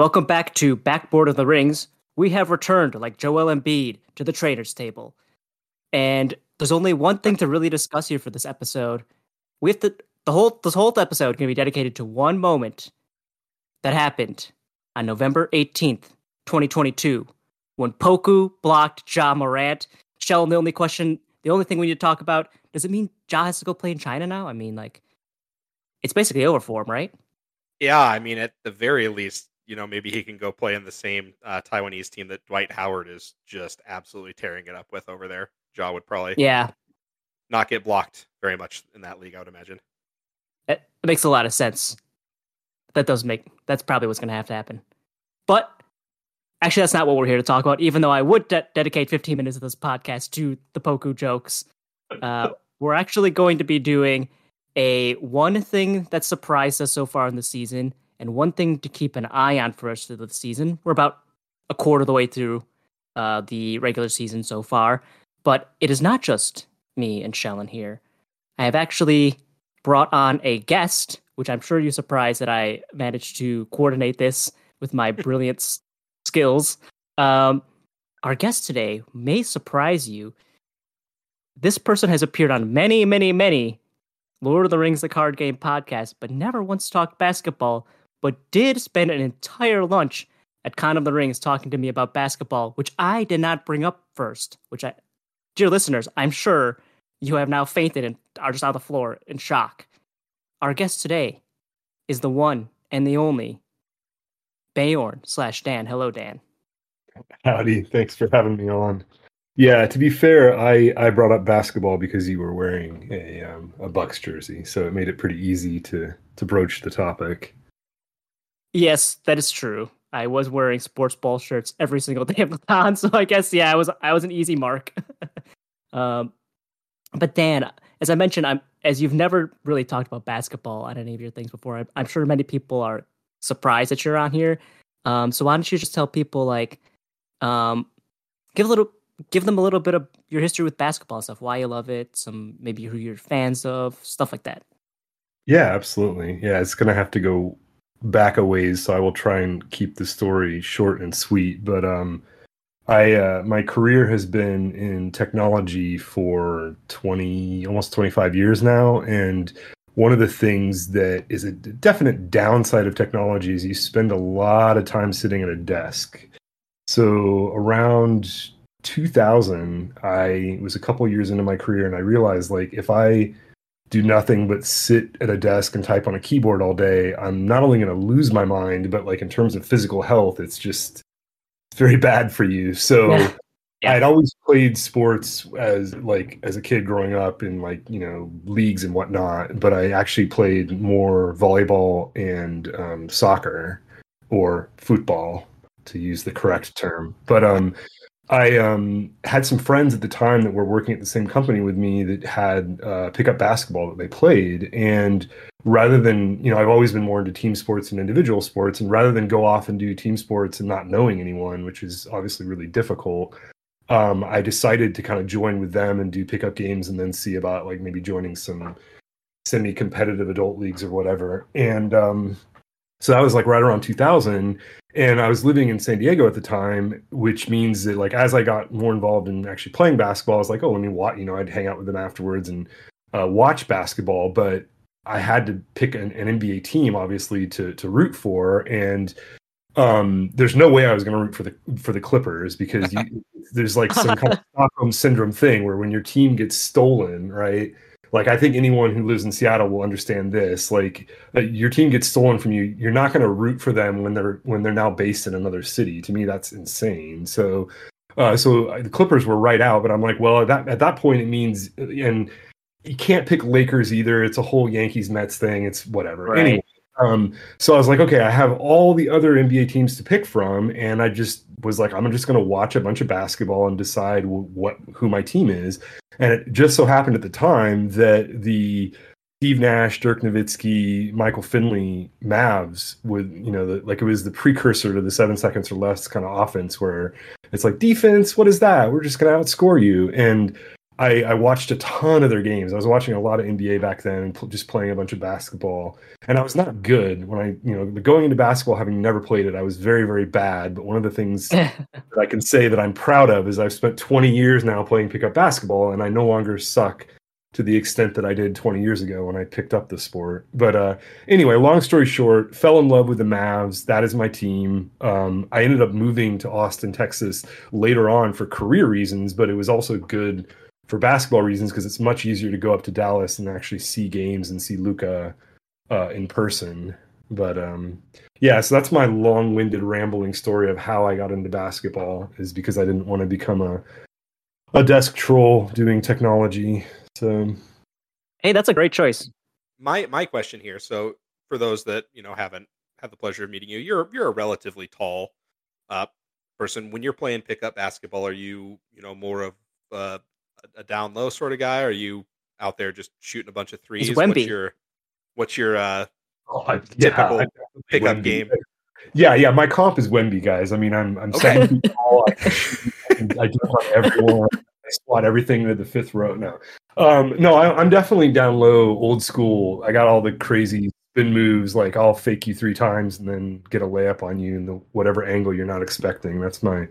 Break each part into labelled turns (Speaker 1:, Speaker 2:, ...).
Speaker 1: Welcome back to Backboard of the Rings. We have returned, like Joel Embiid, to the trader's table. And there's only one thing to really discuss here for this episode. We have to the whole this whole episode can be dedicated to one moment that happened on November 18th, 2022, when Poku blocked Ja Morant. Shell, the only question, the only thing we need to talk about, does it mean Ja has to go play in China now? I mean, like, it's basically over for him, right?
Speaker 2: Yeah, I mean, at the very least, you know, maybe he can go play in the same uh, Taiwanese team that Dwight Howard is just absolutely tearing it up with over there. Ja would probably
Speaker 1: Yeah,
Speaker 2: not get blocked very much in that league, I would imagine.
Speaker 1: it makes a lot of sense. That does make that's probably what's going to have to happen. But actually, that's not what we're here to talk about. Even though I would de- dedicate 15 minutes of this podcast to the Poku jokes, uh, we're actually going to be doing a one thing that surprised us so far in the season, and one thing to keep an eye on for us through the season. We're about a quarter of the way through uh, the regular season so far, but it is not just me and Shellin here. I have actually brought on a guest, which I'm sure you're surprised that I managed to coordinate this with my brilliant skills. Um, our guest today may surprise you. This person has appeared on many, many, many Lord of the Rings, the card game podcast, but never once talked basketball, but did spend an entire lunch at Con of the Rings talking to me about basketball, which I did not bring up first. Which I, dear listeners, I'm sure you have now fainted and are just on the floor in shock. Our guest today is the one and the only Beorn slash Dan. Hello, Dan.
Speaker 3: Howdy, thanks for having me on. Yeah, to be fair, I, I brought up basketball because you were wearing a um, a Bucks jersey, so it made it pretty easy to to broach the topic.
Speaker 1: Yes, that is true. I was wearing sports ball shirts every single day of the con, so I guess yeah, I was I was an easy mark. um, but Dan, as I mentioned, I'm as you've never really talked about basketball on any of your things before. I'm, I'm sure many people are surprised that you're on here. Um, so why don't you just tell people like, um, give a little, give them a little bit of your history with basketball stuff, why you love it, some maybe who you're fans of, stuff like that.
Speaker 3: Yeah, absolutely. Yeah, it's gonna have to go back a ways, so I will try and keep the story short and sweet. But um, I uh, my career has been in technology for twenty, almost twenty five years now, and one of the things that is a definite downside of technology is you spend a lot of time sitting at a desk. So around 2000, I was a couple years into my career, and I realized like if I do nothing but sit at a desk and type on a keyboard all day, I'm not only going to lose my mind, but like in terms of physical health, it's just very bad for you. So
Speaker 1: Yeah. Yeah.
Speaker 3: I'd always played sports as like as a kid growing up in like you know leagues and whatnot, but I actually played more volleyball and um, soccer or football to use the correct term. But um, I um, had some friends at the time that were working at the same company with me that had uh, pickup basketball that they played. And rather than, you know, I've always been more into team sports and individual sports. And rather than go off and do team sports and not knowing anyone, which is obviously really difficult, um, I decided to kind of join with them and do pickup games and then see about like maybe joining some semi competitive adult leagues or whatever. And um, so that was like right around 2000 and I was living in San Diego at the time, which means that like as I got more involved in actually playing basketball, I was like, oh, let me watch. You know, I'd hang out with them afterwards and uh, watch basketball. But I had to pick an, an NBA team, obviously, to to root for, and um, there's no way I was going to root for the for the Clippers because you, there's like some kind of Stockholm syndrome thing where when your team gets stolen, right? Like I think anyone who lives in Seattle will understand this. Like uh, your team gets stolen from you, you're not going to root for them when they're when they're now based in another city. To me, that's insane. So, uh, so uh, the Clippers were right out, but I'm like, well, at that at that point, it means and you can't pick Lakers either. It's a whole Yankees Mets thing. It's whatever.
Speaker 1: Right.
Speaker 3: Anyway, um, so I was like, okay, I have all the other NBA teams to pick from, and I just was like, I'm just going to watch a bunch of basketball and decide wh- what who my team is. And it just so happened at the time that the Steve Nash, Dirk Nowitzki, Michael Finley Mavs would, you know the, like it was the precursor to the seven seconds or less kind of offense where it's like defense, what is that? We're just going to outscore you. And I, I watched a ton of their games. I was watching a lot of NBA back then and pl- just playing a bunch of basketball. And I was not good when I, you know, going into basketball, having never played it, I was very, very bad. But one of the things that I can say that I'm proud of is I've spent 20 years now playing pickup basketball and I no longer suck to the extent that I did 20 years ago when I picked up the sport. But uh, anyway, long story short, fell in love with the Mavs. That is my team. Um, I ended up moving to Austin, Texas later on for career reasons, but it was also good for basketball reasons because it's much easier to go up to Dallas and actually see games and see Luka uh, in person. But um, yeah, so that's my long-winded rambling story of how I got into basketball is because I didn't want to become a a desk troll doing technology. So
Speaker 1: hey, that's a great choice.
Speaker 2: My my question here. So for those that you know haven't had the pleasure of meeting you, you're you're a relatively tall uh, person. When you're playing pickup basketball, are you you know more of uh, a down low sort of guy? Are you out there just shooting a bunch of threes?
Speaker 1: He's
Speaker 2: What's
Speaker 1: Wemby.
Speaker 2: your what's your uh,
Speaker 3: oh, I-
Speaker 2: Typical
Speaker 3: I-
Speaker 2: pickup
Speaker 3: Wemby.
Speaker 2: game?
Speaker 3: Yeah, yeah. My comp is Wemby, guys. I mean, I'm I'm
Speaker 2: Okay.
Speaker 3: seven feet tall. I, can shoot, I, can, on everyone. I squat everything to the fifth row. No, um, no. I, I'm definitely down low, old school. I got all the crazy spin moves. Like I'll fake you three times and then get a layup on you in the whatever angle you're not expecting. That's my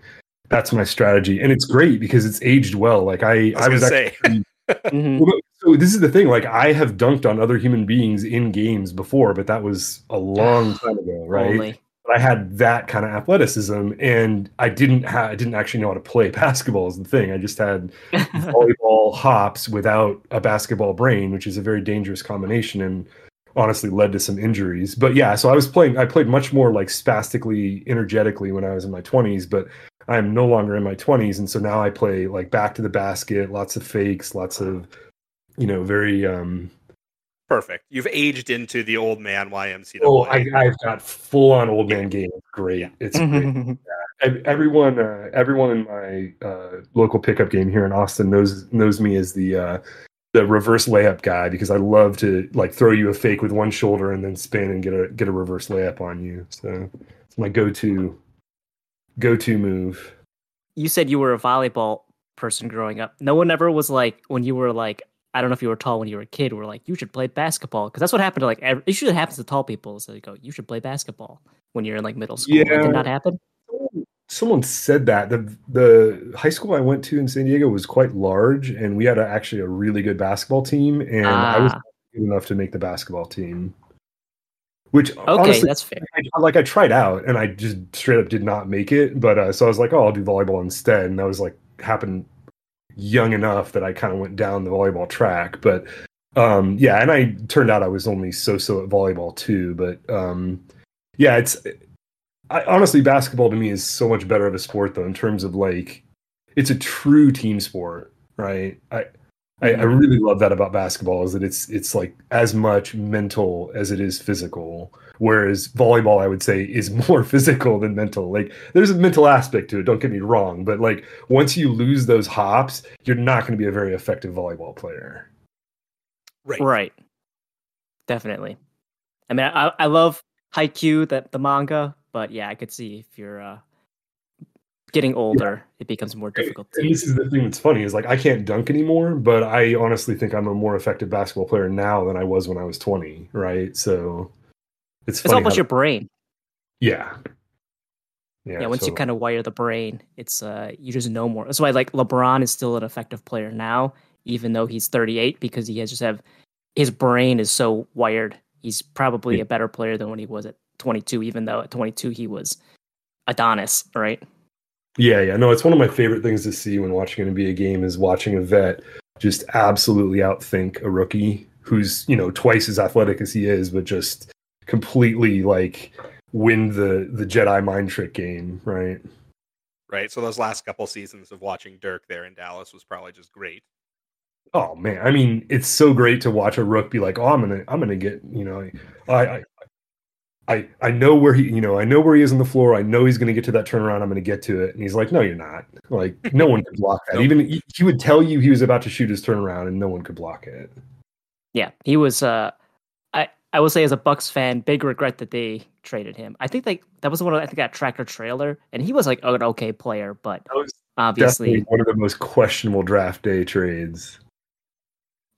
Speaker 3: that's my strategy, and it's great because it's aged well. Like I,
Speaker 2: I was, gonna say.
Speaker 3: actually
Speaker 1: Mhm.
Speaker 3: well, so this is the thing. Like I have dunked on other human beings in games before, but that was a long time ago, right?
Speaker 1: Only.
Speaker 3: But I had that kind of athleticism, and I didn't have. I didn't actually know how to play basketball. Is the thing. I just had volleyball hops without a basketball brain, which is a very dangerous combination, and honestly led to some injuries. But yeah, so I was playing. I played much more like spastically, energetically when I was in my twenties, but I'm no longer in my 20s, and so now I play like back to the basket, lots of fakes, lots of you know very um
Speaker 2: Perfect. You've aged into the old man YMCA.
Speaker 3: oh I, I've got full on old man game. Great. It's great. Ev- everyone uh, everyone in my uh, local pickup game here in Austin knows knows me as the uh, the reverse layup guy because I love to like throw you a fake with one shoulder and then spin and get a get a reverse layup on you. So it's my go to go to move.
Speaker 1: you said you were a volleyball person growing up. No one ever was like when you were like I don't know if you were tall when you were a kid. Were like you should play basketball because that's what happened to like every, it usually happens to tall people. So they go you should play basketball when you're in like middle school.
Speaker 3: Yeah.
Speaker 1: did not happen.
Speaker 3: Someone said that the the high school I went to in San Diego was quite large, and we had a, actually a really good basketball team, and I was
Speaker 1: Ah,
Speaker 3: good enough to make the basketball team. Which
Speaker 1: okay,
Speaker 3: honestly,
Speaker 1: that's fair.
Speaker 3: I, like I tried out and I just straight up did not make it. But uh, so I was like, oh, I'll do volleyball instead, and that was like happened young enough that I kind of went down the volleyball track. But um, yeah, and I turned out I was only so so at volleyball too. But um, yeah, it's I, honestly basketball to me is so much better of a sport though in terms of like it's a true team sport, right? I. I, I really love that about basketball is that it's it's like as much mental as it is physical whereas volleyball i would say is more physical than mental like there's a mental aspect to it don't get me wrong but like once you lose those hops you're not going to be a very effective volleyball player
Speaker 2: Right.
Speaker 1: Right. Definitely. I mean, I I love Haikyuu, the the manga, but yeah, I could see if you're uh, getting older, it becomes more difficult.
Speaker 3: and
Speaker 1: To,
Speaker 3: this is the thing that's funny is like i can't dunk anymore but i honestly think i'm a more effective basketball player now than i was when i was 20 right so it's
Speaker 1: it's about your brain.
Speaker 3: yeah
Speaker 1: Yeah, once you kind of wire the brain, it's uh you just know more. That's why like LeBron is still an effective player now, even though he's 38, because he has just have his brain is so wired. He's probably
Speaker 3: Yeah.
Speaker 1: a better player than when he was at 22, even though at 22 he was Adonis, right?
Speaker 3: Yeah, yeah. No, it's one of my favorite things to see when watching an NBA game is watching a vet just absolutely outthink a rookie who's, you know, twice as athletic as he is, but just completely like win the the Jedi mind trick game, right?
Speaker 2: Right. So those last couple seasons of watching Dirk there in Dallas was probably just great.
Speaker 3: Oh man, I mean, it's so great to watch a rook be like, "Oh, I'm gonna, I'm gonna get, you know, I, I, I, I know where he, you know, I know where he is on the floor. I know he's gonna get to that turnaround. I'm gonna get to it." And he's like, "No, you're not. Like, no one could block that.
Speaker 2: Nope.
Speaker 3: Even he, he would tell you he was about to shoot his turnaround, and no one could block it."
Speaker 1: Yeah, he was. Uh, I I will say as a Bucks fan, big regret that they traded him. I think like that was the one I think that Tractor Traylor, and he was like an okay player, but
Speaker 3: That was
Speaker 1: obviously.
Speaker 3: One of the most questionable draft day trades.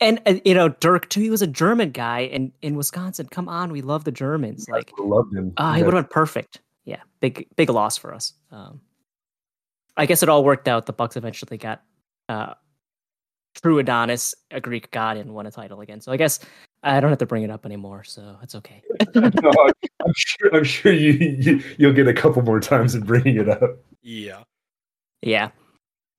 Speaker 1: And, and you know, Dirk too. He was a German guy, and in Wisconsin, come on, we love the Germans. Like,
Speaker 3: I loved him.
Speaker 1: uh, he would have been perfect. Yeah, big big loss for us. Um, I guess it all worked out. The Bucks eventually got uh, true Adonis, a Greek god, and won a title again. So I guess I don't have to bring it up anymore. So it's okay.
Speaker 3: No, I- I'm sure. I'm sure you, you you'll get a couple more times in bringing it up.
Speaker 2: Yeah.
Speaker 1: Yeah.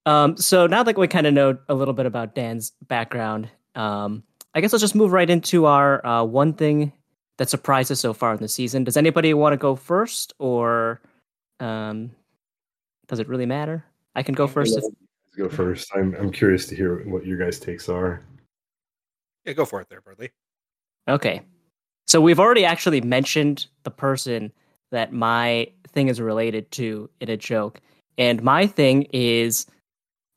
Speaker 1: Um, so now that we kind of know a little bit about Dan's background, um, I guess let's just move right into our uh, one thing that surprised us so far in the season. Does anybody want to go first, or um, does it really matter? I can go first. If,
Speaker 3: Go first. I'm I'm curious to hear what your guys' takes are.
Speaker 2: Yeah, go for it there, Bard Lee.
Speaker 1: okay. So we've already actually mentioned the person that my thing is related to in a joke, and my thing is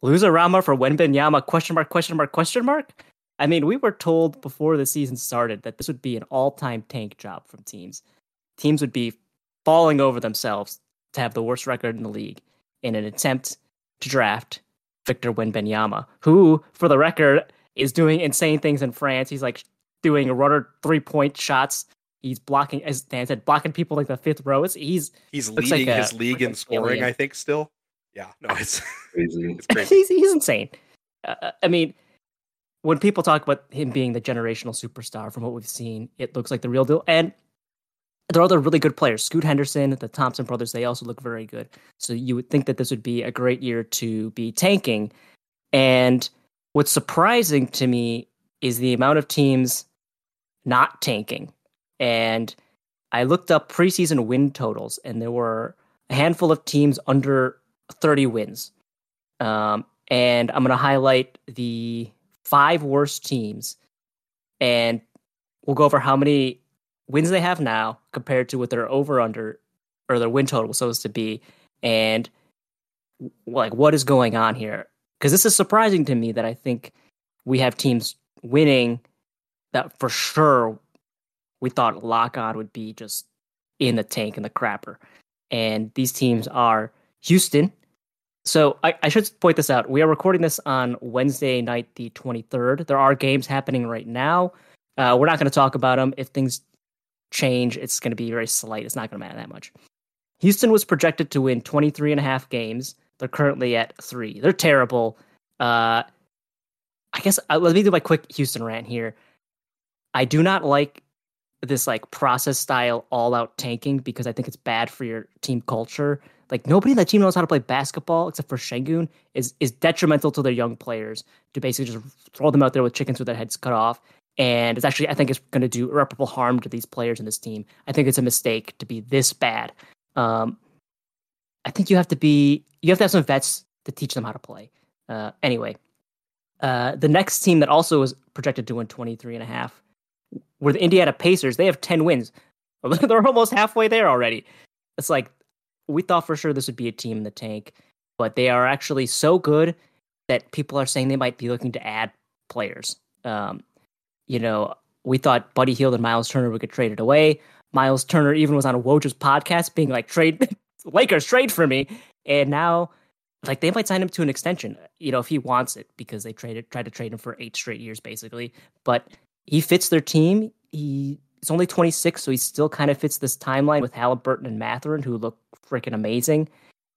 Speaker 1: Luzarama for Wembanyama question mark question mark question mark. I mean, we were told before the season started that this would be an all-time tank job from teams. Teams would be falling over themselves to have the worst record in the league in an attempt to draft Victor Wembanyama, who, for the record, is doing insane things in France. He's like doing a rudder three-point shots. He's blocking, as Dan said, blocking people like the fifth row. It's, he's
Speaker 2: He's
Speaker 1: Looks like
Speaker 2: leading
Speaker 1: a
Speaker 2: his league in scoring,
Speaker 1: alien.
Speaker 2: I think, still. Yeah, no, it's
Speaker 3: Crazy.
Speaker 2: it's crazy.
Speaker 1: he's he's insane. Uh, I mean, when people talk about him being the generational superstar, from what we've seen, it looks like the real deal. And there are other really good players. Scoot Henderson, the Thompson brothers, they also look very good. So you would think that this would be a great year to be tanking. And what's surprising to me is the amount of teams not tanking. And I looked up preseason win totals, and there were a handful of teams under 30 wins. Um, and I'm going to highlight the five worst teams, and we'll go over how many wins they have now compared to what their over under or their win total was supposed to be, and like what is going on here. Because this is surprising to me that I think we have teams winning that for sure we thought lock on would be just in the tank and the crapper. And these teams are Houston. So I, I should point this out. We are recording this on Wednesday night, the 23rd. There are games happening right now. Uh, we're not going to talk about them. If things change, it's going to be very slight. It's not going to matter that much. Houston was projected to win 23 and a half games. They're currently at three. They're terrible. Uh, I guess uh, let me do my quick Houston rant here. I do not like this like process style all out tanking because I think it's bad for your team culture. Like nobody in that team knows how to play basketball except for Sengun is is detrimental to their young players to basically just throw them out there with chickens with their heads cut off. And it's actually I think it's going to do irreparable harm to these players in this team. I think it's a mistake to be this bad. Um, I think you have to be you have to have some vets to teach them how to play. Uh, anyway, uh, the next team that also was projected to win 23 and a half were the Indiana Pacers. They have 10 wins. They're almost halfway there already. It's like we thought for sure this would be a team in the tank, but they are actually so good that people are saying they might be looking to add players. Um, you know, we thought Buddy Hield and Miles Turner would get traded away. Miles Turner even was on a Woj's podcast being like, trade Lakers, trade for me. And now like they might sign him to an extension, you know, if he wants it, because they traded tried to trade him for eight straight years basically. But he fits their team. He is only 26, so he still kind of fits this timeline with Halliburton and Mathurin, who look freaking amazing.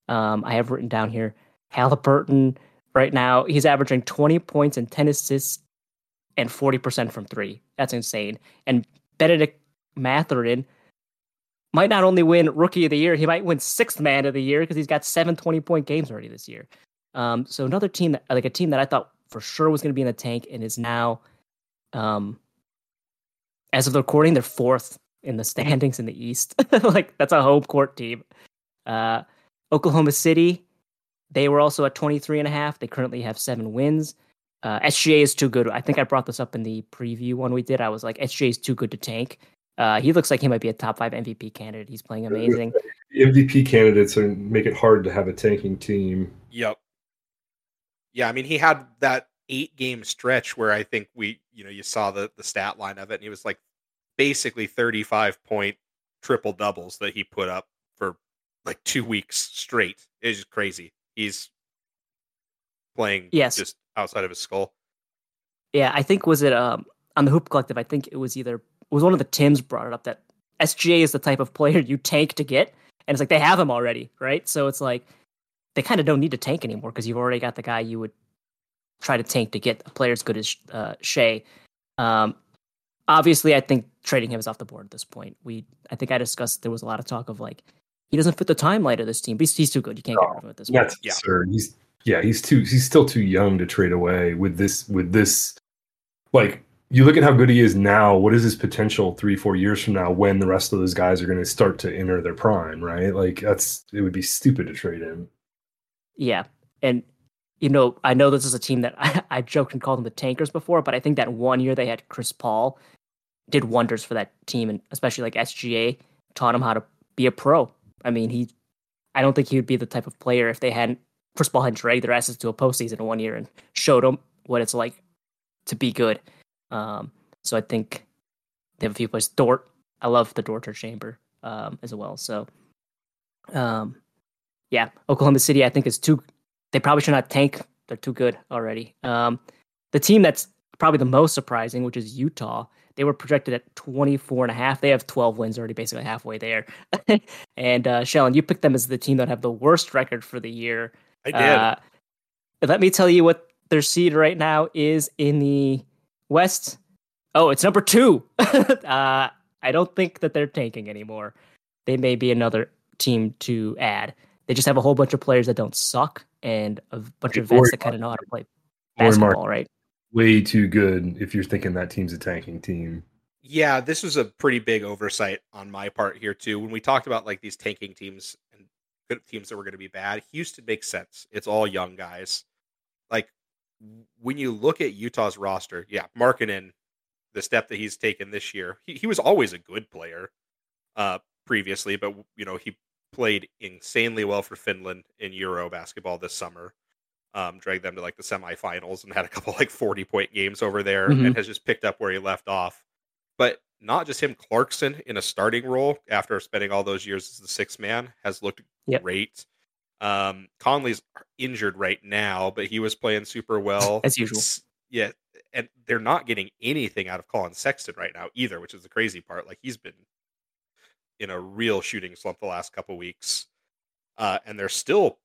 Speaker 1: Um, I have written down here Halliburton right now, he's averaging 20 points and 10 assists and 40% from three. That's insane. And Bennedict Mathurin might not only win rookie of the year, he might win sixth man of the year because he's got seven 20 point games already this year. Um, so another team that like a team that I thought for sure was going to be in the tank and is now, um, as of the recording, they're fourth in the standings in the East. like that's a home court team. Uh, Oklahoma City, they were also at 23 and a half. They currently have seven wins. Uh, SGA is too good. I think I brought this up in the preview one we did. I was like, SGA is too good to tank. Uh, he looks like he might be a top five MVP candidate. He's playing amazing.
Speaker 3: MVP candidates are make it hard to have a tanking team.
Speaker 2: Yep. Yeah, I mean, he had that eight game stretch where I think we, you know, you saw the the stat line of it, and he was like basically 35 point triple doubles that he put up for like two weeks straight. It's just crazy. He's playing
Speaker 1: Yes.
Speaker 2: just outside of his skull.
Speaker 1: Yeah, I think was it um on the Hoop Collective. I think it was either it was one of the Tims brought it up that SGA is the type of player you tank to get, and it's like they have him already, right? So it's like they kind of don't need to tank anymore because you've already got the guy you would try to tank to get a player as good as uh, Shai. Um, obviously, I think trading him is off the board at this point. We, I think I discussed there was a lot of talk of like he doesn't fit the timeline of this team. He's, he's too good. You can't get rid of him at this point.
Speaker 2: Yeah.
Speaker 3: absurd. He's yeah, he's too he's still too young to trade away with this with this like you look at how good he is now, what is his potential three, four years from now when the rest of those guys are gonna start to enter their prime, right? Like that's it would be stupid to trade him.
Speaker 1: Yeah, and you know, I know this is a team that I, I joked and called them the tankers before, but I think that one year they had Chris Paul did wonders for that team, and especially like SGA taught him how to be a pro. I mean, he, I don't think he would be the type of player if they hadn't Chris Paul had dragged their asses to a postseason one year and showed them what it's like to be good. Um, so I think they have a few places. Dort, I love the Dorture Chamber um, as well. So, um, yeah, Oklahoma City, I think is too. They probably should not tank. They're too good already. Um, the team that's probably the most surprising, which is Utah, they were projected at 24 and a half. They have 12 wins already, basically halfway there. and uh, Shellin, you picked them as the team that have the worst record for the year.
Speaker 2: I did.
Speaker 1: Uh, let me tell you what their seed right now is in the West. Oh, it's number two. uh, I don't think that they're tanking anymore. They may be another team to add. They just have a whole bunch of players that don't suck and a bunch
Speaker 3: Hey,
Speaker 1: of vets that kind of know how to play
Speaker 3: Corey Mark-
Speaker 1: basketball, right?
Speaker 3: Way too good if you're thinking that team's a tanking team.
Speaker 2: Yeah, this was a pretty big oversight on my part here too. When we talked about like these tanking teams and good teams that were going to be bad, Houston makes sense. It's all young guys. Like when you look at Utah's roster, yeah, Markkanen, the step that he's taken this year, he, he was always a good player uh previously, but you know, he played insanely well for Finland in Euro basketball this summer. Um, dragged them to like the semifinals and had a couple like 40 point games over there
Speaker 1: Mhm.
Speaker 2: and has just picked up where he left off but not just him. Clarkson in a starting role after spending all those years as the sixth man has looked
Speaker 1: Yep.
Speaker 2: great. Um, Conley's injured right now, but he was playing super well
Speaker 1: As usual.
Speaker 2: Yeah, and they're not getting anything out of Collin Sexton right now either, which is the crazy part. Like he's been in a real shooting slump the last couple weeks, uh, and they're still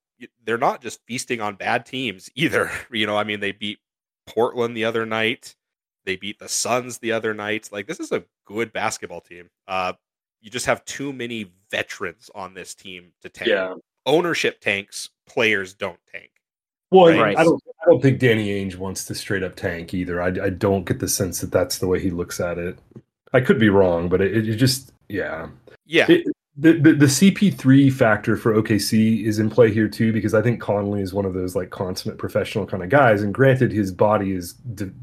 Speaker 2: they're not just feasting on bad teams either. You know, I mean, they beat Portland the other night. They beat the Suns the other night. Like this is a good basketball team. Uh, you just have too many veterans on this team to tank. Ownership tanks, players don't tank.
Speaker 3: Well,
Speaker 1: Right.
Speaker 3: I don't. I don't think Danny Ainge wants to straight up tank either. I, I don't get the sense that that's the way he looks at it. I could be wrong, but it, it just yeah.
Speaker 2: Yeah,
Speaker 3: It, the, the the CP3 factor for OKC is in play here too because I think Conley is one of those like consummate professional kind of guys. And granted, his body is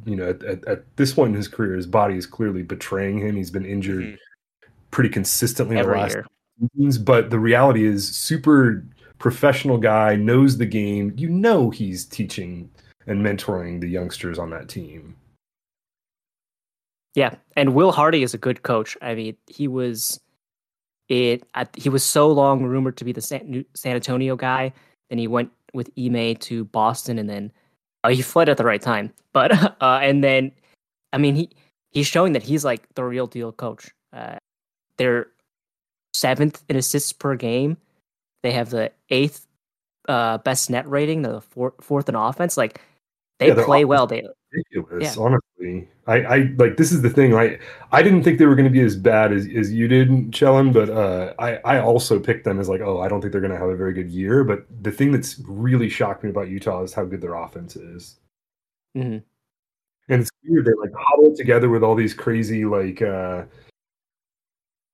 Speaker 3: you know at, at, at this point in his career, his body is clearly betraying him. He's been injured
Speaker 2: Mhm.
Speaker 3: pretty consistently in the last
Speaker 1: year.
Speaker 3: seasons, but the reality is super professional guy knows the game you know he's teaching and mentoring the youngsters on that team
Speaker 1: Yeah, and Will Hardy is a good coach. I mean, he was it. At, he was so long rumored to be the San, San Antonio guy. Then he went with Ime to Boston, and then uh, he fled at the right time. But uh, and then, I mean, he he's showing that he's like the real deal coach. Uh, they're seventh in assists per game. They have the eighth uh, best net rating. They're the four, fourth in offense. Like they
Speaker 3: Yeah,
Speaker 1: play well. They
Speaker 3: ridiculous honestly. I, I like this is the thing I I didn't think they were going to be as bad as, as you did Shellin but uh I I also picked them as like oh I don't think they're going to have a very good year but the thing that's really shocked me about Utah is how good their offense is.
Speaker 1: Mhm.
Speaker 3: and it's weird they like huddle together with all these crazy like uh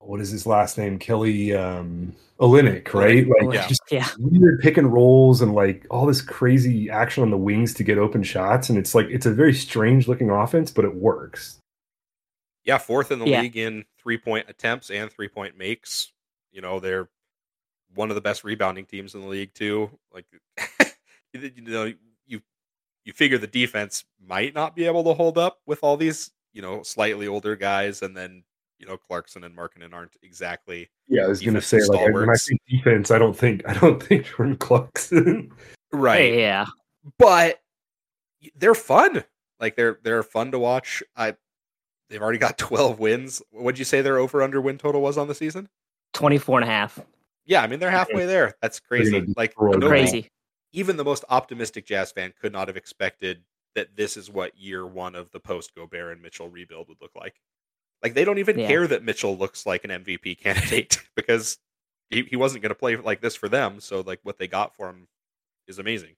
Speaker 3: what is his last name Kelly um Olynyk right like
Speaker 2: Yeah.
Speaker 3: just
Speaker 1: yeah.
Speaker 3: weird pick and rolls and like all this crazy action on the wings to get open shots and it's like it's a very strange looking offense but it works
Speaker 2: yeah, fourth in the
Speaker 1: Yeah.
Speaker 2: league in three point attempts and three point makes. You know, they're one of the best rebounding teams in the league too. Like, you know, you you figure the defense might not be able to hold up with all these, you know, slightly older guys, and then you know Clarkson and Markkanen aren't exactly
Speaker 3: yeah i was going to say like when i
Speaker 2: stalwarts.
Speaker 3: think defense i don't think i don't think jordan clarkson
Speaker 2: right.
Speaker 1: Yeah.
Speaker 2: But they're fun. Like they're they're fun to watch. I they've already got 12 wins. What'd you say their over under win total was on the season?
Speaker 1: 24 and a half.
Speaker 2: Yeah, I mean they're halfway there. That's crazy. Like
Speaker 3: destroy
Speaker 1: Crazy.
Speaker 2: even the most optimistic Jazz fan could not have expected that this is what year one of the post Gobert and Mitchell rebuild would look like. Like they don't even
Speaker 1: Yeah.
Speaker 2: care that Mitchell looks like an MVP candidate because he, he wasn't going to play like this for them. So like what they got for him is amazing.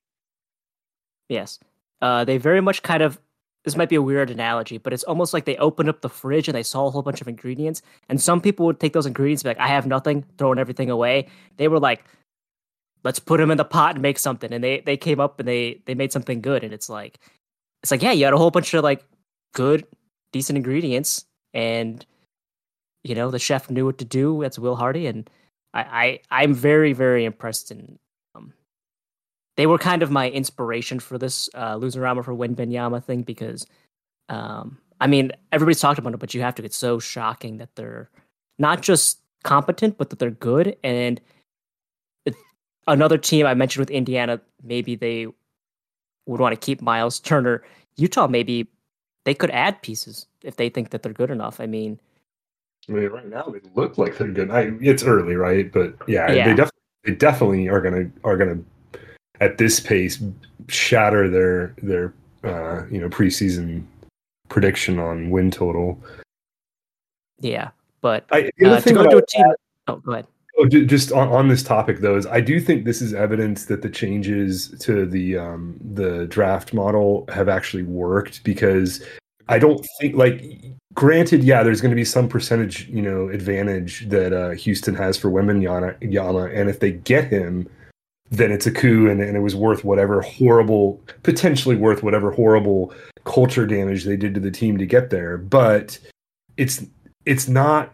Speaker 1: Yes. Uh, they very much kind of. This might be a weird analogy, but it's almost like they opened up the fridge and they saw a whole bunch of ingredients. And some people would take those ingredients, and be like, "I have nothing," throwing everything away. They were like, "Let's put them in the pot and make something." And they they came up and they they made something good. And it's like, it's like, yeah, you had a whole bunch of like good, decent ingredients, and you know the chef knew what to do. That's Will Hardy, and I, I I'm very very impressed in um, they were kind of my inspiration for this uh, Luzarama for Wembanyama thing because, um, I mean, everybody's talked about it, but you have to. It's so shocking that they're not just competent, but that they're good. And another team I mentioned with Indiana, maybe they would want to keep Miles Turner. Utah, maybe they could add pieces if they think that they're good enough. I mean,
Speaker 3: I mean, right now they look like they're good. I, it's early, right? But yeah,
Speaker 1: Yeah.
Speaker 3: they definitely they definitely are gonna are gonna at this pace shatter their their uh, you know preseason prediction on win total.
Speaker 1: yeah. But
Speaker 3: I, the other
Speaker 1: uh, to
Speaker 3: thing
Speaker 1: go to a team, oh, go ahead.
Speaker 3: Oh, just on, on this topic though, is I do think this is evidence that the changes to the um, the draft model have actually worked because I don't think like granted, yeah, there's going to be some percentage you know advantage that uh, Houston has for Wembanyama and if they get him, then it's a coup, and, and it was worth whatever horrible, potentially worth whatever horrible culture damage they did to the team to get there, but it's it's not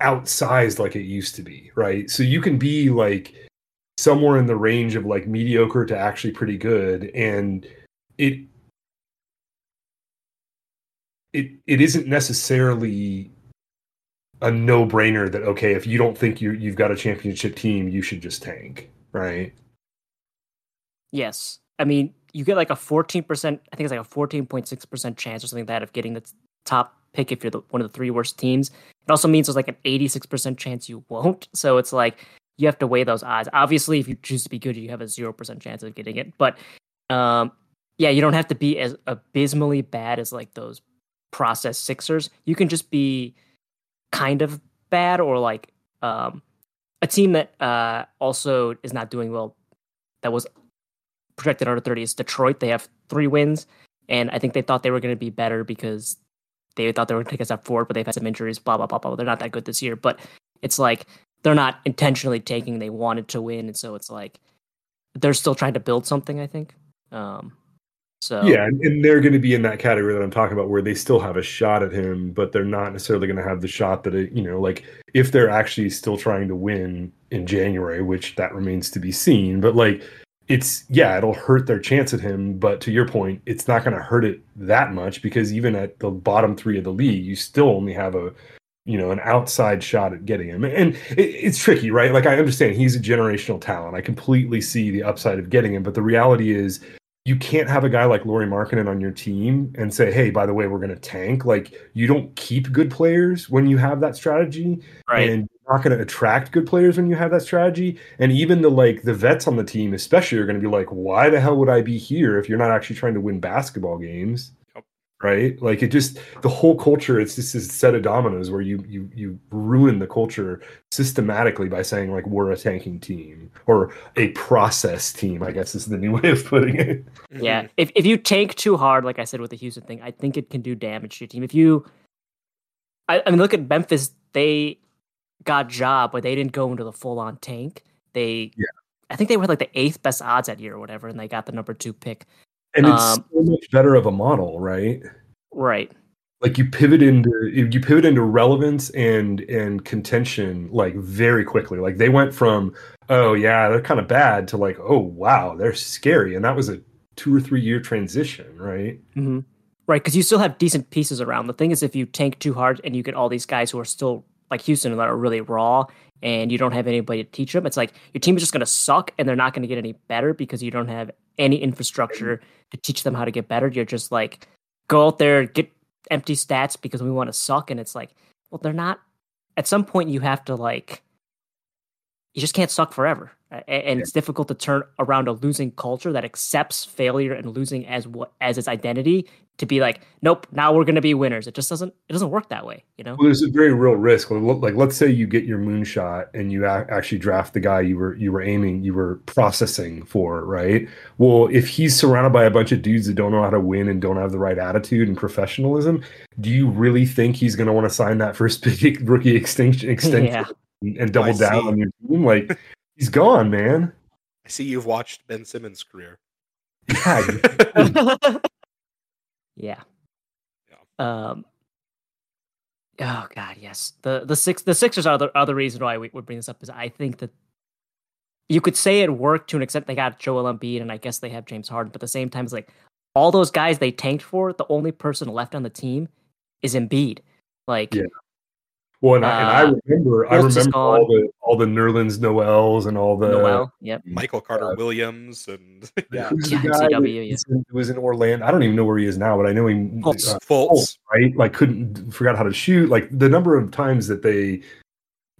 Speaker 3: outsized like it used to be, right? So you can be like somewhere in the range of like mediocre to actually pretty good and it it it isn't necessarily a no-brainer that okay, if you don't think you you've got a championship team, you should just tank, right?
Speaker 1: Yes. I mean, you get like a 14%, I think it's like a 14.6% chance or something like that of getting the top pick if you're the, one of the three worst teams. It also means there's like an 86% chance you won't. So it's like you have to weigh those odds. Obviously, if you choose to be good, you have a 0% chance of getting it. But um, yeah, you don't have to be as abysmally bad as like those process Sixers. You can just be kind of bad or like um, a team that uh, also is not doing well that was projected under 30 is Detroit. They have three wins, and I think they thought they were going to be better because they thought they were going to take a step forward, but they've had some injuries, blah, blah, blah, blah. They're not that good this year, but it's like they're not intentionally taking, They wanted to win, and so it's like they're still trying to build something, I think. Um, so
Speaker 3: Yeah, and, they're going to be in that category that I'm talking about, where they still have a shot at him, but they're not necessarily going to have the shot that it, you know, like if they're actually still trying to win in January, which that remains to be seen. But like, it's yeah, it'll hurt their chance at him. But to your point, it's not going to hurt it that much because even at the bottom three of the league, you still only have a you know an outside shot at getting him and it, it's tricky right like i understand he's a generational talent i completely see the upside of getting him but the reality is you can't have a guy like Lauri Markkanen on your team and say, "Hey, by the way, we're going to tank." Like you don't keep good players when you have that strategy,
Speaker 1: right.
Speaker 3: and you're not going to attract good players when you have that strategy. And even the like the vets on the team, especially, are going to be like, "Why the hell would I be here if you're not actually trying to win basketball games?"
Speaker 2: Yep.
Speaker 3: Right? Like it just the whole culture. It's just this set of dominoes where you you you ruin the culture systematically by saying like we're a tanking team or a process team. I guess is the new way of putting it. Mm-hmm.
Speaker 1: Yeah, if if you tank too hard, like I said with the Houston thing, I think it can do damage to your team. If you, I, I mean, look at Memphis; they got job, but they didn't go into the full on tank. They,
Speaker 3: Yeah.
Speaker 1: I think they were like the eighth best odds that year or whatever, and they got the number two pick.
Speaker 3: And it's
Speaker 1: Um,
Speaker 3: so much better of a model right?
Speaker 1: Right.
Speaker 3: like you pivot into you pivot into relevance and and contention like very quickly. Like they went from oh yeah they're kind of bad to like oh wow they're scary. And that was a two or three year transition right?
Speaker 1: Hmm Right, because you still have decent pieces around. The thing is, if you tank too hard and you get all these guys who are still like Houston that are really raw, and you don't have anybody to teach them, it's like your team is just going to suck and they're not going to get any better because you don't have any infrastructure to teach them how to get better. You're just like go out there, get empty stats because we want to suck, and it's like, well, they're not. At some point, you have to like, you just can't suck forever, and yeah. it's difficult to turn around a losing culture that accepts failure and losing as what as its identity to be like, nope, now we're going to be winners. It just doesn't. It doesn't work that way, you know.
Speaker 3: Well, there's a very real risk. Like, let's say you get your moonshot and you actually draft the guy you were you were aiming, you were processing for, right? Well, if he's surrounded by a bunch of dudes that don't know how to win and don't have the right attitude and professionalism, do you really think he's going to want to sign that first big rookie extension extension yeah. and, and, double down on your team? Like, he's gone, man.
Speaker 2: I see you've watched Ben Simmons' career.
Speaker 1: Yeah. Yeah. Yeah. Um. Oh God, yes. The the six the Sixers are the other reason why we would bring this up is I think that you could say it worked to an extent. They got Joel Embiid, and I guess they have James Harden, but at the same time, it's like all those guys they tanked for. The only person left on the team is Embiid. Like,
Speaker 3: yeah. Well, and, uh, I, and I, uh, remember, I remember all the all the Nerlens Noels and all the
Speaker 1: Noel, yep.
Speaker 2: Michael Carter uh, Williams and
Speaker 3: yeah, yeah CW, was, in, was in Orlando. I don't even know where he is now, but I know he
Speaker 2: Fultz, uh, Fultz.
Speaker 3: right? Like couldn't forgot how to shoot. Like the number of times that they,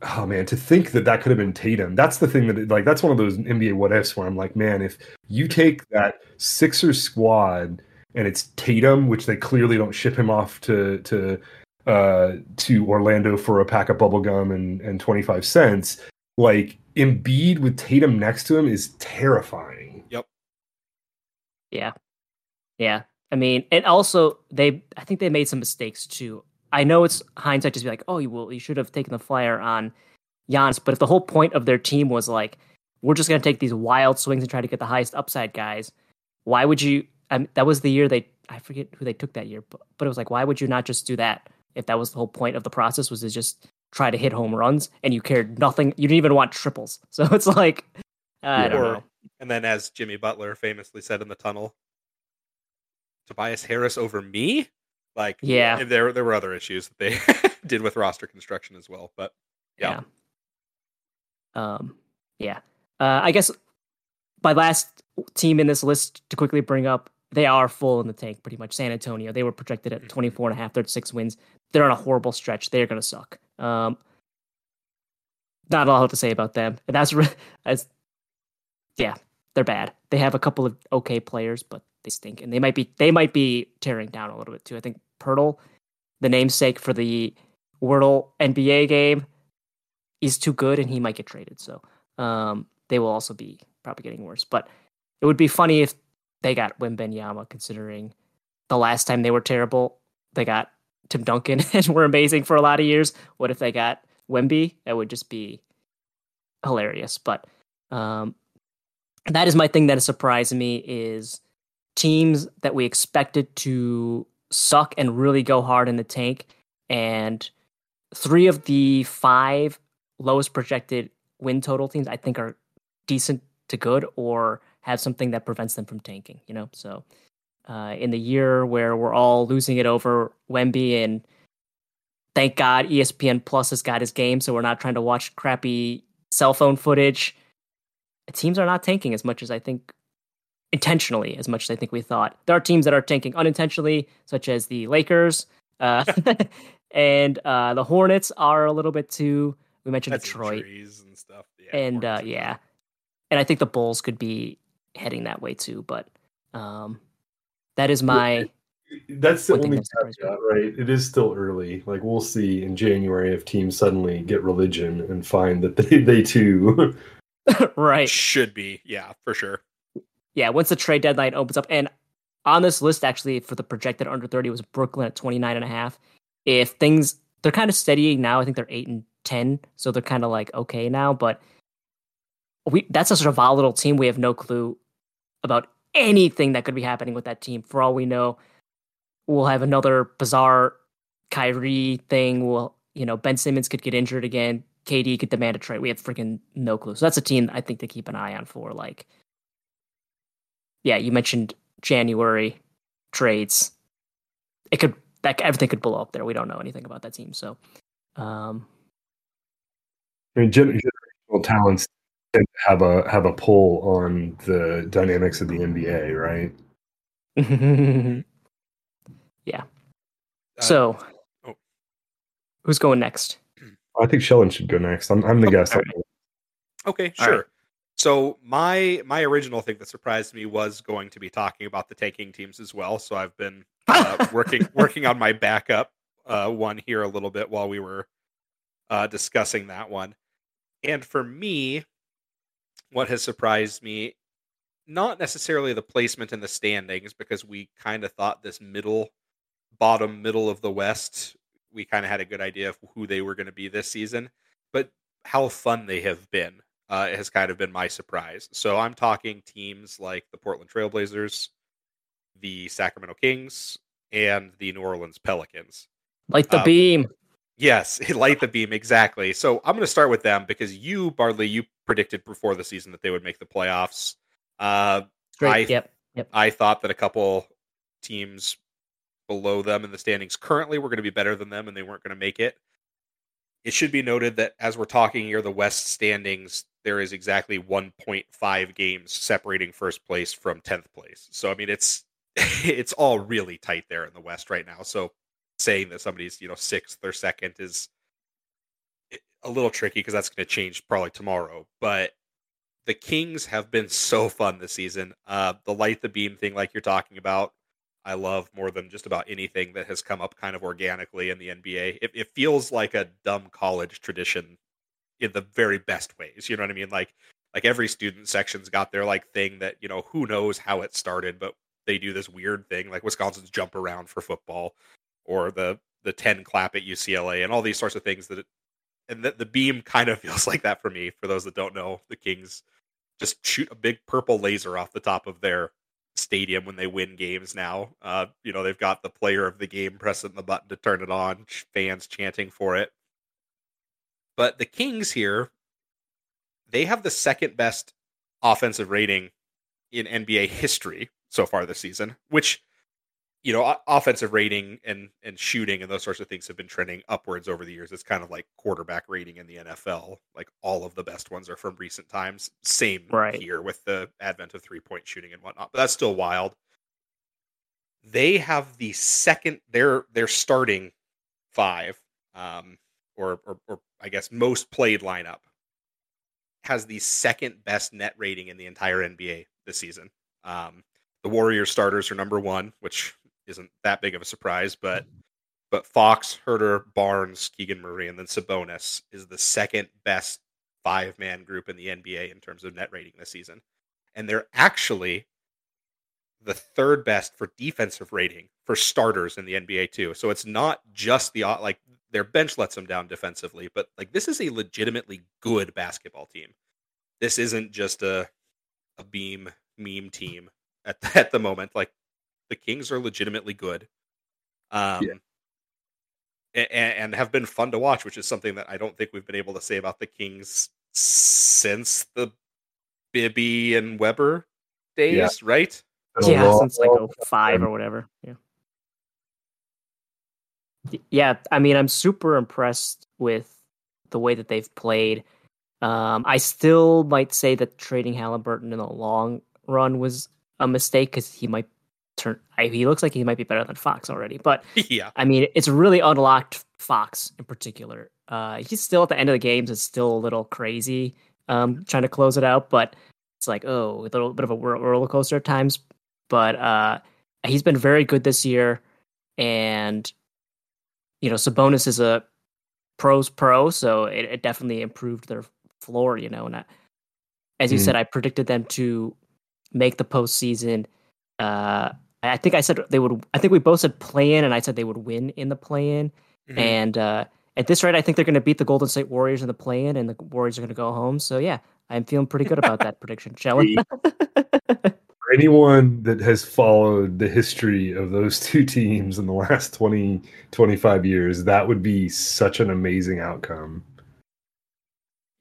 Speaker 3: oh man, to think that that could have been Tatum. That's the thing that like that's one of those NBA what ifs where I'm like, man, if you take that Sixers squad and it's Tatum, which they clearly don't ship him off to to uh, to Orlando for a pack of bubblegum and, and 25 cents, like Embiid with Tatum next to him is terrifying.
Speaker 2: Yep.
Speaker 1: Yeah. Yeah. I mean, and also they I think they made some mistakes too. I know it's hindsight just be like, oh, you will you should have taken the flyer on Giannis, but if the whole point of their team was like, we're just gonna take these wild swings and try to get the highest upside guys, why would you? I mean, that was the year they I forget who they took that year, but, but it was like, why would you not just do that? If that was the whole point of the process was to just try to hit home runs and you cared nothing you didn't even want triples. So it's like i don't know.
Speaker 2: and then as jimmy butler famously said in the tunnel tobias harris over me? Like
Speaker 1: yeah.
Speaker 2: there there were other issues that they did with roster construction as well but yeah,
Speaker 1: yeah. um yeah. Uh, i guess my last team in this list to quickly bring up they are full in the tank pretty much. San Antonio, they were projected at 24 and a half, 36 wins. They're on a horrible stretch. They're going to suck. Um, not a lot to say about them. And that's, as, yeah, they're bad. They have a couple of okay players, but they stink. And they might be, they might be tearing down a little bit too. I think Poeltl, the namesake for the Wordle NBA game, is too good and he might get traded. So, um, they will also be probably getting worse. But it would be funny if they got Wembanyama considering the last time they were terrible, they got Tim Duncan and were amazing for a lot of years. What if they got Wemby? That would just be hilarious. But um, that is my thing that is surprising me is teams that we expected to suck and really go hard in the tank. And three of the five lowest projected win total teams I think are decent to good or have something that prevents them from tanking, you know? So uh, in the year where we're all losing it over Wemby and thank God ESPN Plus has got his game, so we're not trying to watch crappy cell phone footage. Teams are not tanking as much as I think intentionally, as much as I think we thought. There are teams that are tanking unintentionally, such as the Lakers, uh, and uh, the Hornets are a little bit too. We mentioned
Speaker 2: That's
Speaker 1: Detroit
Speaker 2: and stuff, yeah,
Speaker 1: and uh, yeah, and I think the Bulls could be heading that way too. But um, that is my.
Speaker 3: That's the only caveat, right? It is still early. Like we'll see in January if teams suddenly get religion and find that they they too.
Speaker 1: right.
Speaker 2: Should be, yeah, for sure.
Speaker 1: Yeah, once the trade deadline opens up, and on this list actually for the projected under 30 was Brooklyn at 29 and a half. If things they're kind of steadying now, I think they're eight and 10, so they're kind of like okay now, but we that's a sort of volatile team. We have no clue about anything that could be happening with that team. For all we know, we'll have another bizarre Kyrie thing. We'll you know Ben Simmons could get injured again. KD could demand a trade. We have freaking no clue. So that's a team I think to keep an eye on for. Like, yeah, you mentioned January trades. It could that everything could blow up there. We don't know anything about that team. So, um,
Speaker 3: I mean, gen- generational talents tend to have a have a pull on the dynamics of the NBA, right?
Speaker 1: yeah.
Speaker 2: Uh,
Speaker 1: so,
Speaker 2: oh.
Speaker 1: who's going next?
Speaker 3: I think Sheldon should go next. I'm, I'm the
Speaker 2: Oh,
Speaker 3: guest.
Speaker 1: all
Speaker 2: Okay, sure.
Speaker 1: right.
Speaker 2: So my my original thing that surprised me was going to be talking about the tanking teams as well. So I've been uh, working working on my backup uh, one here a little bit while we were uh, discussing that one. And for me, what has surprised me, not necessarily the placement in the standings, because we kind of thought this middle, bottom middle of the West, we kind of had a good idea of who they were going to be this season, but how fun they have been uh, has kind of been my surprise. So I'm talking teams like the Portland Trailblazers, the Sacramento Kings, and the New Orleans Pelicans.
Speaker 1: Like the
Speaker 2: Uh,
Speaker 1: beam.
Speaker 2: Yes, light the beam exactly. So I'm going to start with them because you, Bard Lee, you predicted before the season that they would make the playoffs. Uh,
Speaker 1: Straight.
Speaker 2: I-
Speaker 1: yep. Yep.
Speaker 2: I thought that a couple teams below them in the standings currently were going to be better than them, and they weren't going to make it. It should be noted that as we're talking here, the West standings there is exactly 1.5 games separating first place from 10th place. So I mean, it's it's all really tight there in the West right now. So saying that somebody's you know sixth or second is a little tricky because that's going to change probably tomorrow. But the Kings have been so fun this season. Uh, the light the beam thing, like you're talking about, I love more than just about anything that has come up kind of organically in the NBA. It, it feels like a dumb college tradition in the very best ways. You know what I mean? Like like every student section's got their like thing that you know who knows how it started, but they do this weird thing like Wisconsin's jump around for football, or the the ten clap at UCLA, and all these sorts of things that. It, and the, the beam kind of feels like that for me. For those that don't know, the Kings just shoot a big purple laser off the top of their stadium when they win games now. Uh, you know, they've got the player of the game pressing the button to turn it on, fans chanting for it. But the Kings here, they have the second best offensive rating in NBA history so far this season, which you know, offensive rating and and shooting and those sorts of things have been trending upwards over the years. It's kind of like quarterback rating in the NFL. Like all of the best ones are from recent times. Same
Speaker 1: Right.
Speaker 2: here with the advent of three point shooting and whatnot. But that's still wild. They have the second. Their their starting five, um, or, or or I guess most played lineup has the second best net rating in the entire NBA this season. Um, the Warriors starters are number one, which isn't that big of a surprise, but but Fox, Huerter, Barnes, Keegan Murray, and then Sabonis is the second best five man group in the NBA in terms of net rating this season. And they're actually the third best for defensive rating for starters in the NBA too. So it's not just the like their bench lets them down defensively, but like this is a legitimately good basketball team. This isn't just a a beam meme team at the, at the moment. Like the Kings are legitimately good. Um
Speaker 3: Yeah.
Speaker 2: a- a- and have been fun to watch, which is something that I don't think we've been able to say about the Kings since the Bibby and Webber days,
Speaker 3: Yeah.
Speaker 2: right?
Speaker 1: Yeah,
Speaker 3: long-
Speaker 1: since like
Speaker 3: long
Speaker 1: oh five or whatever. Yeah. Yeah, I mean, I'm super impressed with the way that they've played. Um, I still might say that trading Halliburton in the long run was a mistake because he might turn. I, he looks like he might be better than Fox already, but
Speaker 2: yeah.
Speaker 1: I mean, it's really unlocked Fox in particular. Uh, he's still at the end of the games. It's still a little crazy um, trying to close it out, but it's like, oh, a little bit of a roller coaster at times. But uh, he's been very good this year. And, you know, Sabonis is a pros pro, so it, it definitely improved their floor, you know. And I, as you
Speaker 3: Mm.
Speaker 1: said, I predicted them to make the postseason. Uh, I think I said they would. I think we both said play in, and I said they would win in the play in.
Speaker 2: Mhm.
Speaker 1: And uh, at this rate, I think they're going to beat the Golden State Warriors in the play in, and the Warriors are going to go home. So yeah, I'm feeling pretty good about that prediction, Shellin.
Speaker 3: For anyone that has followed the history of those two teams in the last 20, 25 years, that would be such an amazing outcome.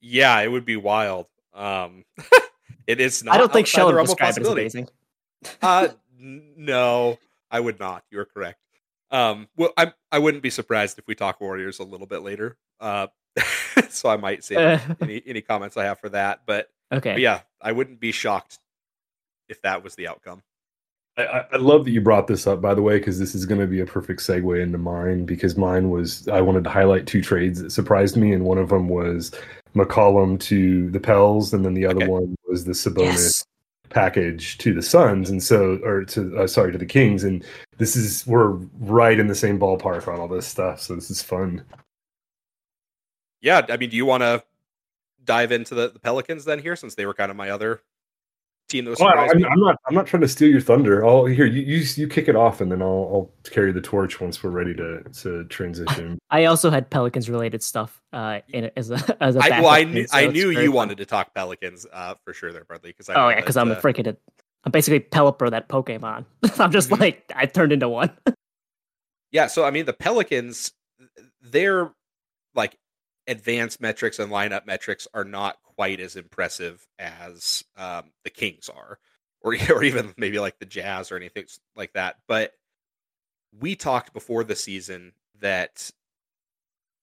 Speaker 2: Yeah, it would be wild. Um, it is not.
Speaker 1: I don't think
Speaker 2: outside the
Speaker 1: Shellin would describe it as amazing.
Speaker 2: uh, n- no, I would not. You're correct. Um, well, I I wouldn't be surprised if we talk Warriors a little bit later. Uh, so I might save
Speaker 1: Uh,
Speaker 2: any any comments I have for that. But,
Speaker 1: okay.
Speaker 2: but yeah, I wouldn't be shocked if that was the outcome.
Speaker 3: I, I I love that you brought this up, by the way, because this is going to be a perfect segue into mine. Because mine was I wanted to highlight two trades that surprised me, and one of them was McCollum to the Pels, and then the other
Speaker 2: Okay.
Speaker 3: one was the Sabonis
Speaker 1: yes.
Speaker 3: Package to the Suns, and so or to uh, sorry to the Kings, and this is we're right in the same ballpark on all this stuff, so this is fun.
Speaker 2: Yeah, I mean, do you want to dive into the, the Pelicans then here, since they were kind of my other team that was
Speaker 3: Well,
Speaker 2: surprised
Speaker 3: I'm,
Speaker 2: me?
Speaker 3: I'm not. I'm not trying to steal your thunder. I'll here. You you, you kick it off, and then I'll, I'll carry the torch once we're ready to to transition.
Speaker 1: I also had Pelicans related stuff uh, in as a as a
Speaker 2: I, well, I
Speaker 1: backup
Speaker 2: knew
Speaker 1: so
Speaker 2: I knew you
Speaker 1: fun.
Speaker 2: wanted to talk Pelicans uh, for sure there, Bard Lee. Because
Speaker 1: Oh yeah, because I'm a
Speaker 2: uh,
Speaker 1: freaking. I'm basically Pelipper that Pokemon. I'm just
Speaker 2: Mhm.
Speaker 1: like I turned into one.
Speaker 2: Yeah, so I mean the Pelicans, their like advanced metrics and lineup metrics are not quite as impressive as um, the Kings are, or or even maybe like the Jazz or anything like that. But we talked before the season that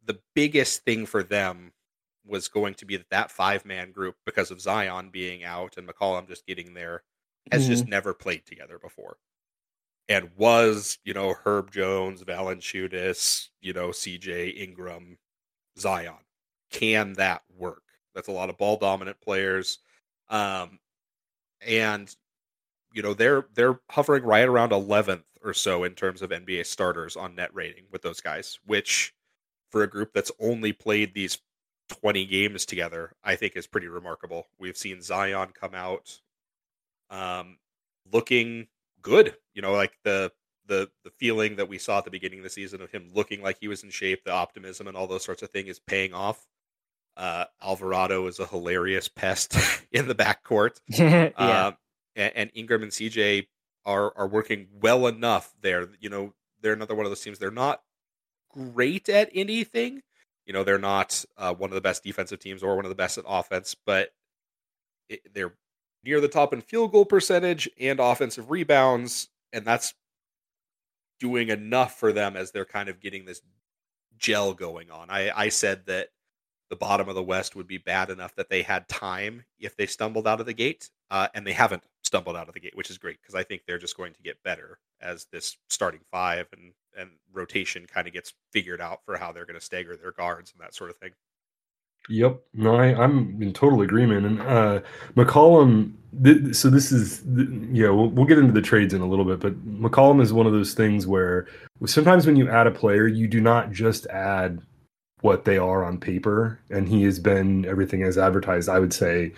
Speaker 2: the biggest thing for them was going to be that that five man group because of Zion being out and McCollum just getting there has just never played together before and was, you know, Herb Jones, Valanciunas, you know, CJ Ingram, Zion. Can that work? That's a lot of ball dominant players. Um and you know, they're they're hovering right around 11th or so in terms of NBA starters on net rating with those guys, which for a group that's only played these 20 games together, I think is pretty remarkable. We've seen Zion come out um looking good. You know, like the the the feeling that we saw at the beginning of the season of him looking like he was in shape, the optimism and all those sorts of things is paying off. Uh, Alvarado is a hilarious pest in the backcourt,
Speaker 1: yeah.
Speaker 2: um, and, and Ingram and CJ are are working well enough there. You know, they're another one of those teams. They're not great at anything. You know, they're not uh, one of the best defensive teams or one of the best at offense, but it, they're near the top in field goal percentage and offensive rebounds, and that's doing enough for them as they're kind of getting this gel going on. I, I said that the bottom of the West would be bad enough that they had time if they stumbled out of the gate, uh, and they haven't stumbled out of the gate, which is great because I think they're just going to get better as this starting five and and rotation kind of gets figured out for how they're going to stagger their guards and that sort of thing.
Speaker 3: Yep. No, I, I'm in total agreement. And uh, McCollum, th- so this is, th- yeah, we'll, we'll get into the trades in a little bit, but McCollum is one of those things where sometimes when you add a player, you do not just add what they are on paper. And he has been everything as advertised, I would say,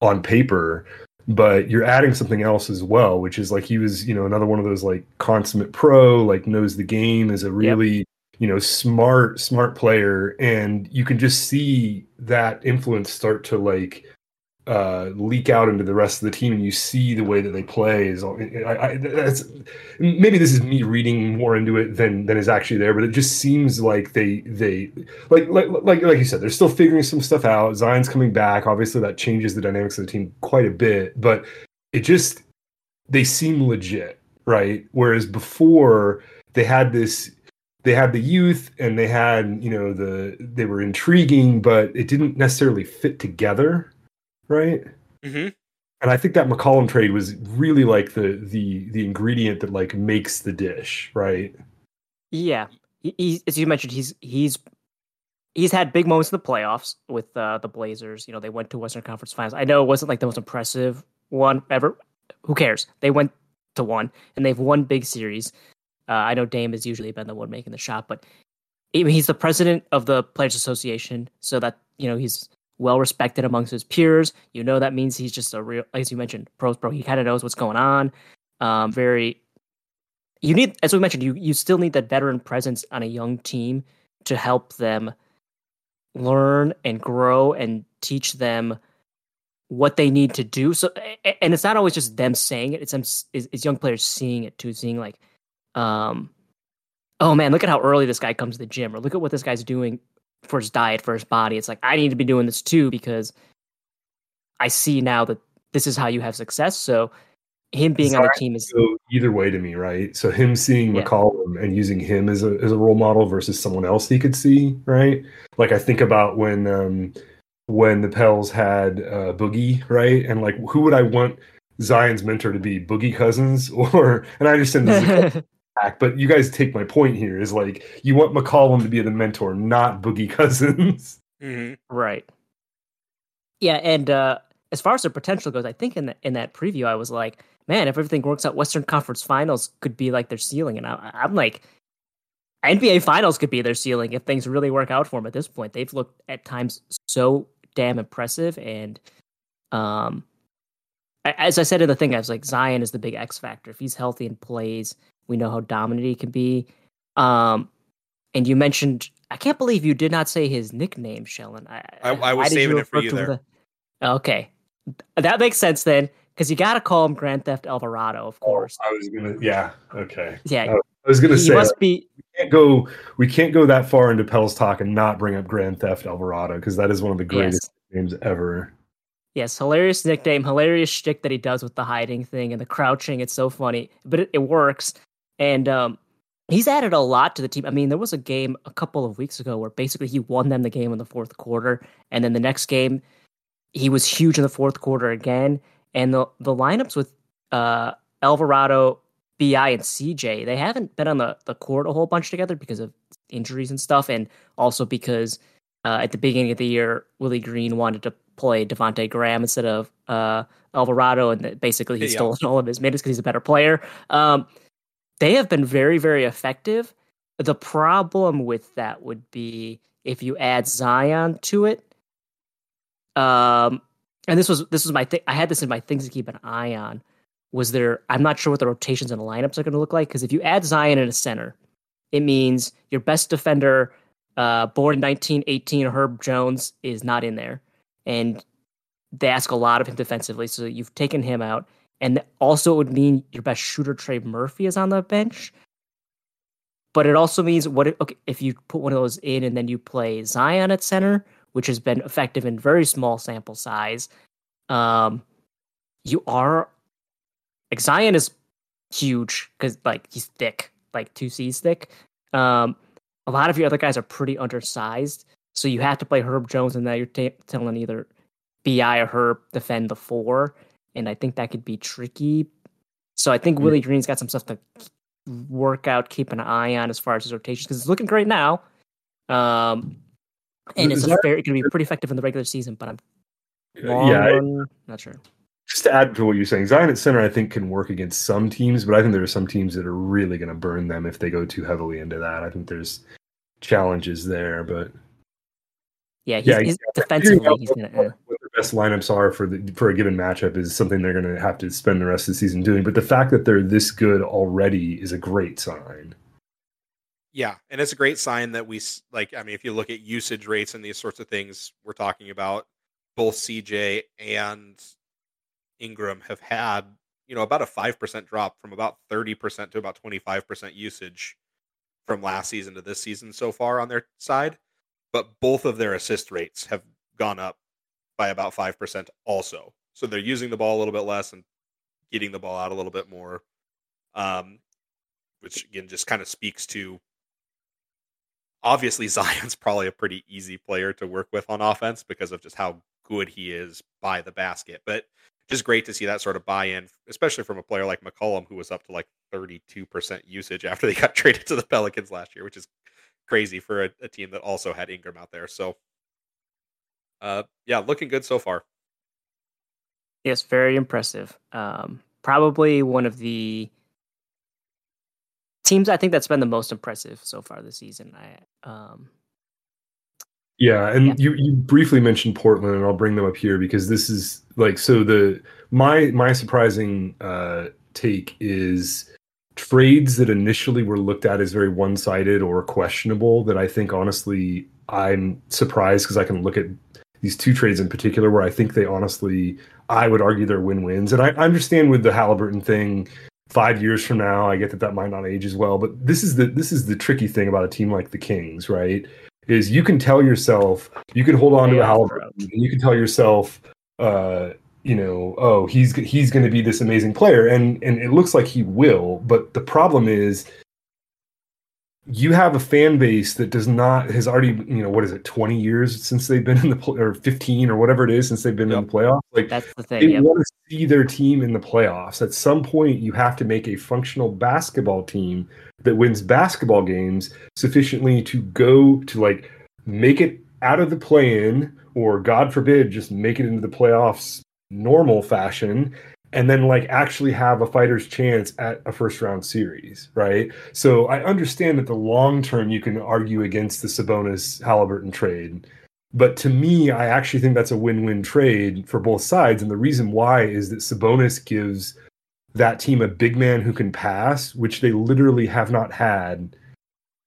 Speaker 3: on paper. But you're adding something else as well, which is like he was, you know, another one of those like consummate pro, like knows the game, is a really you know smart smart player and you can just see that influence start to like uh leak out into the rest of the team and you see the way that they play is I, I that's maybe this is me reading more into it than than is actually there but it just seems like they they like like like like you said they're still figuring some stuff out. Zion's coming back. Obviously that changes the dynamics of the team quite a bit but it just they seem legit right? Whereas before they had this they had the youth and they had you know the they were intriguing but it didn't necessarily fit together right
Speaker 2: Mm-hmm.
Speaker 3: and i think that mccollum trade was really like the the the ingredient that like makes the dish right
Speaker 1: Yeah, he, he, as you mentioned, he's he's he's had big moments in the playoffs with uh, the Blazers. You know, they went to Western Conference Finals. I know it wasn't like the most impressive one ever. Who cares? They went to one, and they've won big series. Uh, I know Dame has usually been the one making the shot, but I he's the president of the Players Association, so that you know he's well respected amongst his peers. You know that means he's just a real, as you mentioned, pros pro. He kind of knows what's going on. Um, very you need as we mentioned you you still need that veteran presence on a young team to help them learn and grow and teach them what they need to do so and it's not always just them saying it it's them it's young players seeing it too seeing like um oh man look at how early this guy comes to the gym or look at what this guy's doing for his diet for his body it's like i need to be doing this too because i see now that this is how you have success so him being on the team is
Speaker 3: either way to me, right? So him seeing
Speaker 1: Yeah.
Speaker 3: McCollum and using him as a as a role model versus someone else he could see, right? Like I think about when um when the Pels had uh, Boogie, right? And like who would I want Zion's mentor to be? Boogie Cousins or and I understand this is a hack, but you guys take my point here is like you want McCollum to be the mentor, not Boogie Cousins.
Speaker 2: hmm
Speaker 1: right. Yeah, and uh, as far as the potential goes, I think in the, in that preview, I was like, man, if everything works out, Western Conference Finals could be like their ceiling, and I, I'm like, NBA Finals could be their ceiling if things really work out for them. At this point, they've looked at times so damn impressive, and um, as I said in the thing, I was like, Zion is the big X factor. If he's healthy and plays, we know how dominant he can be. Um, and you mentioned, I can't believe you did not say his nickname, Shellin. I,
Speaker 2: I- I was saving it for you there.
Speaker 1: the- Okay, that makes sense then, because you got to call him Grand Theft Alvarado, of course.
Speaker 3: I was gonna yeah, okay.
Speaker 1: Yeah,
Speaker 3: I was gonna say
Speaker 1: must be.
Speaker 3: we can't go we can't go that far into Pell's talk and not bring up Grand Theft Alvarado because that is one of the greatest
Speaker 1: Yes,
Speaker 3: games ever.
Speaker 1: yes, hilarious nickname, hilarious shtick that he does with the hiding thing and the crouching. It's so funny, but it, it works. And um, he's added a lot to the team. I mean, there was a game a couple of weeks ago where basically he won them the game in the fourth quarter, and then the next game he was huge in the fourth quarter again. And the the lineups with uh, Alvarado, Bi, and CJ they haven't been on the the court a whole bunch together because of injuries and stuff, and also because uh, at the beginning of the year Willie Green wanted to play Devonte Graham instead of uh, Alvarado, and that basically he
Speaker 2: Yeah.
Speaker 1: stole all of his minutes because he's a better player. Um, they have been very, very effective. The problem with that would be if you add Zion to it. Um, and this was this was my thing. I had this in my things to keep an eye on. Was there? I'm not sure what the rotations and lineups are going to look like because if you add Zion in a center, it means your best defender, uh, born in 1918, Herb Jones, is not in there, and they ask a lot of him defensively. So you've taken him out, and also it would mean your best shooter, Trey Murphy, is on the bench. But it also means what? If, okay, if you put one of those in and then you play Zion at center, which has been effective in very small sample size, um, you are like Zion is huge because like he's thick, like two C's thick. Um, a lot of your other guys are pretty undersized, so you have to play Herb Jones, and now you're ta telling either Bi or Herb defend the four, and I think that could be tricky. So I think
Speaker 3: Hmm.
Speaker 1: Willie Green's got some stuff to work out, keep an eye on as far as his rotations because it's looking great now. Um, and it's a
Speaker 3: Zion-
Speaker 1: fair, it can be pretty effective in the regular season, but I'm
Speaker 3: Uh, yeah,
Speaker 1: run, not sure.
Speaker 3: just to add to what you're saying, Zion at center I think can work against some teams, but I think there are some teams that are really going to burn them if they go too heavily into that. I think there's challenges there, but
Speaker 1: Yeah, he's,
Speaker 3: Yeah,
Speaker 1: defensively, he's gonna.
Speaker 3: Best lineups are for the for a given matchup is something they're going to have to spend the rest of the season doing. But the fact that they're this good already is a great sign.
Speaker 2: Yeah, and it's a great sign that we like. I mean, if you look at usage rates and these sorts of things, we're talking about both CJ and Ingram have had you know about a five percent drop from about thirty percent to about twenty five percent usage from last season to this season so far on their side. But both of their assist rates have gone up by about five percent also. So they're using the ball a little bit less and getting the ball out a little bit more. Um, which again just kind of speaks to obviously Zion's probably a pretty easy player to work with on offense because of just how good he is by the basket. But just great to see that sort of buy-in, especially from a player like McCollum, who was up to like 32% usage after they got traded to the Pelicans last year, which is crazy for a, a team that also had Ingram out there. So, uh, yeah, looking good so far.
Speaker 1: yes, very impressive. Um, probably one of the teams I think that's been the most impressive so far this season. I um,
Speaker 3: Yeah, and
Speaker 1: Yeah.
Speaker 3: you you briefly mentioned Portland, and I'll bring them up here because this is like so the my my surprising uh, take is trades that initially were looked at as very one sided or questionable. That I think honestly I'm surprised because I can look at these two trades in particular where I think they honestly I would argue they're win wins, and I, I understand with the Halliburton thing. Five years from now, I get that that might not age as well, but this is the this is the tricky thing about a team like the Kings, right? is you can tell yourself you can hold on to a Halliburton and you can tell yourself uh you know, oh, he's he's going to be this amazing player, and and it looks like he will. But the problem is, you have a fan base that does not has already you know what is it 20 years since they've been in the or 15 or whatever it is since they've been yep. in the playoffs like
Speaker 1: that's the thing
Speaker 3: they yep. want to see their team in the playoffs at some point you have to make a functional basketball team that wins basketball games sufficiently to go to like make it out of the play in or god forbid just make it into the playoffs normal fashion and then like actually have a fighter's chance at a first round series, right? So I understand that the long term you can argue against the Sabonis Halliburton trade. But to me, I actually think that's a win win trade for both sides. And the reason why is that Sabonis gives that team a big man who can pass, which they literally have not had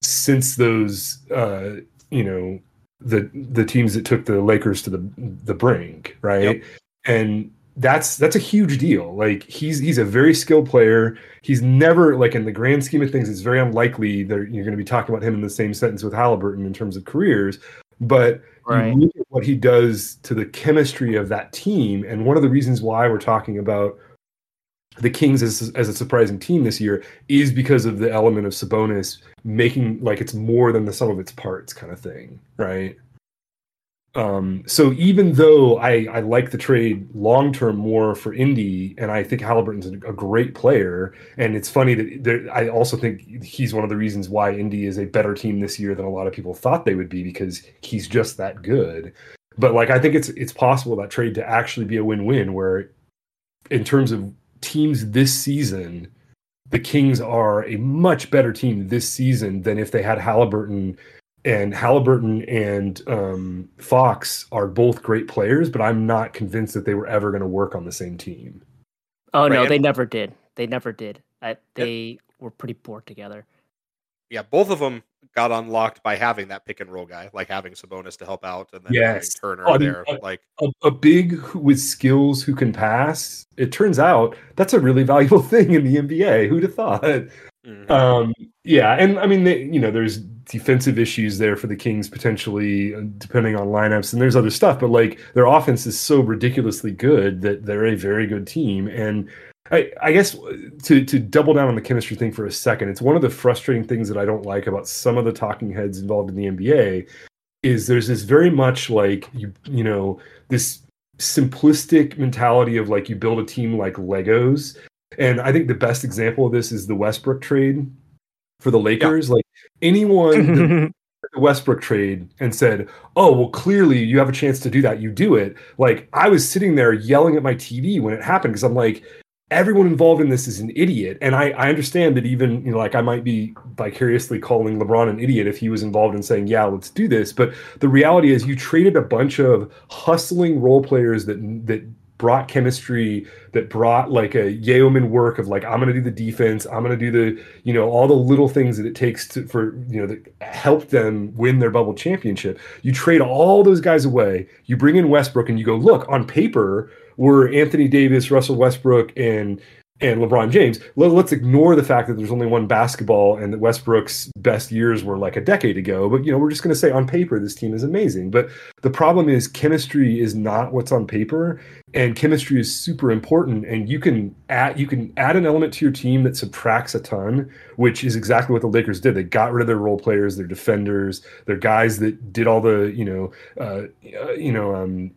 Speaker 3: since those, uh, you know, the the teams that took the Lakers to the the brink, right? Yep. And that's that's a huge deal. Like he's he's a very skilled player. He's never like in the grand scheme of things, it's very unlikely that you're going to be talking about him in the same sentence with Halliburton in terms of careers. But right. you look at what he does to the chemistry of that team, and one of the reasons why we're talking about the Kings as, as a surprising team this year is because of the element of Sabonis making like it's more than the sum of its parts kind of thing, right? Um, so even though I, I like the trade long term more for Indy, and I think Halliburton's a, great player, and it's funny that there, I also think he's one of the reasons why Indy is a better team this year than a lot of people thought they would be because he's just that good. But like I think it's it's possible that trade to actually be a win win where, in terms of teams this season, the Kings are a much better team this season than if they had Halliburton and Halliburton and um, Fox are both great players, but I'm not convinced that they were ever going to work on the same team.
Speaker 1: Oh right. no, they never did. They never did. I, they were pretty bored together.
Speaker 2: Yeah, both of them got unlocked by having that pick and roll guy, like having Sabonis to help out, and then
Speaker 3: yes.
Speaker 2: having Turner oh, there.
Speaker 3: A,
Speaker 2: like
Speaker 3: a, a big with skills who can pass. It turns out that's a really valuable thing in the NBA. Who'd have thought? Mm-hmm. Um, yeah, and I mean, they, you know, there's defensive issues there for the Kings potentially, uh, depending on lineups, and there's other stuff. But like their offense is so ridiculously good that they're a very good team. And I, I guess uh, to to double down on the chemistry thing for a second, it's one of the frustrating things that I don't like about some of the talking heads involved in the NBA is there's this very much like you you know this simplistic mentality of like you build a team like Legos. And I think the best example of this is the Westbrook trade for the Lakers. Yeah. Like anyone the Westbrook trade and said, "Oh, well, clearly you have a chance to do that. You do it." Like I was sitting there yelling at my TV when it happened because I'm like, everyone involved in this is an idiot, and I, I understand that even you know, like I might be vicariously calling LeBron an idiot if he was involved in saying, "Yeah, let's do this." But the reality is, you traded a bunch of hustling role players that that brought chemistry that brought like a yeoman work of like i'm going to do the defense i'm going to do the you know all the little things that it takes to for you know that help them win their bubble championship. You trade all those guys away you bring in westbrook and you go look on paper we're anthony davis russell westbrook and and LeBron James. Let, us ignore the fact that there's only one basketball and that Westbrook's best years were like a decade ago. But you know, we're just going to say on paper this team is amazing. But the problem is chemistry is not what's on paper, and chemistry is super important. And you can add you can add an element to your team that subtracts a ton, which is exactly what the Lakers did. They got rid of their role players, their defenders, their guys that did all the you know uh, you know um,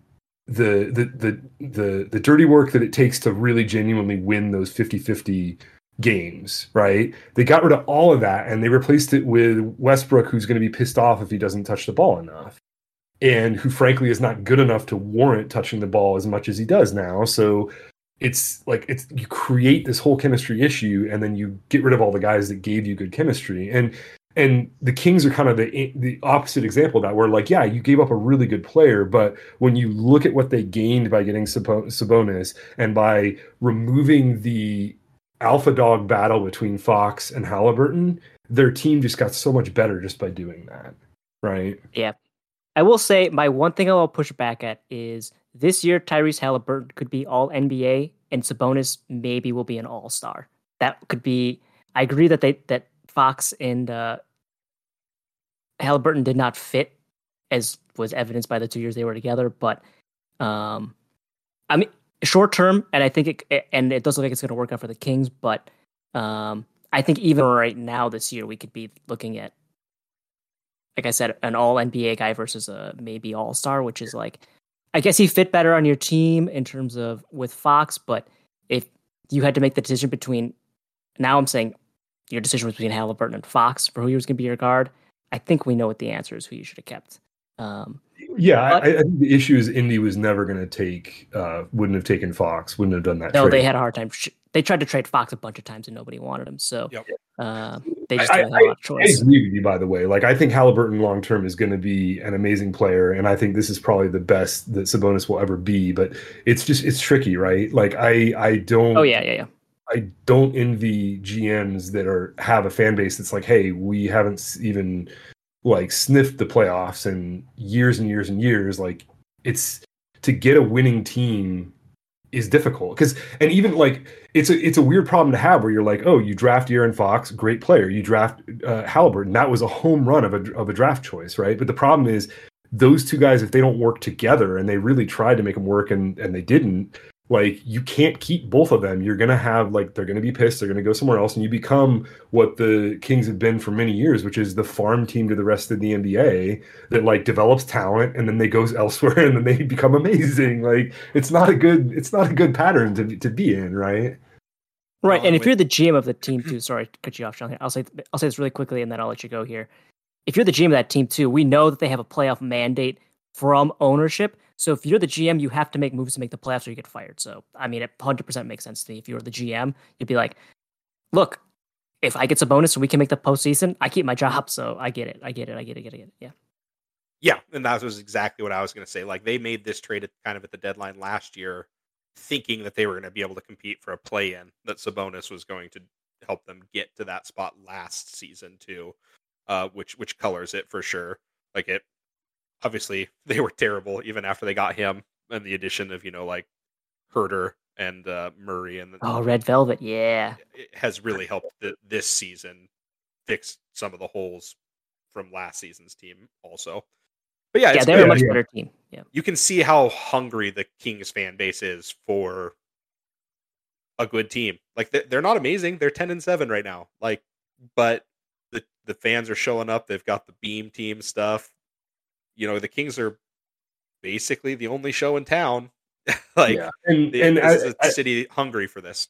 Speaker 3: the the the the the dirty work that it takes to really genuinely win those 50-50 games, right? They got rid of all of that and they replaced it with Westbrook who's going to be pissed off if he doesn't touch the ball enough. And who frankly is not good enough to warrant touching the ball as much as he does now. So it's like it's you create this whole chemistry issue and then you get rid of all the guys that gave you good chemistry. And and the Kings are kind of the the opposite example of that, where like, yeah, you gave up a really good player, but when you look at what they gained by getting Sabonis and by removing the alpha dog battle between Fox and Halliburton, their team just got so much better just by doing that, right?
Speaker 1: Yeah, I will say my one thing I'll push back at is this year Tyrese Halliburton could be All NBA, and Sabonis maybe will be an All Star. That could be. I agree that they that Fox and uh, Halliburton did not fit, as was evidenced by the two years they were together. But um, I mean, short term, and I think it and it doesn't look like it's going to work out for the Kings. But um, I think even right now this year, we could be looking at, like I said, an All NBA guy versus a maybe All Star, which is like, I guess he fit better on your team in terms of with Fox. But if you had to make the decision between, now I'm saying your decision was between Halliburton and Fox for who he was going to be your guard. I think we know what the answer is. Who you should have kept. Um,
Speaker 3: yeah, but, I, I, think the issue is Indy was never going to take, uh, wouldn't have taken Fox, wouldn't have done that.
Speaker 1: No,
Speaker 3: trade.
Speaker 1: they had a hard time. They tried to trade Fox a bunch of times and nobody wanted him. So
Speaker 2: yep.
Speaker 1: uh, they just
Speaker 3: I,
Speaker 1: didn't have a lot of choice.
Speaker 3: I agree with you, by the way. Like, I think Halliburton long term is going to be an amazing player, and I think this is probably the best that Sabonis will ever be. But it's just it's tricky, right? Like, I I don't.
Speaker 1: Oh yeah, yeah, yeah.
Speaker 3: I don't envy GMs that are have a fan base that's like, hey, we haven't even like sniffed the playoffs in years and years and years. Like it's to get a winning team is difficult. Because and even like it's a it's a weird problem to have where you're like oh you draft Aaron Fox great player. You draft uh, Halliburton. That was a home run of a of a draft choice right? But the problem is those two guys if they don't work together and they really tried to make them work and and they didn't like you can't keep both of them. You're going to have like they're going to be pissed they're going to go somewhere else and you become what the kings have been for many years which is the farm team to the rest of the nba that like develops talent and then they goes elsewhere and then they become amazing. Like it's not a good it's not a good pattern to, to be in right?
Speaker 1: Right and if you're the gm of the team too sorry to cut you off Sean, i'll say i'll say this really quickly and then i'll let you go here. If you're the gm of that team too we know that they have a playoff mandate from ownership so if you're the GM, you have to make moves to make the playoffs or you get fired. So I mean, it 100% makes sense to me. If you're the GM, you'd be like, look, if I get Sabonis and we can make the postseason, I keep my job. So I get it. I get it. I get it. I get it. Yeah.
Speaker 2: Yeah, and that was exactly what I was going to say. Like they made this trade at, kind of at the deadline last year, thinking that they were going to be able to compete for a play-in. That Sabonis was going to help them get to that spot last season too, uh, which which colors it for sure. Like it obviously they were terrible even after they got him and the addition of you know like Huerter and uh, Murray and the,
Speaker 1: oh Red Velvet, yeah,
Speaker 2: it has really helped the, this season fix some of the holes from last season's team also. But yeah,
Speaker 1: yeah, they're a much better team. Yeah,
Speaker 2: you can see how hungry the Kings fan base is for a good team. Like they're not amazing; they're ten and seven right now. Like, but the the fans are showing up. They've got the beam team stuff you know the Kings are basically the only show in town. like, yeah. and, the, and as, a city hungry for this.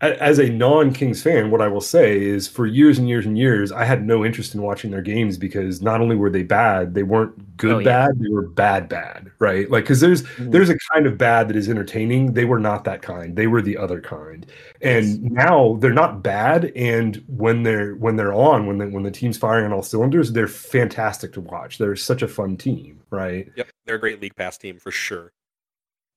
Speaker 3: As a non-Kings fan, what I will say is, for years and years and years, I had no interest in watching their games because not only were they bad, they weren't good oh, yeah. bad; they were bad bad, right? Like, because there's mm-hmm. there's a kind of bad that is entertaining. They were not that kind; they were the other kind. And yes. now they're not bad, and when they're when they're on, when the, when the team's firing on all cylinders, they're fantastic to watch. They're such a fun team, right?
Speaker 2: Yep, they're a great league pass team for sure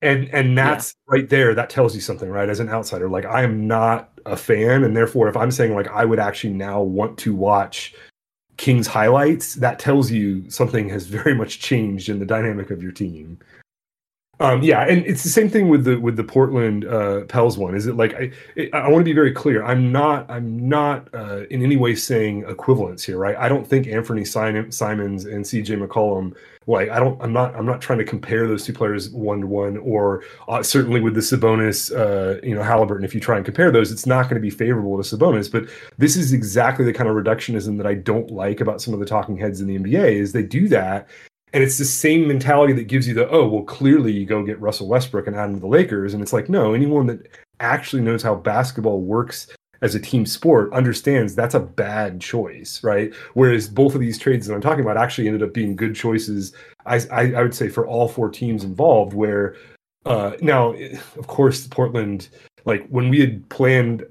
Speaker 3: and and that's yeah. right there that tells you something right as an outsider like i am not a fan and therefore if i'm saying like i would actually now want to watch king's highlights that tells you something has very much changed in the dynamic of your team um, yeah, and it's the same thing with the with the Portland uh, Pels one. Is it like I I want to be very clear. I'm not I'm not uh, in any way saying equivalence here, right? I don't think Anthony Simons and C.J. McCollum like I don't I'm not I'm not trying to compare those two players one to one or uh, certainly with the Sabonis uh, you know Halliburton. If you try and compare those, it's not going to be favorable to Sabonis. But this is exactly the kind of reductionism that I don't like about some of the talking heads in the NBA. Is they do that and it's the same mentality that gives you the, oh, well, clearly you go get Russell Westbrook and add him to the Lakers. And it's like, no, anyone that actually knows how basketball works as a team sport understands that's a bad choice, right? Whereas both of these trades that I'm talking about actually ended up being good choices, I, I, I would say, for all four teams involved. Where uh, now, of course, Portland, like when we had planned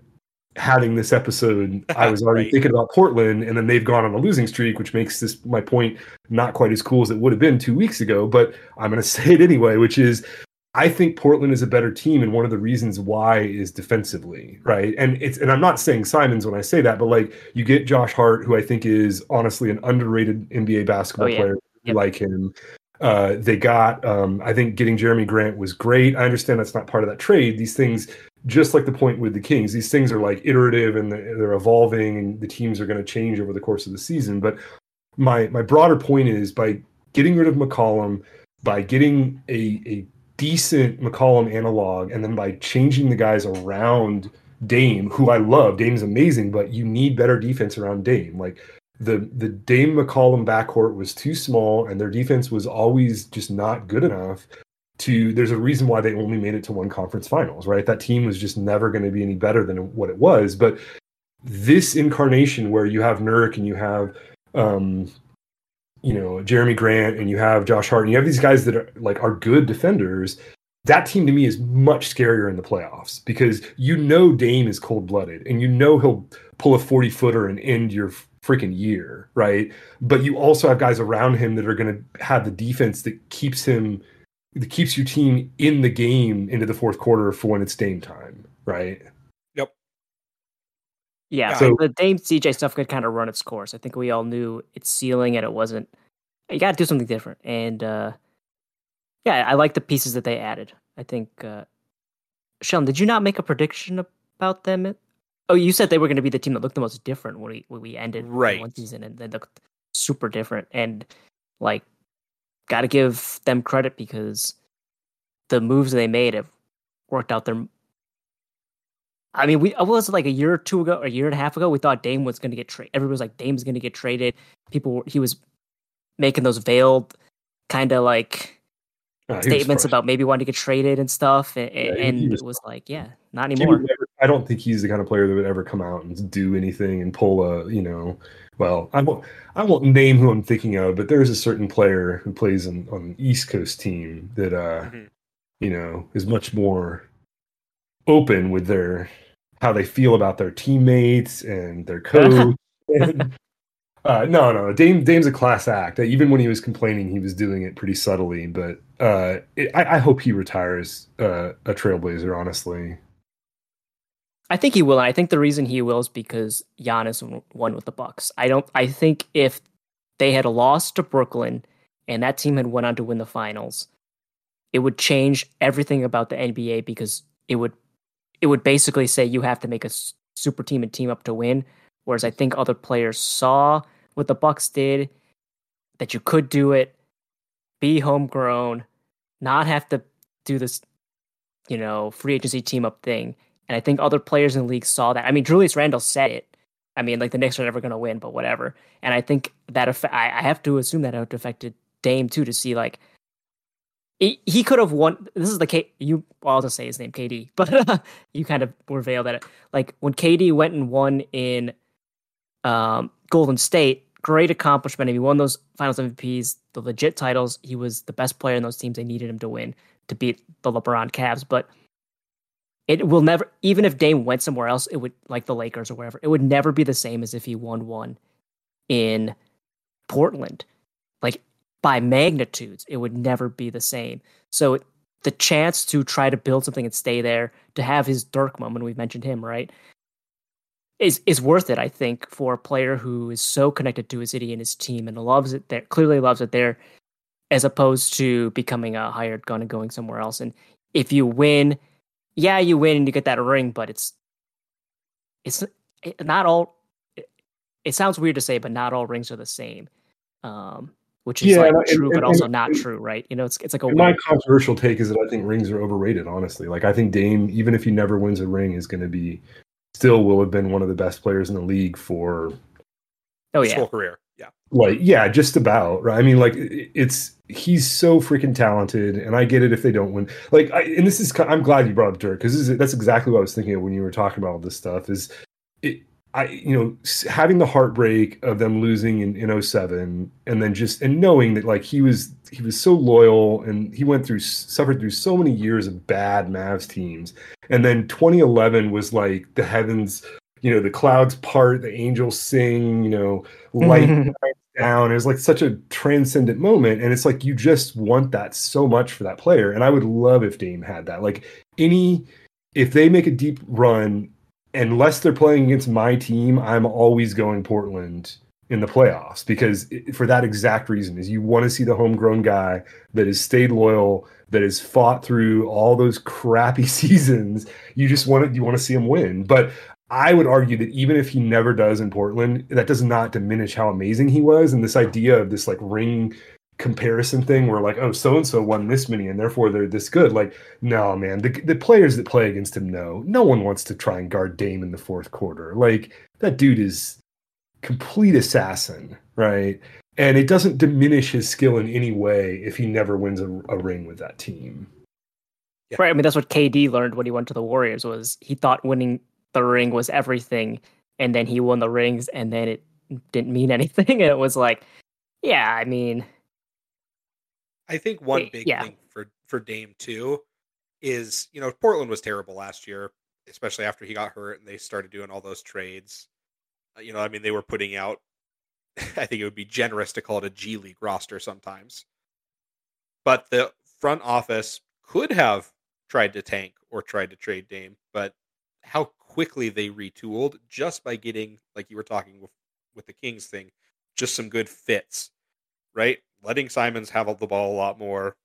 Speaker 3: having this episode, I was already right. thinking about Portland, and then they've gone on a losing streak, which makes this my point not quite as cool as it would have been two weeks ago. But I'm going to say it anyway, which is I think Portland is a better team, and one of the reasons why is defensively, right? And it's and I'm not saying Simons when I say that, but like you get Josh Hart, who I think is honestly an underrated NBA basketball oh, yeah. player. Yep. Like him, uh, they got, um, I think getting Jerami Grant was great. I understand that's not part of that trade. These things just like the point with the Kings, these things are like iterative and they're evolving, and the teams are going to change over the course of the season. But my my broader point is by getting rid of McCollum, by getting a a decent McCollum analog, and then by changing the guys around Dame, who I love, Dame's amazing, but you need better defense around Dame. Like the the Dame McCollum backcourt was too small, and their defense was always just not good enough. To there's a reason why they only made it to one conference finals, right? That team was just never going to be any better than what it was. But this incarnation where you have Nurk and you have um, you know Jerami Grant and you have Josh Hart and you have these guys that are like are good defenders. That team to me is much scarier in the playoffs because you know Dame is cold blooded and you know he'll pull a 40 footer and end your freaking year, right? But you also have guys around him that are going to have the defense that keeps him that keeps your team in the game into the fourth quarter for when it's Dame time, right?
Speaker 2: Yep.
Speaker 1: Yeah,
Speaker 3: So-
Speaker 1: the Dame CJ stuff could kind of run its course. I think we all knew its ceiling and it wasn't. You got to do something different. And uh, yeah, I like the pieces that they added. I think, uh, Shellin, did you not make a prediction about them? Oh, you said they were going to be the team that looked the most different when we when we ended
Speaker 2: Right.
Speaker 1: one season, and they looked super different. And like, got to give them credit because the moves they made have worked out their I mean, we was it like a year or two ago, or a year and a half ago, we thought Dame was going to get traded. Everybody was like, Dame's going to get traded. People, were, he was making those veiled kind of like
Speaker 3: Uh,
Speaker 1: statements about maybe wanting to get traded and stuff, and,
Speaker 3: Yeah,
Speaker 1: and
Speaker 3: was
Speaker 1: it was like, yeah, not
Speaker 3: He
Speaker 1: anymore.
Speaker 3: would never- I don't think he's the kind of player that would ever come out and do anything and pull a, you know, well, I won't, I won't name who I'm thinking of, but there's a certain player who plays on, on an East Coast team that, uh,
Speaker 2: Mhm.
Speaker 3: you know, is much more open with their how they feel about their teammates and their coach. and, uh, no, no, Dame Dame's a class act. Even when he was complaining, he was doing it pretty subtly. But uh, it, I, I hope he retires uh, a Trailblazer. Honestly,
Speaker 1: I think he will. And I think the reason he will is because Giannis won with the Bucks. I don't. I think if they had lost to Brooklyn and that team had went on to win the finals, it would change everything about the NBA because it would it would basically say you have to make a super team and team up to win. Whereas I think other players saw what the Bucks did, that you could do it, be homegrown, not have to do this, you know, free agency team up thing. And I think other players in the league saw that. I mean, Julius Randle said it. I mean, like the Knicks are never going to win, but whatever. And I think that I, I have to assume that it affected Dame too to see like he, he could have won. This is the K. You well, I'll just say his name, KD. But you kind of were veiled at it. Like when KD went and won in um, Golden State, great accomplishment. And he won those Finals MVPs, the legit titles. He was the best player in those teams. They needed him to win to beat the LeBron Cavs, but it will never. Even if Dame went somewhere else, it would like the Lakers or wherever. It would never be the same as if he won one in Portland. Like by magnitudes, it would never be the same. So the chance to try to build something and stay there, to have his Dirk moment, we've mentioned him, right? Is is worth it, I think, for a player who is so connected to his city and his team and loves it there, clearly loves it there, as opposed to becoming a hired gun and going somewhere else. And if you win, yeah, you win and you get that ring, but it's it's not all. It, it sounds weird to say, but not all rings are the same. Um, which is
Speaker 3: Yeah,
Speaker 1: like
Speaker 3: and- and-
Speaker 1: true, but
Speaker 3: and-
Speaker 1: also
Speaker 3: and-
Speaker 1: not
Speaker 3: and-
Speaker 1: true, right? You know, it's it's like a
Speaker 3: And my
Speaker 1: weird-
Speaker 3: controversial take is that I think rings are overrated. Honestly, like I think Dame, even if he never wins a ring, is going to be still will have been one of the best players in the league for
Speaker 1: oh
Speaker 2: His
Speaker 1: yeah,
Speaker 2: whole career. Yeah.
Speaker 3: like yeah just about right i mean like it's he's so freaking talented and i get it if they don't win like I, and this is i'm glad you brought up dirk because that's exactly what i was thinking of when you were talking about all this stuff is it i you know having the heartbreak of them losing in, in 07 and then just and knowing that like he was he was so loyal and he went through suffered through so many years of bad mavs teams and then 2011 was like the heavens you know the clouds part the angels sing you know light down. It was like such a transcendent moment. And it's like you just want that so much for that player. And I would love if Dame had that. Like any if they make a deep run, unless they're playing against my team, I'm always going Portland in the playoffs because it, for that exact reason is you want to see the homegrown guy that has stayed loyal that has fought through all those crappy seasons you just want to you want to see him win but I would argue that even if he never does in Portland, that does not diminish how amazing he was. And this idea of this like ring comparison thing where like oh so and so won this many and therefore they're this good like no man the, the players that play against him know no one wants to try and guard Dame in the fourth quarter like that dude is complete assassin right and it doesn't diminish his skill in any way if he never wins a, a ring with that team
Speaker 1: yeah. right i mean that's what KD learned when he went to the Warriors was he thought winning the ring was everything and then he won the rings and then it didn't mean anything and it was like yeah i mean
Speaker 2: I think one big yeah. thing for for Dame too is you know Portland was terrible last year, especially after he got hurt and they started doing all those trades. Uh, you know, I mean, they were putting out. I think it would be generous to call it a G League roster sometimes, but the front office could have tried to tank or tried to trade Dame, but how quickly they retooled just by getting, like you were talking with with the Kings thing, just some good fits, right? letting Simons have the ball a lot more,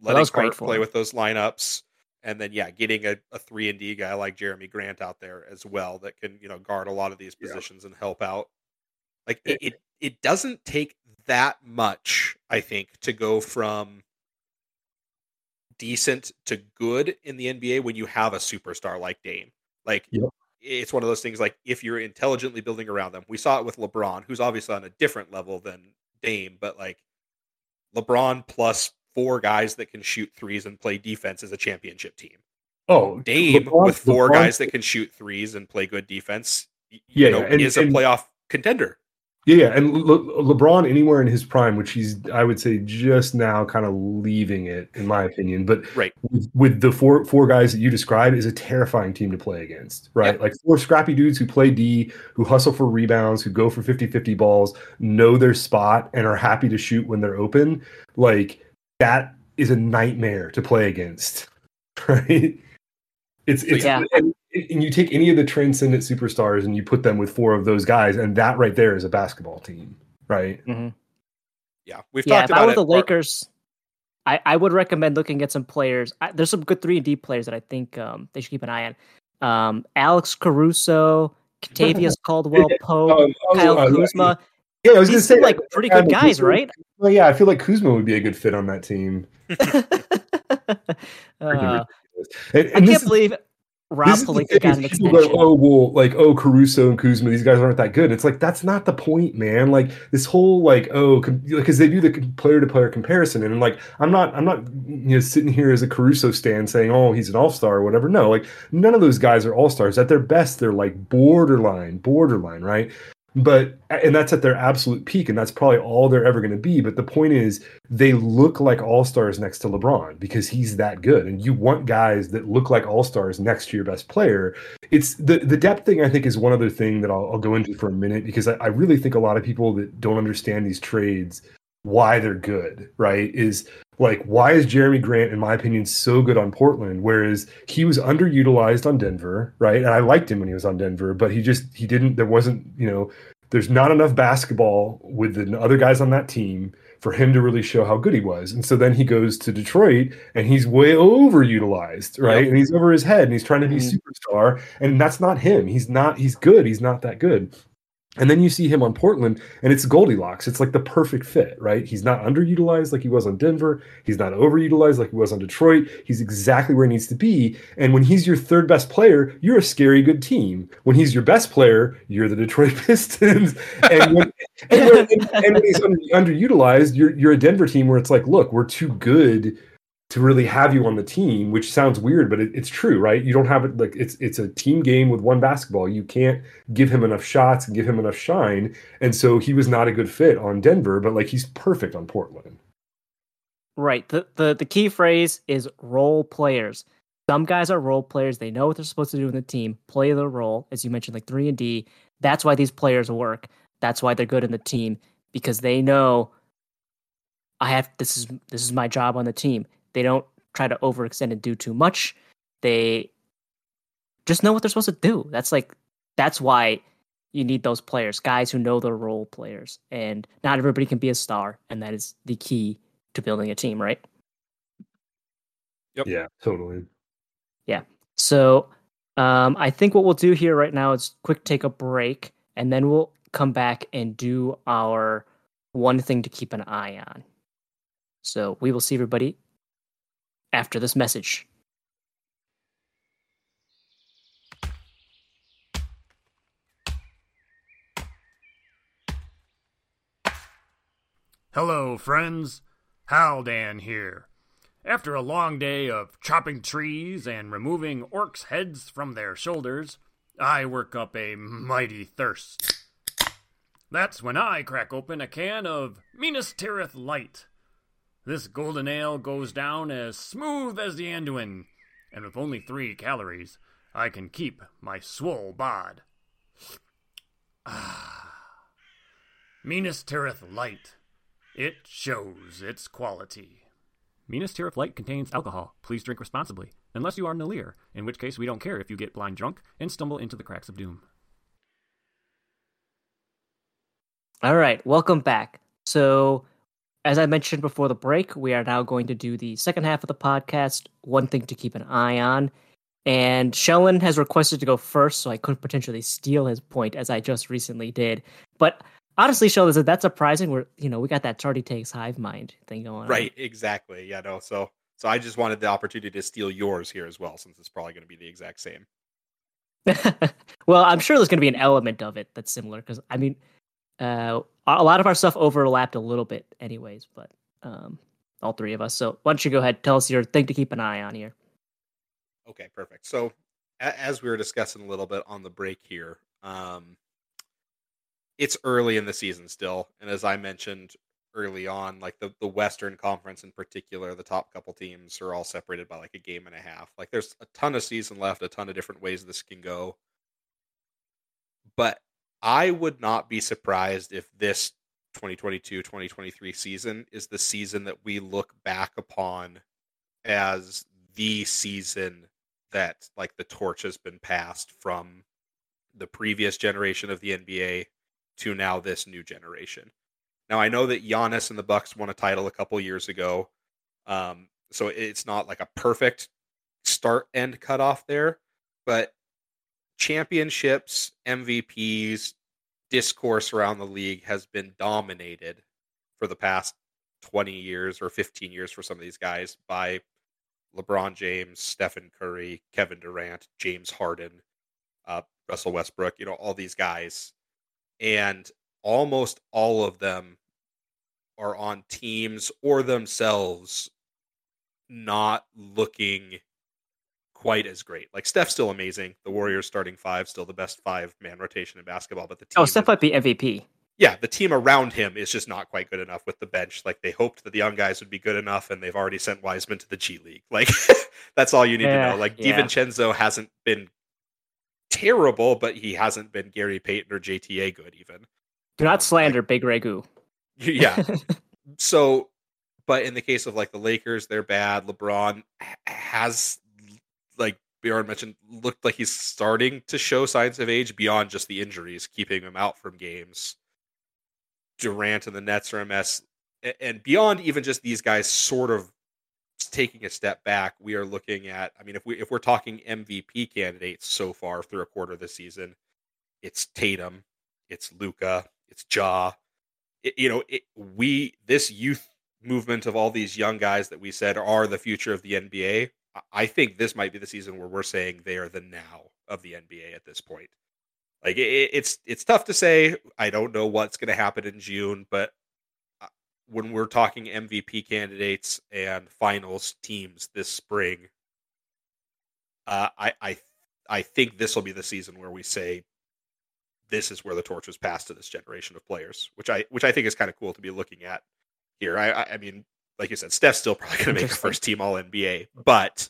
Speaker 2: letting Clark play with those lineups, and then yeah, getting a, a three and D guy like Jerami Grant out there as well that can you know guard a lot of these positions yeah. and help out. Like it, it, it doesn't take that much, I think, to go from decent to good in the NBA when you have a superstar like Dame. Like yep. it's one of those things like if you're intelligently building around them. We saw it with LeBron, who's obviously on a different level than Dame, but like LeBron plus four guys that can shoot threes and play defense is a championship team.
Speaker 3: Oh,
Speaker 2: Dame LeBron, with four LeBron, guys that can shoot threes and play good defense, yeah, know, yeah. And, is a and, playoff contender.
Speaker 3: Yeah, and Le- LeBron anywhere in his prime, which he's I would say just now kind of leaving it, in my opinion. But
Speaker 2: right
Speaker 3: with, with the four four guys that you described, is a terrifying team to play against. Right, yep. like four scrappy dudes who play D, who hustle for rebounds, who go for 50-50 balls, know their spot, and are happy to shoot when they're open. Like that is a nightmare to play against. Right. It's it's yeah. and, and you take any of the transcendent superstars and you put them with four of those guys, and that right there is a basketball team, right?
Speaker 1: Mm-hmm.
Speaker 2: Yeah, we've
Speaker 1: yeah,
Speaker 2: talked
Speaker 1: if
Speaker 2: about
Speaker 1: I were the Lakers. I, I would recommend looking at some players. I, there's some good three and D players that I think um, they should keep an eye on. Um, Alex Caruso, Kentavious Caldwell Pope, oh, Kyle oh, Kuzma.
Speaker 3: Yeah, I was going to say
Speaker 1: like pretty good guys,
Speaker 3: Kuzma,
Speaker 1: right?
Speaker 3: Well, yeah, I feel like Kuzma would be a good fit on that team.
Speaker 1: uh, and, and I can't believe Rob Pelinka got an extension. Go,
Speaker 3: oh well, like oh Caruso and Kuzma, these guys aren't that good. It's like that's not the point, man. Like this whole like oh because they do the player to player comparison, and like I'm not I'm not you know sitting here as a Caruso stand saying oh he's an all star or whatever. No, like none of those guys are all stars. At their best, they're like borderline, borderline, right? But and that's at their absolute peak and that's probably all they're ever going to be but the point is they look like all-stars next to lebron because he's that good and you want guys that look like all-stars next to your best player. It's the the depth thing i think is one other thing that i'll, I'll go into for a minute because I, I really think a lot of people that don't understand these trades why they're good right is like why is Jerami Grant in my opinion so good on Portland? Whereas he was underutilized on Denver right? And I liked him when he was on Denver but he just he didn't there wasn't you know there's not enough basketball with the other guys on that team for him to really show how good he was. And so then he goes to Detroit and he's way overutilized right? Yep. and he's over his head and he's trying to be mm-hmm. superstar. And that's not him. He's not he's good. He's not that good and then you see him on Portland, and it's Goldilocks. It's like the perfect fit, right? He's not underutilized like he was on Denver. He's not overutilized like he was on Detroit. He's exactly where he needs to be. And when he's your third best player, you're a scary good team. When he's your best player, you're the Detroit Pistons. and, when, and, when, and, when, he's under, underutilized, you're you're a Denver team where it's like, look, we're too good to really have you on the team, which sounds weird, but it, it's true, right? You don't have it like it's it's a team game with one basketball. You can't give him enough shots and give him enough shine, and so he was not a good fit on Denver, but like he's perfect on Portland.
Speaker 1: Right. The the the key phrase is role players. Some guys are role players. They know what they're supposed to do in the team, play their role, as you mentioned, like three and D. That's why these players work. That's why they're good in the team because they know I have this is this is my job on the team they don't try to overextend and do too much. They just know what they're supposed to do. That's like that's why you need those players, guys who know their role players. And not everybody can be a star, and that is the key to building a team, right?
Speaker 3: Yep. Yeah, totally.
Speaker 1: Yeah. So um, I think what we'll do here right now is quick take a break, and then we'll come back and do our one thing to keep an eye on. So we will see everybody after this message.
Speaker 4: Hello, friends. Haldan here. After a long day of chopping trees and removing orcs' heads from their shoulders, I work up a mighty thirst. That's when I crack open a can of Minas Tirith Light. This golden ale goes down as smooth as the Anduin, and with only three calories, I can keep my swole bod. Ah. Minas Tirith Light. It shows its quality. Minas Tirith Light contains alcohol. Please drink responsibly, unless you are Nalir, in which case we don't care if you get blind drunk and stumble into the cracks of doom.
Speaker 1: All right, welcome back. So, as I mentioned before the break, we are now going to do the second half of the podcast. One thing to keep an eye on. And Shellin has requested to go first, so I could potentially steal his point, as I just recently did. But honestly, Sheldon, is that surprising? We're you know we got that Tardy takes hive mind thing going
Speaker 2: right, on. exactly. Yeah, no. So so I just wanted the opportunity to steal yours here as well, since it's probably going to be the exact same.
Speaker 1: well, I'm sure there's going to be an element of it that's similar because I mean, uh, a lot of our stuff overlapped a little bit, anyways. But um, all three of us. So why don't you go ahead, tell us your thing to keep an eye on here.
Speaker 2: Okay, perfect. So as we were discussing a little bit on the break here, um, it's early in the season still, and as I mentioned early on, like the the Western Conference in particular, the top couple teams are all separated by like a game and a half. Like there's a ton of season left, a ton of different ways this can go. But I would not be surprised if this 2022-2023 season is the season that we look back upon as the season that like the torch has been passed from the previous generation of the NBA to now this new generation. Now I know that Giannis and the Bucks won a title a couple years ago, um, so it's not like a perfect start end cutoff there, but championships, MVPs, discourse around the league has been dominated for the past 20 years or 15 years for some of these guys by LeBron James, Stephen Curry, Kevin Durant, James Harden, uh, Russell Westbrook, you know, all these guys. And almost all of them are on teams or themselves not looking quite as great. Like Steph's still amazing. The Warriors starting five, still the best five man rotation in basketball. But the
Speaker 1: oh, team, oh, Steph might be MVP.
Speaker 2: Yeah, the team around him is just not quite good enough with the bench. Like they hoped that the young guys would be good enough, and they've already sent Wiseman to the G League. Like that's all you need yeah, to know. Like yeah. DiVincenzo hasn't been terrible, but he hasn't been Gary Payton or JTA good even.
Speaker 1: Do not um, slander like, Big Ragu.
Speaker 2: Yeah. so, but in the case of like the Lakers, they're bad. LeBron has, like Beorn mentioned, looked like he's starting to show signs of age beyond just the injuries, keeping him out from games. Durant and the Nets are a mess. And beyond even just these guys sort of taking a step back, we are looking at. I mean, if we if we're talking MVP candidates so far through a quarter of the season, it's Tatum, it's Luka, it's Ja. It, you know, it, we this youth movement of all these young guys that we said are the future of the NBA. I think this might be the season where we're saying they are the now of the NBA at this point. Like it, it's it's tough to say. I don't know what's going to happen in June, but when we're talking MVP candidates and finals teams this spring, uh, I I I think this will be the season where we say this is where the torch was passed to this generation of players, which I which I think is kind of cool to be looking at here. I I, I mean, like you said, Steph's still probably going to make a first team All NBA, but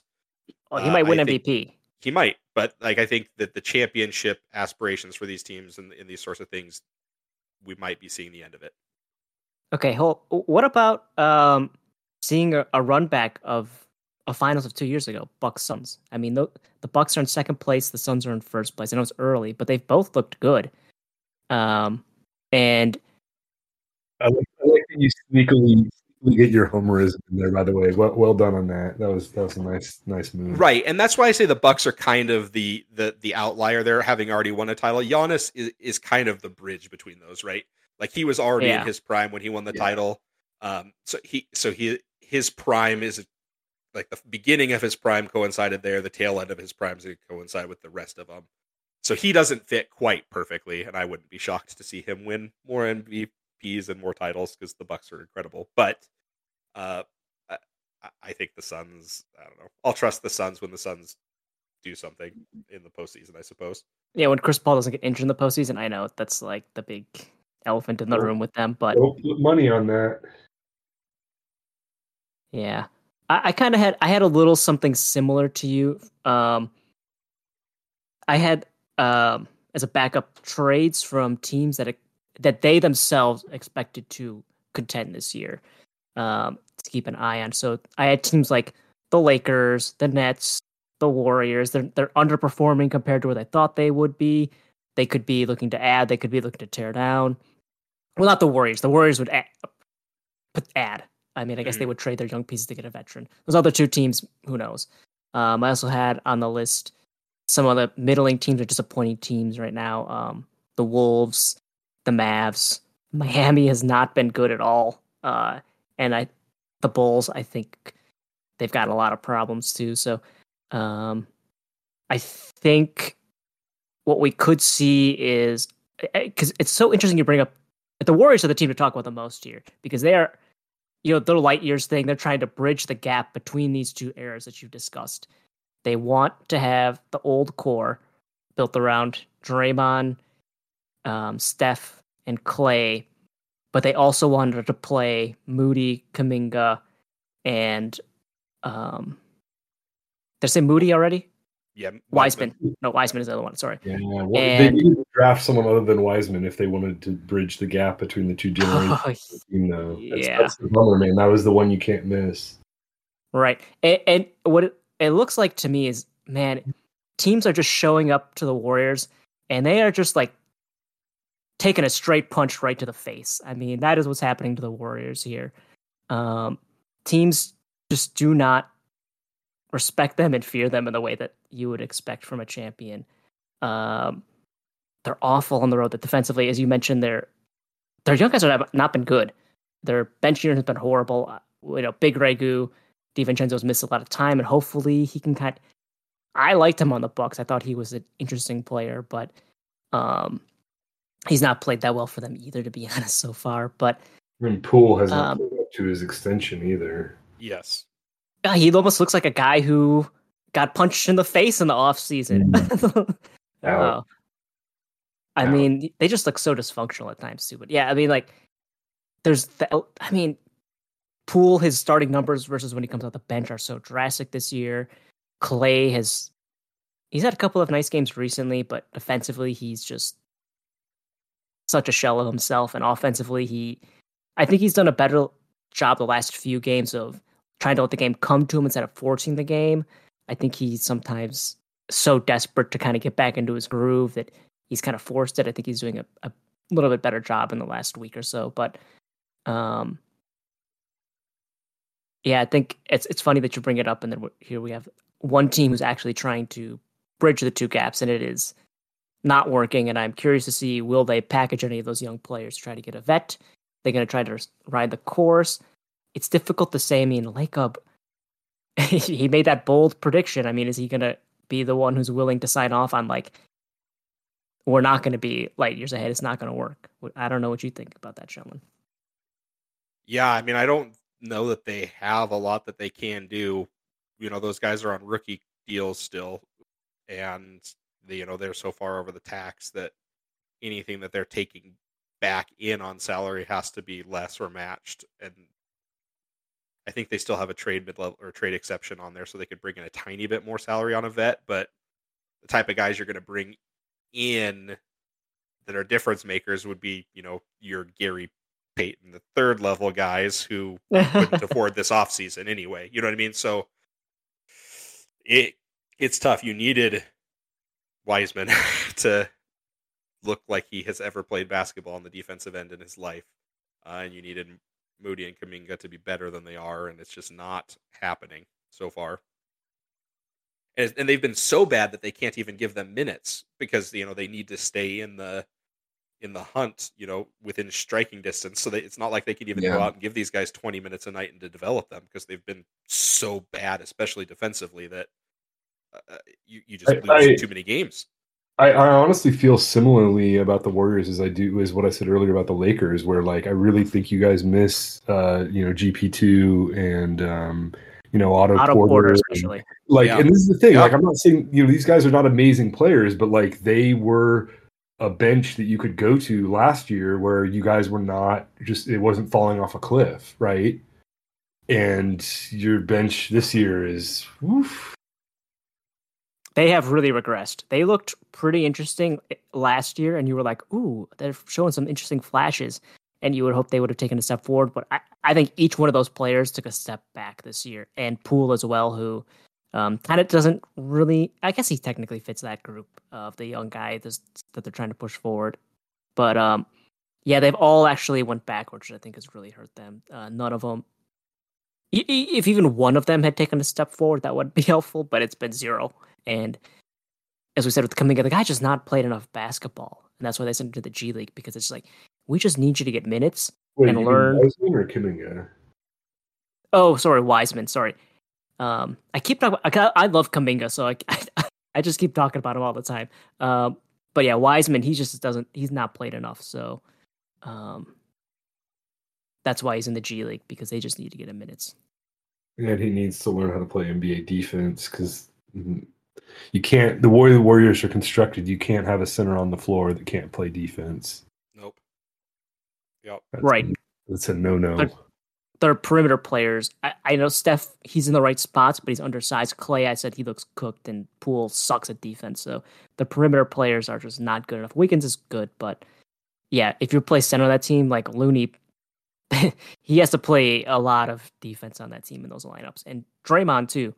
Speaker 1: oh, he uh, might win MVP.
Speaker 2: He might, but like I think that the championship aspirations for these teams and, and these sorts of things, we might be seeing the end of it.
Speaker 1: Okay, hold. What about um, seeing a, a run back of a finals of two years ago, Bucks Suns? I mean, the, the Bucks are in second place, the Suns are in first place. I know it's early, but they've both looked good. Um, and
Speaker 3: I like, I like that you sneakily get your homerism in there. By the way, well, well done on that. That was that was a nice nice move.
Speaker 2: Right, and that's why I say the Bucks are kind of the the the outlier there, having already won a title. Giannis is, is kind of the bridge between those, right? Like he was already
Speaker 1: Yeah.
Speaker 2: in his prime when he won the
Speaker 3: Yeah.
Speaker 2: title. Um, so he so he his prime is like the beginning of his prime coincided there. The tail end of his prime is going to coincide with the rest of them. So he doesn't fit quite perfectly, and I wouldn't be shocked to see him win more MVPs and more titles because the Bucks are incredible. But uh, I, I think the Suns. I don't know. I'll trust the Suns when the Suns do something in the postseason. I suppose.
Speaker 1: Yeah, when Chris Paul doesn't get injured in the postseason, I know that's like the big elephant in the room with them. But
Speaker 3: Don't put money on that.
Speaker 1: yeah, I, I kind of had I had a little something similar to you. Um, I had um as a backup trades from teams that that they themselves expected to contend this year. Um, to keep an eye on. So I had teams like the Lakers, the Nets, the Warriors. They're they're underperforming compared to where they thought they would be. They could be looking to add. They could be looking to tear down. Well, not the Warriors. The Warriors would add. Put add. I mean, I guess they
Speaker 2: Mhm.
Speaker 1: would trade their young pieces to get a veteran. Those other two teams, who knows? Um, I also had on the list some of the middling teams or disappointing teams right now. Um, the Wolves, the Mavs. Miami has not been good at all. Uh, and I, the Bulls, I think they've got a lot of problems too. So, um, I think what we could see is because it's so interesting you bring up the Warriors are the team to talk about the most here because they are, you know, their light years thing. They're trying to bridge the gap between these two eras that you've discussed. They want to have the old core built around Draymond, um, Steph, and Clay, but they also wanted to play Moody, Kuminga, and um, did I say Moody already?
Speaker 2: Yeah,
Speaker 1: Wiseman. No, Wiseman is the other one. Sorry.
Speaker 3: Yeah, well,
Speaker 1: And-
Speaker 3: they needed to draft someone other than Wiseman if they wanted to bridge the gap between the two generations. you know, that's,
Speaker 1: Yeah.
Speaker 3: that's the bummer, man. That was the one you can't miss.
Speaker 1: Right. And, and what it, it looks like to me is, man, teams are just showing up to the Warriors and they are just like taking a straight punch right to the face. I mean, that is what's happening to the Warriors here. Um, teams just do not respect them and fear them in the way that you would expect from a champion. Um, they're awful on the road. That defensively, as you mentioned, their their young guys have not been good. Their bench unit has been horrible. Uh, You know, Big Ragu, DiVincenzo's missed a lot of time, and hopefully he can kind. I liked him on the Bucks. I thought he was an interesting player, but um, he's not played that well for them either, to be honest, so far. But
Speaker 3: And Poole hasn't
Speaker 1: Um,
Speaker 3: played up to his extension either.
Speaker 2: Yes.
Speaker 1: uh, he almost looks like a guy who got punched in the face in the off season.
Speaker 3: Out.
Speaker 1: Oh. I
Speaker 3: Out.
Speaker 1: mean, they just look so dysfunctional at times too. But yeah, I mean, like, there's the, I mean, Poole his starting numbers versus when he comes out the bench are so drastic this year. Clay has he's had a couple of nice games recently, but defensively he's just such a shell of himself, and offensively he, I think he's done a better job the last few games of trying to let the game come to him instead of forcing the game. I think he's sometimes so desperate to kind of get back into his groove that he's kind of forced it. I think he's doing a, a little bit better job in the last week or so. But um yeah, I think it's it's funny that you bring it up and then here we have one team who's actually trying to bridge the two gaps and it is not working and I'm curious to see will they package any of those young players to try to get a vet? They're going to try to ride the course. It's difficult to say. I mean, Lacob he made that bold prediction. I mean, is he going to be the one who's willing to sign off on like we're not going to be light years ahead. It's not going to work. I don't know what you think about that, Sheldon.
Speaker 2: Yeah, I mean, I don't know that they have a lot that they can do. You know, those guys are on rookie deals still, and you know they're so far over the tax that anything that they're taking back in on salary has to be less or matched. And I think they still have a trade mid level or trade exception on there, so they could bring in a tiny bit more salary on a vet. But the type of guys you're going to bring in that are difference makers would be, you know, your Gary Payton, the third level guys who couldn't afford this offseason anyway. You know what I mean? So it it's tough. You needed Wiseman to look like he has ever played basketball on the defensive end in his life. Uh, and you needed Moody and Kuminga to be better than they are, and it's just not happening so far. And, and they've been so bad that they can't even give them minutes because you know they need to stay in the in the hunt, you know, within striking distance. So they, it's not like they could even
Speaker 3: Yeah.
Speaker 2: go out and give these guys 20 minutes a night and to develop them because they've been so bad, especially defensively, that uh, uh, you, you just
Speaker 3: I-
Speaker 2: lose
Speaker 3: I-
Speaker 2: too many games.
Speaker 3: I, I honestly feel similarly about the Warriors as I do as what I said earlier about the Lakers, where like I really think you guys miss, uh, you know, GP two and um, you know Otto,
Speaker 1: Otto
Speaker 3: Porter,
Speaker 1: Porter,
Speaker 3: and-
Speaker 1: especially.
Speaker 3: like,
Speaker 2: Yeah.
Speaker 3: and this is the thing.
Speaker 2: Yeah.
Speaker 3: Like, I'm not saying you know these guys are not amazing players, but like they were a bench that you could go to last year, where you guys were not just it wasn't falling off a cliff, right? And your bench this year is, woof,
Speaker 1: They have really regressed. They looked pretty interesting eh, last year, and you were like, "Ooh, they're showing some interesting flashes." And you would hope they would have taken a step forward, but I, I think each one of those players took a step back this year, and Poole as well, who um, kind of doesn't really. I guess he technically fits that group of the young guy that they're trying to push forward, but um, yeah, they've all actually went backwards, which I think has really hurt them. Uh, none of them. If even one of them had taken a step forward, that would be helpful. But it's been zero. And as we said with Kuminga, the guy just not played enough basketball, and that's why they sent him to the G League because it's like we just need you to get minutes.
Speaker 3: Wait,
Speaker 1: And learn-
Speaker 3: Wiseman or Kuminga?
Speaker 1: Oh, sorry, Wiseman. Sorry. Um, I keep talking. I, I love Kuminga, so I, I just keep talking about him all the time. Um, but yeah, Wiseman, he just doesn't. He's not played enough, so um, that's why he's in the G League because they just need to get him minutes.
Speaker 3: And he needs to learn how to play NBA defense because you can't. The way the Warriors are constructed, you can't have a center on the floor that can't play defense.
Speaker 2: Nope. Yep.
Speaker 3: That's
Speaker 1: Right.
Speaker 3: A, that's a no-no.
Speaker 1: But- They're perimeter players. I, I know Steph, he's in the right spots, but he's undersized. Clay, I said he looks cooked, and Poole sucks at defense. So the perimeter players are just not good enough. Wiggins is good, but yeah, if you play center on that team, like Looney, he has to play a lot of defense on that team in those lineups, and Draymond too,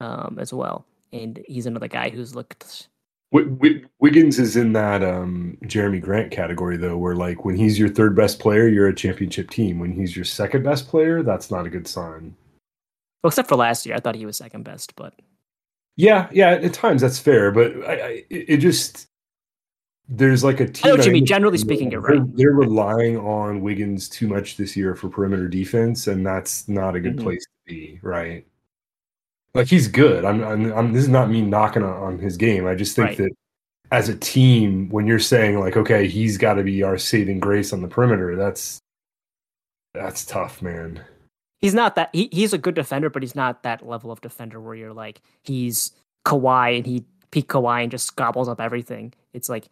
Speaker 1: um, as well. And he's another guy who's looked.
Speaker 3: Wi- Wi- Wiggins is in that um, Jerami Grant category though, where like when he's your third best player, you're a championship team. When he's your second best player, that's not a good sign.
Speaker 1: Well, except for last year, I thought he was second best, but
Speaker 3: Yeah, yeah, at times that's fair, but I, I it just there's like a team.
Speaker 1: I know what you mean. Generally speaking, you're
Speaker 3: they're. They're relying on Wiggins too much this year for perimeter defense, and that's not a good
Speaker 1: Mhm.
Speaker 3: place to be, right? Like he's good. I'm, I'm, I'm this is not me knocking on, on his game. I just think
Speaker 1: Right.
Speaker 3: that as a team, when you're saying like, okay, he's got to be our saving grace on the perimeter, that's that's tough, man.
Speaker 1: he's not that he, he's a good defender, but he's not that level of defender where you're like he's Kawhi and he peak Kawhi and just gobbles up everything. It's like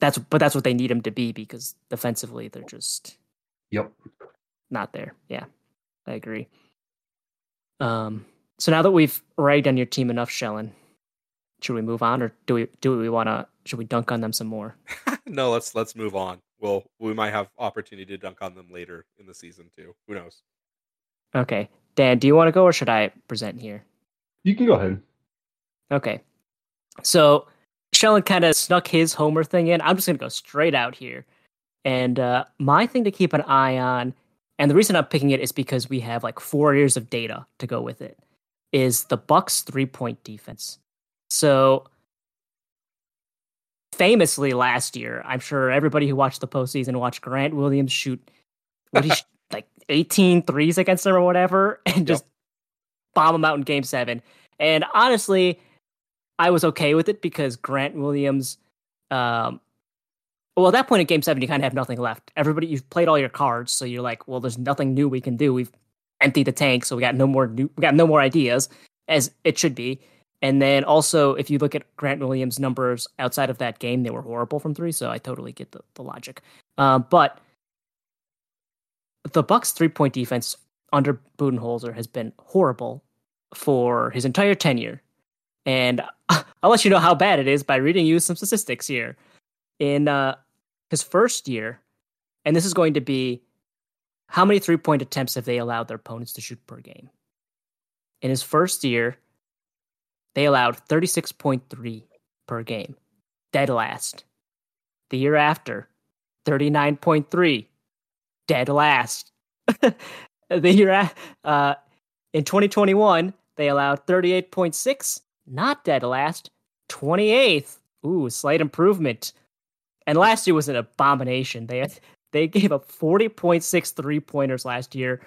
Speaker 1: that's but that's what they need him to be because defensively they're just
Speaker 3: Yep.
Speaker 1: not there. Yeah, I agree. Um, so now that we've ragged on your team enough, Shellin, should we move on or do we do we want to should we dunk on them some more?
Speaker 2: no, let's let's move on. Well, we might have opportunity to dunk on them later in the season too. Who knows?
Speaker 1: Okay, Dan, do you want to go or should I present here?
Speaker 3: You can go ahead.
Speaker 1: Okay. So Sheldon kind of snuck his Homer thing in. I'm just going to go straight out here. And uh, my thing to keep an eye on, and the reason I'm picking it is because we have like four years of data to go with it, is the Bucks three point defense. So famously last year, I'm sure everybody who watched the postseason watched Grant Williams shoot what he like 18 threes against them or whatever, and just bomb them out in game seven. And honestly, I was okay with it because Grant Williams, um, well, at that point in game seven, you kind of have nothing left. Everybody, you've played all your cards, so you're like, well, there's nothing new we can do. We've emptied the tank, so we got no more new, we got no more ideas, as it should be. And then also, if you look at Grant Williams' numbers outside of that game, they were horrible from three. So I totally get the, the logic. Um, but the Bucks' three point defense under Budenholzer has been horrible for his entire tenure. And I'll let you know how bad it is by reading you some statistics here. In uh, his first year, and this is going to be how many three point attempts have they allowed their opponents to shoot per game? In his first year, they allowed 36.3 per game, dead last. The year after, 39.3, dead last. the year uh, in 2021, they allowed 38.6, not dead last, 28th. Ooh, slight improvement. And last year was an abomination. They they gave up 40.6 three pointers last year,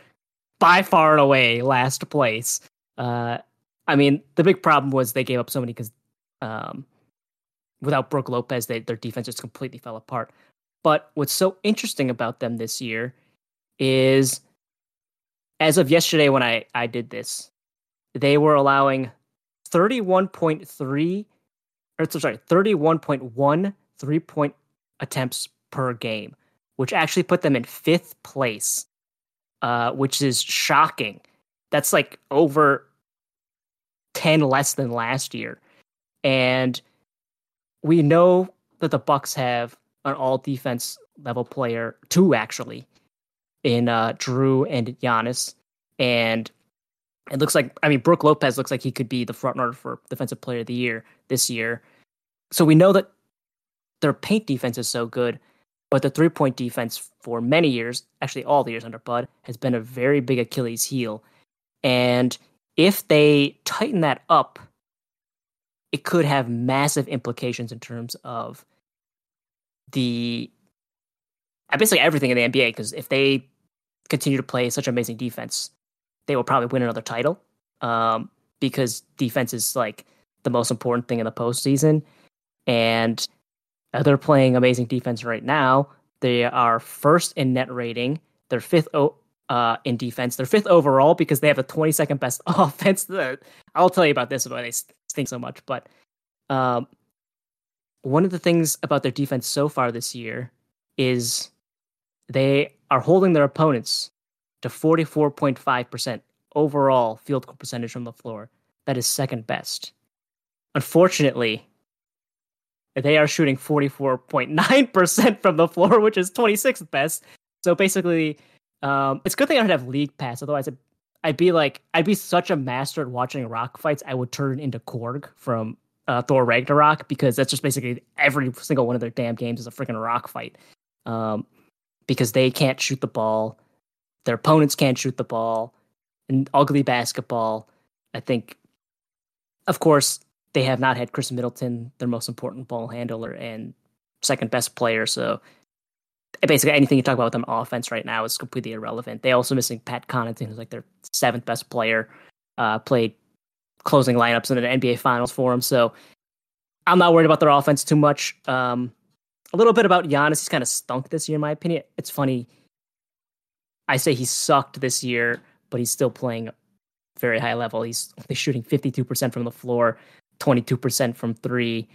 Speaker 1: by far and away last place. Uh, I mean, the big problem was they gave up so many because um, without Brook Lopez, they, their defense just completely fell apart. But what's so interesting about them this year is, as of yesterday when I, I did this, they were allowing 31.3, or sorry, 31.1 three point attempts per game, which actually put them in fifth place, uh, which is shocking. That's like over 10 less than last year. And we know that the Bucks have an all defense level player, two actually, in uh, Jrue and Giannis. And it looks like, I mean, Brook Lopez looks like he could be the front runner for Defensive Player of the Year this year. So we know that their paint defense is so good, but the three point defense for many years, actually all the years under Bud, has been a very big Achilles heel. And if they tighten that up, it could have massive implications in terms of the basically everything in the NBA. Because if they continue to play such amazing defense, they will probably win another title. Um, because defense is like the most important thing in the postseason, and they're playing amazing defense right now. They are first in net rating. They're fifth o- uh, in defense. They're fifth overall because they have the 22nd best offense. I'll tell you about this why they stink so much. But um, one of the things about their defense so far this year is they are holding their opponents to 44.5% overall field goal percentage from the floor. That is second best. Unfortunately, they are shooting 44.9% from the floor, which is 26th best. So basically, um, it's a good thing I don't have league pass. Otherwise, I'd, I'd be like, I'd be such a master at watching rock fights. I would turn into Korg from uh, Thor Ragnarok because that's just basically every single one of their damn games is a freaking rock fight. Um, because they can't shoot the ball, their opponents can't shoot the ball, and ugly basketball. I think, of course, they have not had Khris Middleton, their most important ball handler and second best player. So basically anything you talk about with them offense right now is completely irrelevant. They also missing Pat Connaughton, who's like their seventh best player, uh, played closing lineups in the NBA Finals for them. So I'm not worried about their offense too much. Um, a little bit about Giannis. He's kind of stunk this year, in my opinion. It's funny. I say he sucked this year, but he's still playing very high level. He's shooting 52% from the floor, 22% from three,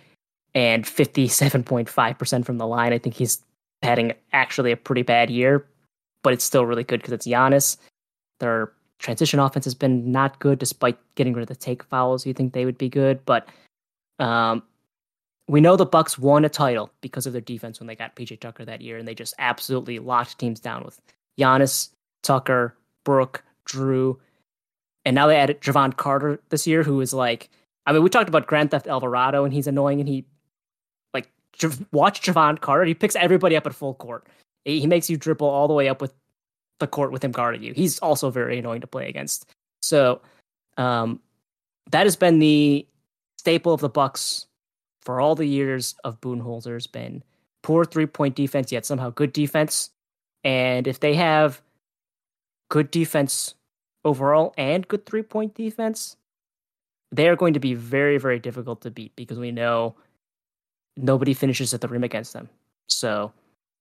Speaker 1: and 57.5% from the line. I think he's having actually a pretty bad year, but it's still really good because it's Giannis. Their transition offense has been not good despite getting rid of the take fouls. You think they would be good, but um, we know the Bucks won a title because of their defense when they got PJ Tucker that year, and they just absolutely locked teams down with Giannis, Tucker, Brook, Jrue, and now they added Jevon Carter this year, who is like, I mean, we talked about Grand Theft Alvarado, and he's annoying, and he like watch Jevon Carter. He picks everybody up at full court. He makes you dribble all the way up with the court with him guarding you. He's also very annoying to play against. So, um, that has been the staple of the Bucks for all the years of Budenholzer's been poor three point defense, yet somehow good defense. And if they have good defense overall and good three point defense, they are going to be very, very difficult to beat because we know nobody finishes at the rim against them. So,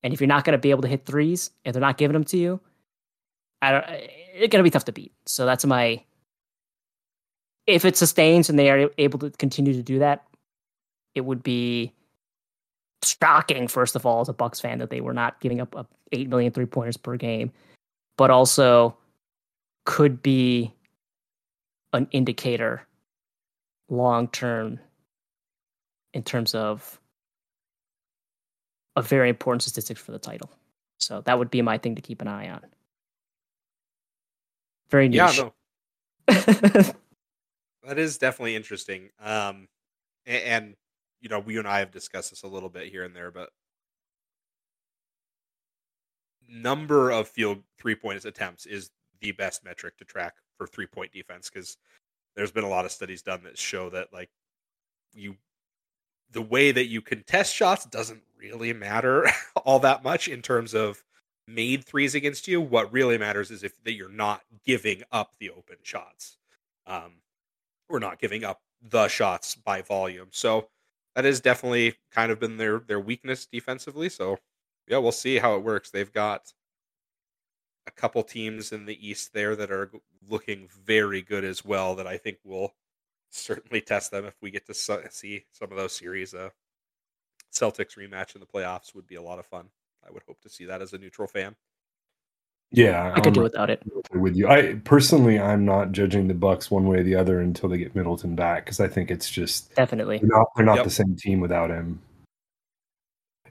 Speaker 1: and if you're not going to be able to hit threes, if they're not giving them to you, I don't, it's going to be tough to beat. So that's my. If it sustains and they are able to continue to do that, it would be shocking. First of all, as a Bucks fan, that they were not giving up, up eight million three pointers per game, but also could be an indicator long term in terms of a very important statistics for the title. So that would be my thing to keep an eye on. Very niche.
Speaker 2: Yeah, no. that is definitely interesting. Um, and, and you know, we and I have discussed this a little bit here and there, but number of field three point attempts is the best metric to track for three point defense because there's been a lot of studies done that show that like you the way that you contest shots doesn't really matter all that much in terms of made threes against you. What really matters is if that you're not giving up the open shots, um, or not giving up the shots by volume. So that has definitely kind of been their their weakness defensively. So yeah, we'll see how it works. They've got a couple teams in the East there that are looking very good as well. That I think will certainly test them if we get to see some of those series. Uh, Celtics rematch in the playoffs would be a lot of fun. I would hope to see that as a neutral fan.
Speaker 3: Yeah,
Speaker 1: I could do without it.
Speaker 3: With you, I personally, I'm not judging the Bucks one way or the other until they get Middleton back because I think it's just
Speaker 1: definitely
Speaker 3: they're not, they're not yep. the same team without him.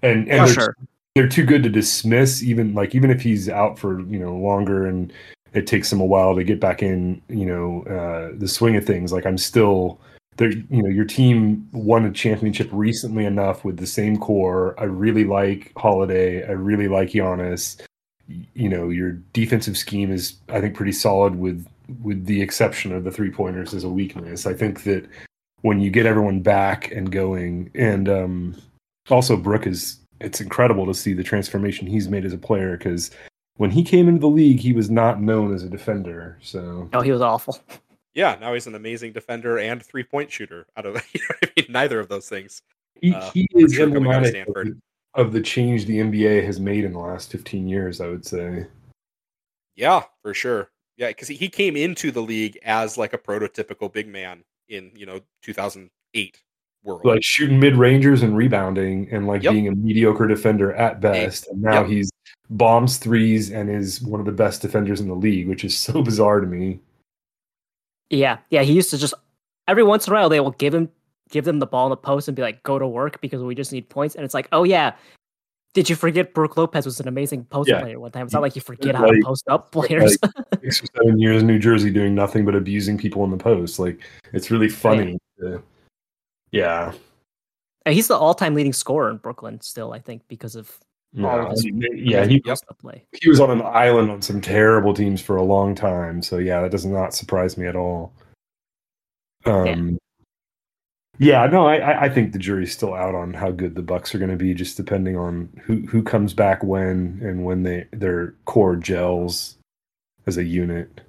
Speaker 3: And and
Speaker 1: for sure.
Speaker 3: They're too good to dismiss. Even like even if he's out for you know longer and it takes him a while to get back in, you know, uh, the swing of things. Like I'm still there. You know, your team won a championship recently enough with the same core. I really like Holiday. I really like Giannis you know your defensive scheme is I think pretty solid with with the exception of the three pointers as a weakness. I think that when you get everyone back and going, and um, also Brook is it's incredible to see the transformation he's made as a player because when he came into the league, he was not known as a defender. So
Speaker 1: oh, he was awful.
Speaker 2: Yeah, now he's an amazing defender and three point shooter. Out of you know I mean, neither of those things.
Speaker 3: He, uh, he is sure emblematic of the change the NBA has made in the last 15 years, I would say.
Speaker 2: Yeah, for sure. Yeah, because he came into the league as like a prototypical big man in, you know, 2008 world.
Speaker 3: Like shooting mid rangers and rebounding and like yep. being a mediocre defender at best. And now yep. he's bombs threes and is one of the best defenders in the league, which is so bizarre to me.
Speaker 1: Yeah. Yeah. He used to just, every once in a while, they will give him give them the ball in the post and be like, go to work because we just need points. And it's like, oh yeah, did you forget Brook Lopez was an amazing post yeah. player one time? It's not like you forget how to post up players.
Speaker 3: Like six or seven years in New Jersey doing nothing but abusing people in the post. Like it's really oh, funny. Yeah. To, yeah.
Speaker 1: And he's the all-time leading scorer in Brooklyn still, I think, because of
Speaker 3: yeah, all of his, yeah, he, play. he was on an island on some terrible teams for a long time. So yeah, that does not surprise me at all. Um, yeah, no, I, I think the jury's still out on how good the Bucks are going to be, just depending on who who comes back when and when they their core gels as a unit.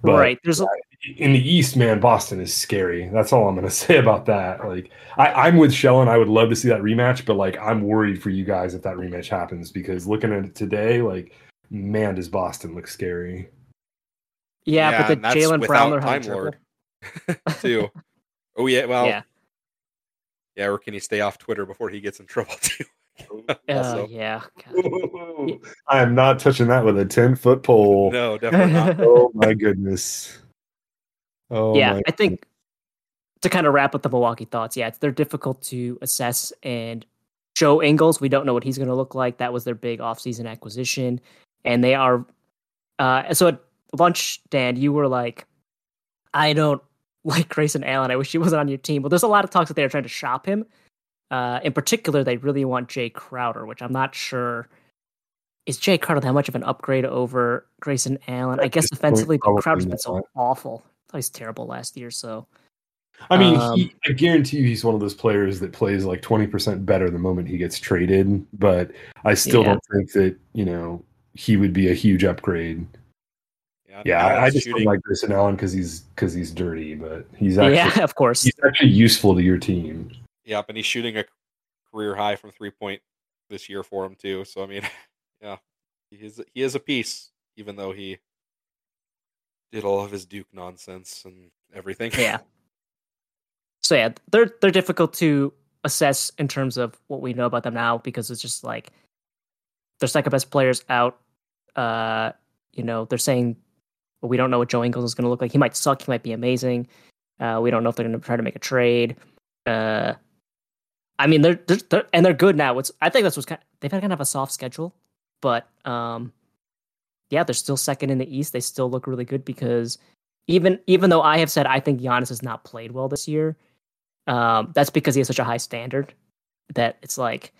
Speaker 1: But, right. There's a...
Speaker 3: in the East, man, Boston is scary. That's all I'm going to say about that. Like, I, I'm with Shellin. I would love to see that rematch, but like, I'm worried for you guys if that rematch happens because looking at it today, like, man, does Boston look scary?
Speaker 1: Yeah, yeah but the Jaylen Brown, they're Time
Speaker 2: Lord too. Oh yeah, well, yeah. yeah, or can he stay off Twitter before he gets in trouble too?
Speaker 1: uh, yeah.
Speaker 3: I am not touching that with a ten foot pole.
Speaker 2: No, definitely not.
Speaker 3: oh my goodness.
Speaker 1: Oh yeah, I think to kind of wrap up the Milwaukee thoughts, yeah, they're difficult to assess and Joe Ingles, we don't know what he's going to look like. That was their big offseason acquisition, and they are. Uh, so at lunch, Dan, you were like, I don't like Grayson Allen. I wish he wasn't on your team. But there's a lot of talks that they're trying to shop him. Uh, in particular, they really want Jae Crowder, which I'm not sure. Is Jae Crowder that much of an upgrade over Grayson Allen? I guess offensively, but Crowder's been so awful. I thought he's terrible last year. So,
Speaker 3: I mean, um, he, I guarantee you he's one of those players that plays like 20% better the moment he gets traded. But I still yeah. don't think that, you know, he would be a huge upgrade. Yeah, I, I just shooting. don't like Grayson Allen because he's because he's dirty, but he's actually
Speaker 1: yeah, of course
Speaker 3: he's actually useful to your team.
Speaker 2: Yep, and he's shooting a career high from three point this year for him too. So I mean, yeah, he is he is a piece, even though he did all of his Duke nonsense and everything.
Speaker 1: Yeah. So yeah, they're they're difficult to assess in terms of what we know about them now because it's just like their second best players out. Uh, you know, they're saying but we don't know what Joe Ingles is going to look like. He might suck. He might be amazing. Uh, we don't know if they're going to try to make a trade. Uh, I mean, they're, they're, they're, and they're good now. What's I think that's what's kind. Of, they've had kind of a soft schedule, but um, yeah, they're still second in the East. They still look really good because even even though I have said I think Giannis has not played well this year, um, that's because he has such a high standard that it's like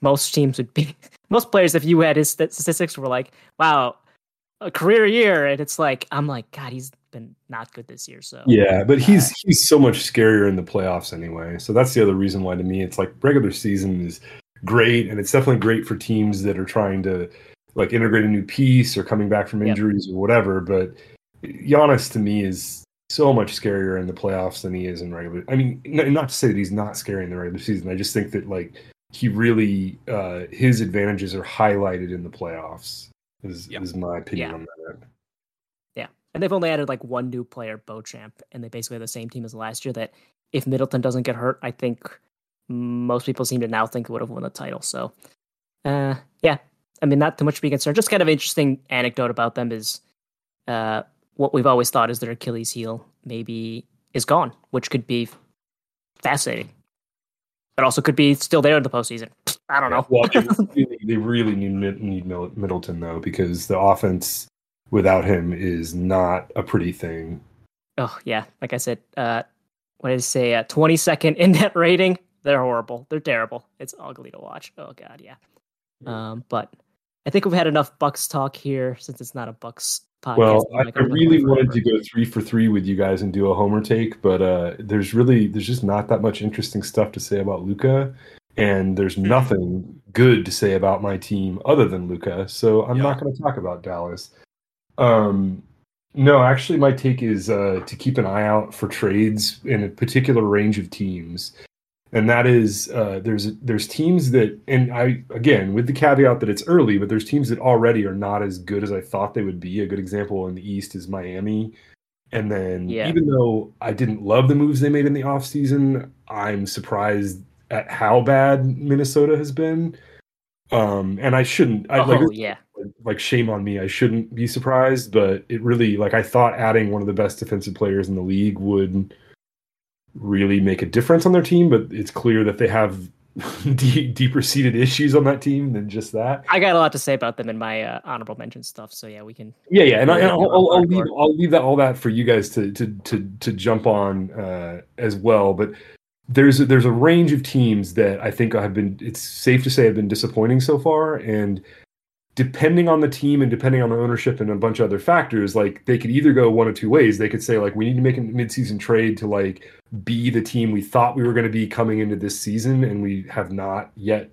Speaker 1: most teams would be most players if you had his statistics were like, wow, a career year, and it's like I'm like, God, he's been not good this year. So
Speaker 3: yeah, but he's uh, he's so much scarier in the playoffs anyway. So that's the other reason why to me it's like regular season is great, and it's definitely great for teams that are trying to like integrate a new piece or coming back from
Speaker 1: Yep.
Speaker 3: injuries or whatever. But Giannis to me is so much scarier in the playoffs than he is in regular. I mean, not to say that he's not scary in the regular season. I just think that like he really uh his advantages are highlighted in the playoffs. Is
Speaker 2: Yep.
Speaker 3: is my opinion
Speaker 1: Yeah.
Speaker 3: on that.
Speaker 1: Yeah, and they've only added like one new player, Beauchamp, and they basically have the same team as last year. That if Middleton doesn't get hurt, I think most people seem to now think would have won the title. So, uh, yeah, I mean, not too much to be concerned. Just kind of interesting anecdote about them is uh, what we've always thought is their Achilles heel maybe is gone, which could be fascinating. But also could be still there in the postseason. I don't know.
Speaker 3: Well, they really, they really need need Middleton though because the offense without him is not a pretty thing.
Speaker 1: Oh yeah, like I said, uh, what did I say? Uh, Twenty second in net rating. They're horrible. They're terrible. It's ugly to watch. Oh god, yeah. Um, but I think we've had enough Bucks talk here since it's not a Bucks podcast.
Speaker 3: Well,
Speaker 1: I'm
Speaker 3: I, I really wanted to go three for three with you guys and do a homer take, but uh, there's really there's just not that much interesting stuff to say about Luka, and there's
Speaker 2: Hmm.
Speaker 3: nothing good to say about my team other than Luka. So I'm
Speaker 2: Yeah.
Speaker 3: not going to talk about Dallas. Um, no, actually, my take is uh, to keep an eye out for trades in a particular range of teams, and that is uh, there's there's teams that, and I again with the caveat that it's early, but there's teams that already are not as good as I thought they would be. A good example in the East is Miami. And then,
Speaker 1: Yeah.
Speaker 3: even though I didn't love the moves they made in the offseason, I'm surprised at how bad Minnesota has been. Um, and I shouldn't. I,
Speaker 1: Oh
Speaker 3: like,
Speaker 1: yeah,
Speaker 3: like shame on me. I shouldn't be surprised, but it really like I thought adding one of the best defensive players in the league would really make a difference on their team, but it's clear that they have deep, deeper seated issues on that team than just that.
Speaker 1: I got a lot to say about them in my uh, honorable mention stuff. So yeah, we can.
Speaker 3: Yeah, yeah, and, I, and I'll, I'll, I'll leave I'll leave that all that for you guys to to to to jump on uh, as well. But there's a, there's a range of teams that I think have been. It's safe to say have been disappointing so far, and depending on the team and depending on the ownership and a bunch of other factors, like they could either go one of two ways. They could say like we need to make a midseason trade to like be the team we thought we were going to be coming into this season, and we have not yet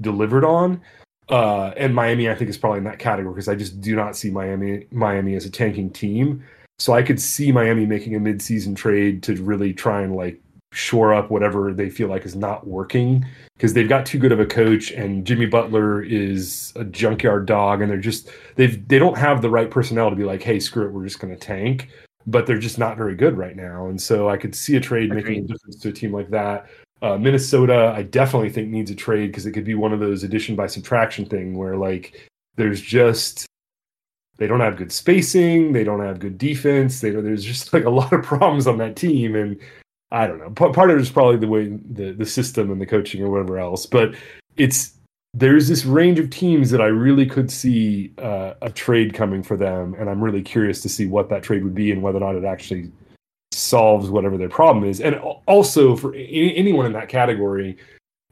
Speaker 3: delivered on. Uh, and Miami, I think, is probably in that category because I just do not see Miami Miami as a tanking team. So I could see Miami making a midseason trade to really try and like shore up whatever they feel like is not working because they've got too good of a coach and Jimmy Butler is a junkyard dog and they're just they've they don't have the right personnel to be like, hey, screw it, we're just going to tank. But they're just not very good right now, and so I could see a trade making a difference to a team like that. Uh, Minnesota, I definitely think needs a trade because it could be one of those addition by subtraction thing where like there's just they don't have good spacing, they don't have good defense. They there's just like a lot of problems on that team, and I don't know. Part, of it is probably the way the the system and the coaching or whatever else, but it's there's this range of teams that I really could see uh, a trade coming for them, and I'm really curious to see what that trade would be and whether or not it actually solves whatever their problem is. And also for anyone in that category,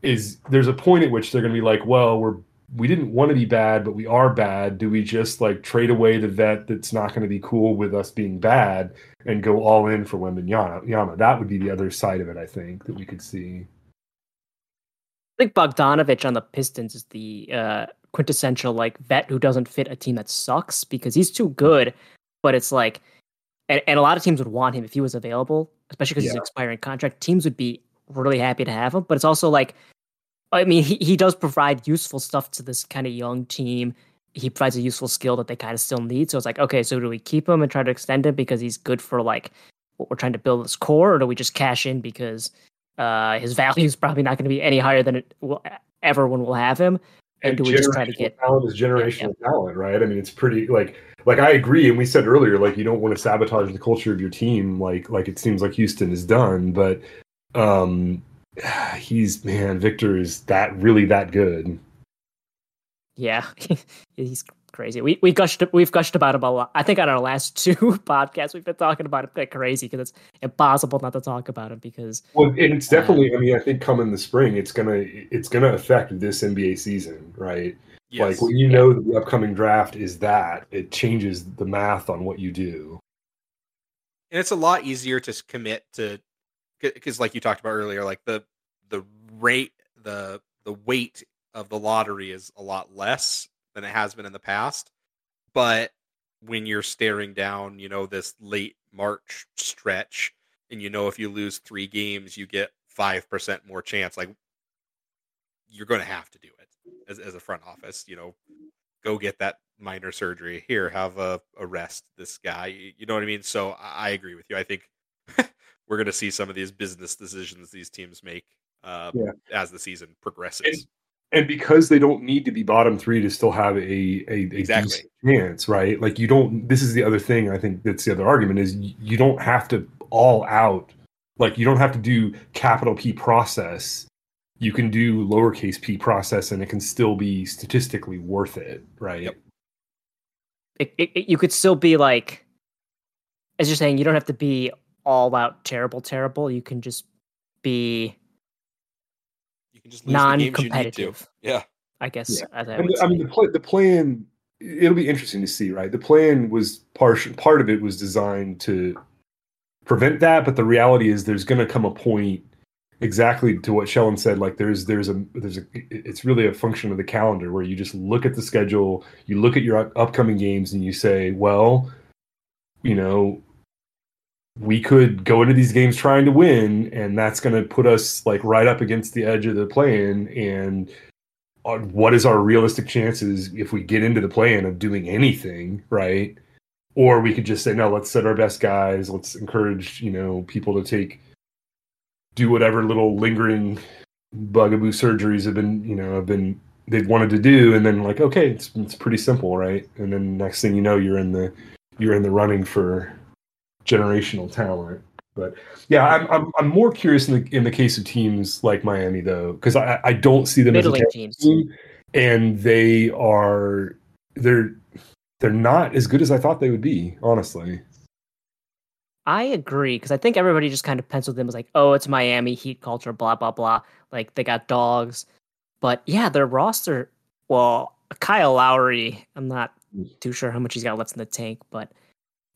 Speaker 3: is there's a point at which they're going to be like, well, we're we didn't want to be bad, but we are bad. Do we just like trade away the vet that's not going to be cool with us being bad and go all in for Wembanyama? Yama? That would be the other side of it, I think, that we could see.
Speaker 1: I think Bogdanovich on the Pistons is the uh, quintessential like vet who doesn't fit a team that sucks because he's too good. But it's like, and, and a lot of teams would want him if he was available, especially because he's
Speaker 3: Yeah.
Speaker 1: an expiring contract. Teams would be really happy to have him. But it's also like, I mean, he, he does provide useful stuff to this kind of young team. He provides a useful skill that they kind of still need. So it's like, okay, so do we keep him and try to extend him because he's good for like what we're trying to build this core, or do we just cash in because uh, his value is probably not going to be any higher than it will ever when we'll have him? And do we just try to get-
Speaker 3: talent is generational talent, right? I mean, it's pretty like like I agree, and we said earlier, like you don't want to sabotage the culture of your team, like like it seems like Houston has done, but um he's man, Victor is that really that good.
Speaker 1: Yeah, he's crazy. We we gushed we've gushed about him a lot. I think on our last two podcasts we've been talking about him like crazy because it's impossible not to talk about him because
Speaker 3: Well, and it's definitely. Uh, I mean, I think coming the spring, it's gonna it's gonna affect this NBA season, right?
Speaker 2: Yes.
Speaker 3: Like when you know the upcoming draft is that, it changes the math on what you do.
Speaker 2: and it's a lot easier to commit to because like you talked about earlier like the the rate the the weight of the lottery is a lot less than it has been in the past. But when you're staring down, you know, this late March stretch, and you know if you lose three games, you get five percent more chance. Like you're going to have to do it as as a front office. You know, go get that minor surgery here. Have a, a rest. This guy. You know what I mean? So I agree with you. I think we're going to see some of these business decisions these teams make uh, yeah. as the season progresses
Speaker 3: and because they don't need to be bottom three to still have a a, a
Speaker 2: exactly.
Speaker 3: chance, right? Like you don't. This is the other thing. I think that's the other argument is you don't have to all out. Like you don't have to do capital P process. You can do lowercase p process, and it can still be statistically worth it, right? Yep.
Speaker 1: It, it, it, you could still be like, as you're saying, you don't have to be all out terrible, terrible. You can just be you
Speaker 2: can just
Speaker 1: non-competitive.
Speaker 2: Yeah,
Speaker 1: I guess.
Speaker 3: Yeah. I, I, mean, I mean, the play, the plan. It'll be interesting to see, right? The plan was part part of it was designed to prevent that, but the reality is there's going to come a point exactly to what Shellin said. Like there's there's a there's a it's really a function of the calendar where you just look at the schedule, you look at your upcoming games, and you say, well, you know, we could go into these games trying to win, and that's going to put us like right up against the edge of the play-in. And uh, what is our realistic chances if we get into the play-in of doing anything, right? Or we could just say, no, let's set our best guys. Let's encourage you know people to take do whatever little lingering bugaboo surgeries have been you know have been they've wanted to do, and then like okay, it's it's pretty simple, right? And then next thing you know, you're in the you're in the running for generational talent. But yeah, I'm I'm, I'm more curious in the in the case of teams like Miami though, because I, I don't see them
Speaker 1: Middle as a teams.
Speaker 3: team, and they are they're they're not as good as I thought they would be, honestly.
Speaker 1: I agree because I think everybody just kind of penciled them as like, oh, it's Miami Heat culture, blah blah blah. Like they got dogs, but yeah, their roster. Well, Kyle Lowry, I'm not mm. too sure how much he's got left in the tank, but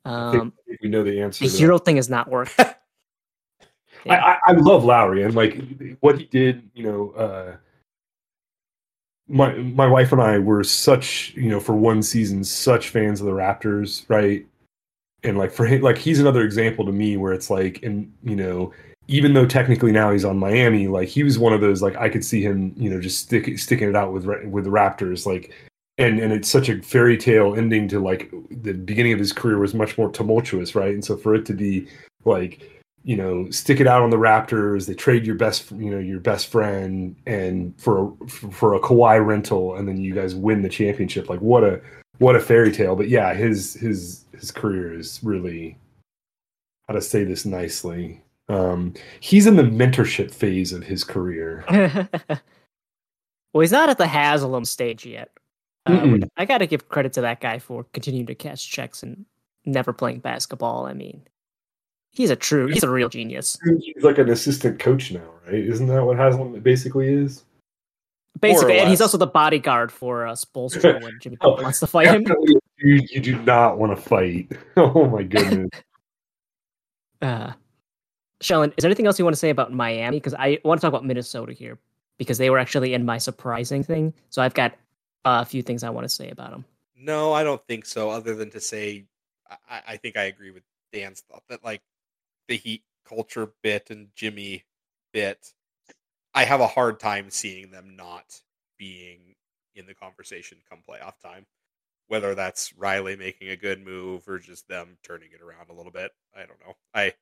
Speaker 1: um,
Speaker 3: we know the answer.
Speaker 1: The hero thing is not working.
Speaker 3: yeah. I, I love Lowry and like what he did. You know, uh, my my wife and I were such you know for one season such fans of the Raptors, right? And like for him, like he's another example to me where it's like, and you know, even though technically now he's on Miami, like he was one of those like I could see him, you know, just stick, sticking it out with with the Raptors, like and and it's such a fairy tale ending to like the beginning of his career was much more tumultuous, right? And so for it to be like you know stick it out on the Raptors, they trade your best you know your best friend and for a, for a Kawhi rental, and then you guys win the championship. Like what a what a fairy tale! But yeah, his his his career is really how to say this nicely. Um, he's in the mentorship phase of his career.
Speaker 1: well, he's not at the Haslem stage yet. Uh, I got to give credit to that guy for continuing to cash checks and never playing basketball. I mean, he's a true, he's a real genius.
Speaker 3: He's like an assistant coach now, right? Isn't that what Haslem basically is?
Speaker 1: Basically, and he's also the bodyguard for uh, Spoelstra when Jimmy oh, wants to fight him.
Speaker 3: You, you do not want to fight. Oh my goodness.
Speaker 1: uh, Shellin, is there anything else you want to say about Miami? Because I want to talk about Minnesota here because they were actually in my surprising thing. So I've got Uh, a few things I want to say about them.
Speaker 2: No, I don't think so. Other than to say, I, I think I agree with Dan's thought that like the Heat culture bit and Jimmy bit, I have a hard time seeing them not being in the conversation come playoff time. Whether that's Riley making a good move or just them turning it around a little bit, I don't know. I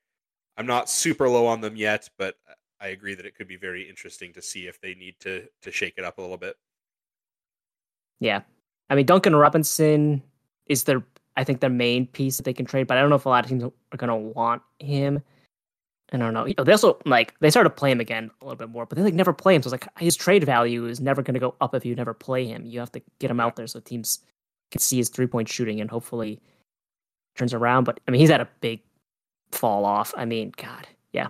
Speaker 2: I'm not super low on them yet, but I agree that it could be very interesting to see if they need to to shake it up a little bit.
Speaker 1: Yeah. I mean, Duncan Robinson is their, I think, their main piece that they can trade, but I don't know if a lot of teams are going to want him. I don't know. They also like they started to play him again a little bit more, but they like never play him. So it's like his trade value is never going to go up if you never play him. You have to get him out there so teams can see his three point shooting and hopefully turns around. But I mean, he's had a big fall off. I mean, God, yeah.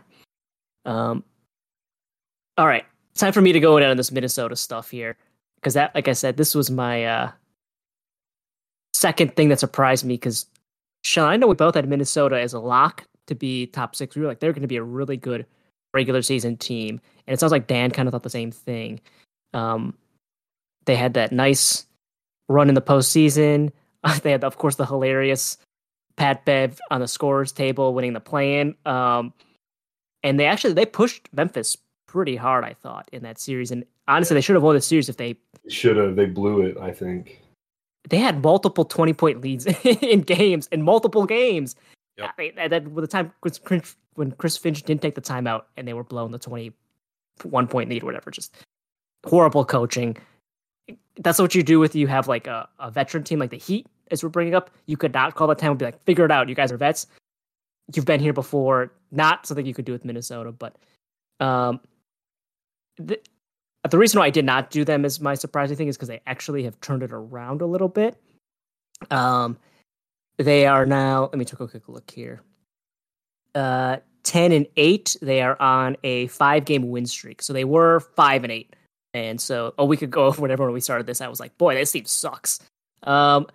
Speaker 1: Um. All right, time for me to go down on this Minnesota stuff here because that, like I said, this was my uh, second thing that surprised me. Because Sean, I know we both had Minnesota as a lock to be top six. We were like they're going to be a really good regular season team, and it sounds like Dan kind of thought the same thing. Um, they had that nice run in the postseason. they had, of course, the hilarious Pat Bev on the scorers table winning the play-in. Um, and they actually they pushed Memphis pretty hard, I thought, in that series. And honestly, they should have won the series if they
Speaker 3: Should have. They blew it. I think.
Speaker 1: they had multiple 20 point leads in games in multiple games.
Speaker 2: Yep.
Speaker 1: I mean, and then with the time Chris, Chris- when Chris Finch didn't take the timeout and they were blowing the 21 point lead or whatever, just horrible coaching. That's what you do with you have like a, a veteran team like the Heat, as we're bringing up. You could not call that time and be like, figure it out. You guys are vets. You've been here before. Not something you could do with Minnesota, but um, the, the reason why I did not do them as my surprising thing is because they actually have turned it around a little bit. Um, they are now. Let me take a quick look here. Uh, ten and eight. They are on a five-game win streak. So they were five and eight, and so a week ago, whenever when we started this, I was like, "Boy, this team sucks." Um,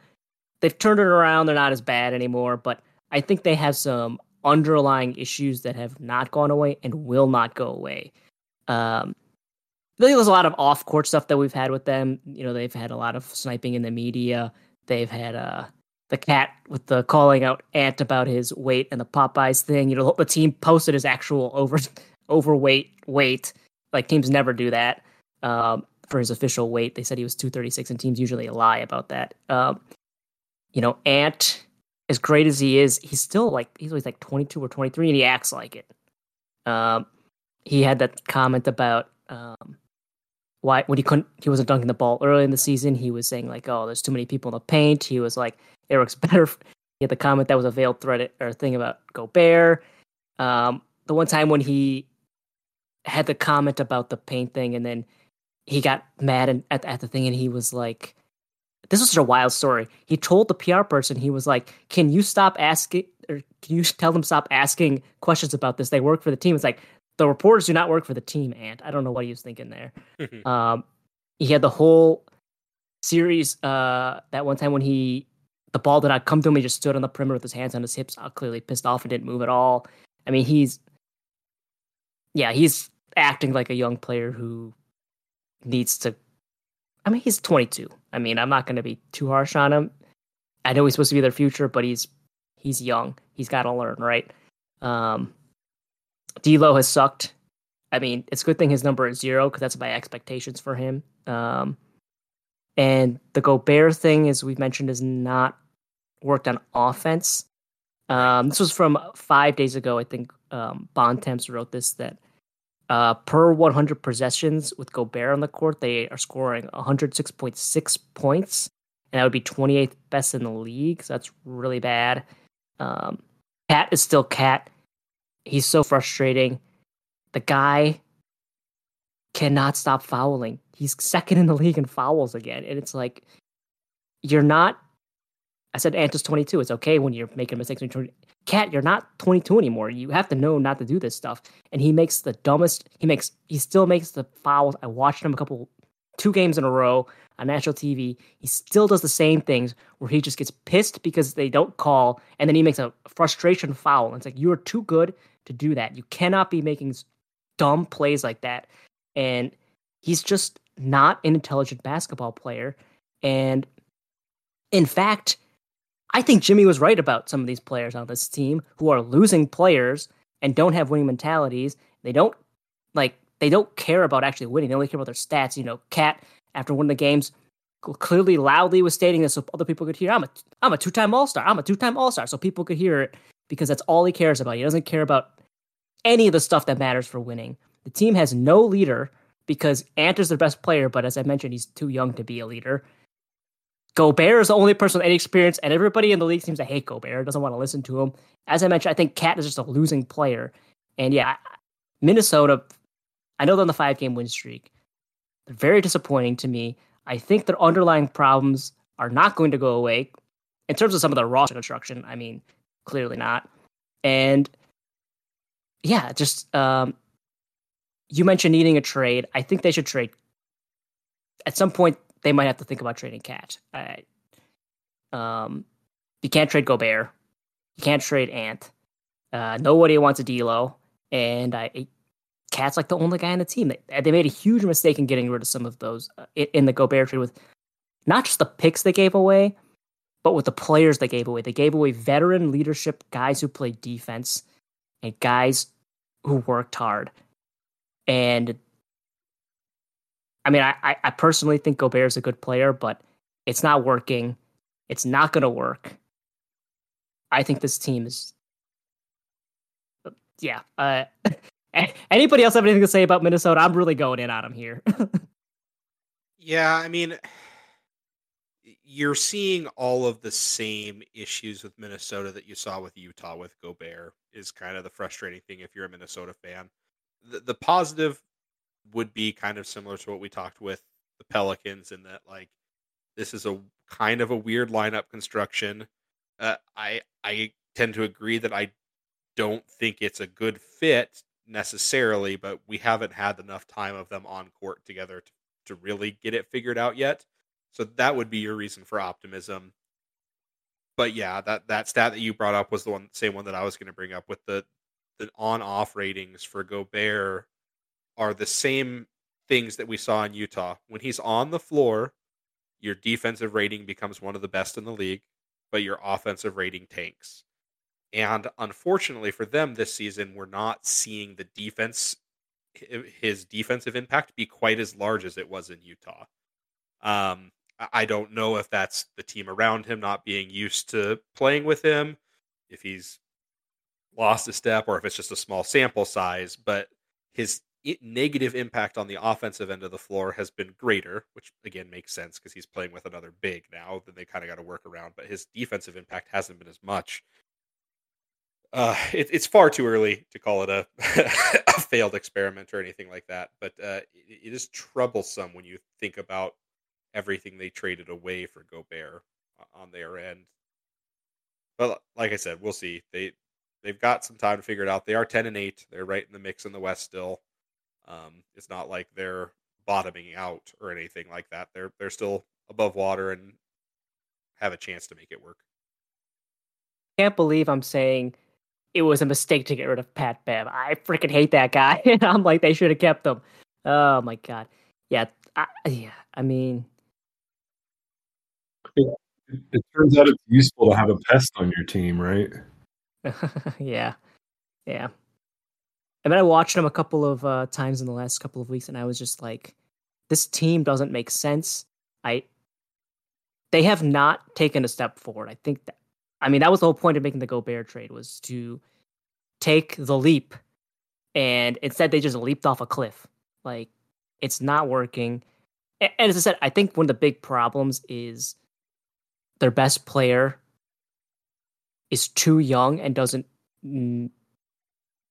Speaker 1: they've turned it around. They're not as bad anymore, but I think they have some underlying issues that have not gone away and will not go away. Um, there's a lot of off court stuff that we've had with them. You know, they've had a lot of sniping in the media. They've had uh the cat with the calling out Ant about his weight and the Popeyes thing. You know, the team posted his actual over overweight weight. Like teams never do that um, for his official weight. They said he was 236, and teams usually lie about that. Um, you know, Ant, as great as he is, he's still like he's always like 22 or 23, and he acts like it. Um, he had that comment about um, why when he couldn't he wasn't dunking the ball early in the season. He was saying like, "Oh, there's too many people in the paint." He was like, "Eric's better." He had the comment that was a veiled threat or thing about Gobert. Um, the one time when he had the comment about the paint thing, and then he got mad and, at at the thing, and he was like, "This was such a wild story." He told the PR person, he was like, "Can you stop asking?" Or can you tell them stop asking questions about this? They work for the team. It's like the reporters do not work for the team, and I don't know what he was thinking there. um, he had the whole series uh, that one time when he the ball did not come to him. He just stood on the perimeter with his hands on his hips, uh, clearly pissed off and didn't move at all. I mean, he's yeah, he's acting like a young player who needs to. I mean, he's 22. I mean, I'm not going to be too harsh on him. I know he's supposed to be their future, but he's he's young. He's got to learn, right? Um, D'Lo has sucked. I mean, it's a good thing his number is zero because that's my expectations for him. Um, and the Gobert thing, as we've mentioned, is not worked on offense. Um, this was from five days ago. I think um, Bontemps wrote this that uh, per 100 possessions with Gobert on the court, they are scoring 106.6 points, and that would be 28th best in the league. So that's really bad. Um, Cat is still Cat. He's so frustrating. The guy cannot stop fouling. He's second in the league in fouls again. And it's like, you're not. I said Ant is 22. It's okay when you're making mistakes. Cat, you're not 22 anymore. You have to know not to do this stuff. And he makes the dumbest. He makes. He still makes the fouls. I watched him a couple, two games in a row on national TV. He still does the same things where he just gets pissed because they don't call, and then he makes a frustration foul. And it's like you are too good to do that. You cannot be making dumb plays like that. And he's just not an intelligent basketball player. And in fact, I think Jimmy was right about some of these players on this team who are losing players and don't have winning mentalities. They don't like they don't care about actually winning. They only care about their stats. You know, Cat after one of the games clearly loudly was stating this so other people could hear. I'm a I'm a two time All Star. I'm a two time All Star, so people could hear it because that's all he cares about. He doesn't care about any of the stuff that matters for winning. The team has no leader because Ant is their best player, but as I mentioned, he's too young to be a leader. Gobert is the only person with any experience, and everybody in the league seems to hate Gobert, doesn't want to listen to him. As I mentioned, I think Cat is just a losing player. And yeah, Minnesota, I know they're on the five game win streak. They're very disappointing to me. I think their underlying problems are not going to go away. In terms of some of the roster construction, I mean, clearly not. And yeah, just um, you mentioned needing a trade. I think they should trade. At some point, they might have to think about trading Cat. Um, you can't trade Gobert. You can't trade Ant. Uh, nobody wants a D'Lo, and I Cat's like the only guy on the team. They, they made a huge mistake in getting rid of some of those uh, in the Gobert trade with not just the picks they gave away, but with the players they gave away. They gave away veteran leadership guys who played defense and guys who worked hard. And I mean, I, I personally think Gobert is a good player, but it's not working. It's not going to work. I think this team is, yeah. Uh, anybody else have anything to say about Minnesota? I'm really going in on them here.
Speaker 2: yeah, I mean, you're seeing all of the same issues with Minnesota that you saw with Utah with Gobert. Is kind of the frustrating thing if you're a Minnesota fan. The, the positive would be kind of similar to what we talked with the Pelicans in that like this is a kind of a weird lineup construction. Uh, I I tend to agree that I don't think it's a good fit necessarily, but we haven't had enough time of them on court together to, to really get it figured out yet. So that would be your reason for optimism. But yeah, that that stat that you brought up was the one same one that I was going to bring up with the the on off ratings for Gobert are the same things that we saw in Utah. When he's on the floor, your defensive rating becomes one of the best in the league, but your offensive rating tanks. And unfortunately for them this season, we're not seeing the defense, his defensive impact be quite as large as it was in Utah. Um, I don't know if that's the team around him not being used to playing with him, if he's lost a step, or if it's just a small sample size, but his negative impact on the offensive end of the floor has been greater, which again makes sense because he's playing with another big now. Then they kind of got to work around, but his defensive impact hasn't been as much. Uh, it, it's far too early to call it a, a failed experiment or anything like that, but uh, it, it is troublesome when you think about everything they traded away for Gobert on their end. But like I said, we'll see. They they've got some time to figure it out. They are ten and eight. They're right in the mix in the West still. Um, it's not like they're bottoming out or anything like that. They're they're still above water and have a chance to make it work.
Speaker 1: Can't believe I'm saying it was a mistake to get rid of Pat Bev. I freaking hate that guy, and I'm like they should have kept him. Oh my god, yeah, I, yeah. I mean,
Speaker 3: it, turns out it's useful to have a pest on your team, right?
Speaker 1: yeah, yeah. I mean, I watched them a couple of uh, times in the last couple of weeks, and I was just like, this team doesn't make sense. I they have not taken a step forward. I think that I mean that was the whole point of making the Gobert trade was to take the leap, and instead they just leaped off a cliff. Like it's not working. And, and as I said, I think one of the big problems is their best player is too young and doesn't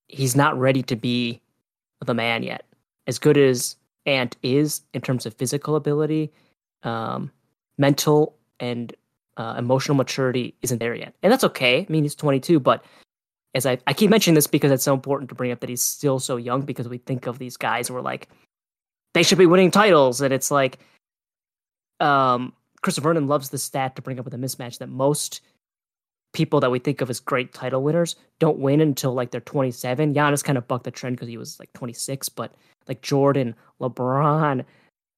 Speaker 1: he's not ready to be the man yet. As good as Ant is in terms of physical ability, um, mental and uh, emotional maturity isn't there yet, and that's okay. I mean, he's 22, but as I, I keep mentioning this because it's so important to bring up that he's still so young because we think of these guys and we're like they should be winning titles, and it's like, um, Christopher Vernon loves the stat to bring up with a mismatch that most people that we think of as great title winners don't win until like they're 27. Giannis kind of bucked the trend because he was like 26, but like Jordan, LeBron,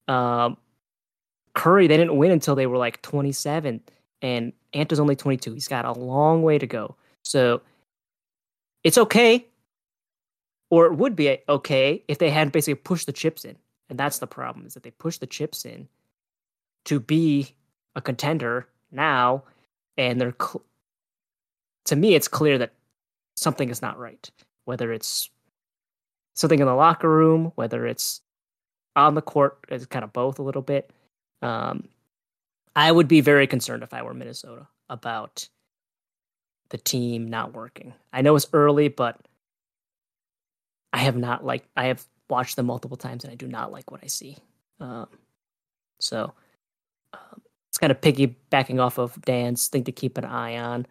Speaker 1: um, Curry, they didn't win until they were like 27. And Ant is only 22. He's got a long way to go. So it's okay, or it would be okay if they hadn't basically pushed the chips in. And that's the problem is that they pushed the chips in to be a contender now, and they're cl- to me, it's clear that something is not right. Whether it's something in the locker room, whether it's on the court, it's kind of both a little bit. Um, I would be very concerned if I were Minnesota about the team not working. I know it's early, but I have not like I have watched them multiple times and I do not like what I see. Um, so um, it's kind of piggybacking off of Dan's thing to keep an eye on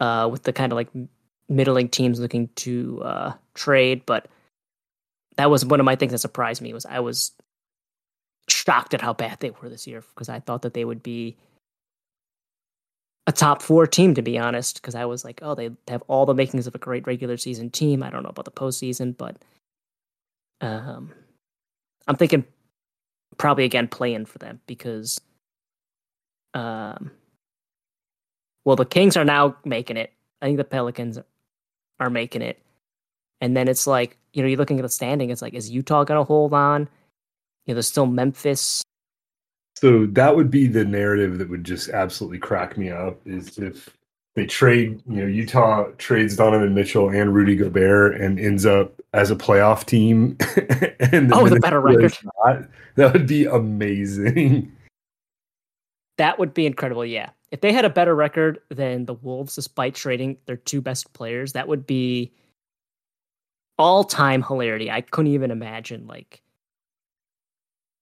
Speaker 1: uh, with the kind of like middling teams looking to uh, trade. But that was one of my things that surprised me was I was shocked at how bad they were this year because I thought that they would be a top four team to be honest. Because I was like, oh, they have all the makings of a great regular season team. I don't know about the postseason, but Um, I'm thinking probably again playing for them because, um, well, the Kings are now making it. I think the Pelicans are making it, and then it's like you know you're looking at the standing. It's like is Utah gonna hold on? You know, there's still Memphis.
Speaker 3: So that would be the narrative that would just absolutely crack me up is if they trade, you know, Utah trades Donovan Mitchell and Rudy Gobert and ends up as a playoff team. and
Speaker 1: oh, the better record.
Speaker 3: Not, that would be amazing.
Speaker 1: That would be incredible. Yeah. If they had a better record than the Wolves, despite trading their two best players, that would be all time hilarity. I couldn't even imagine, like,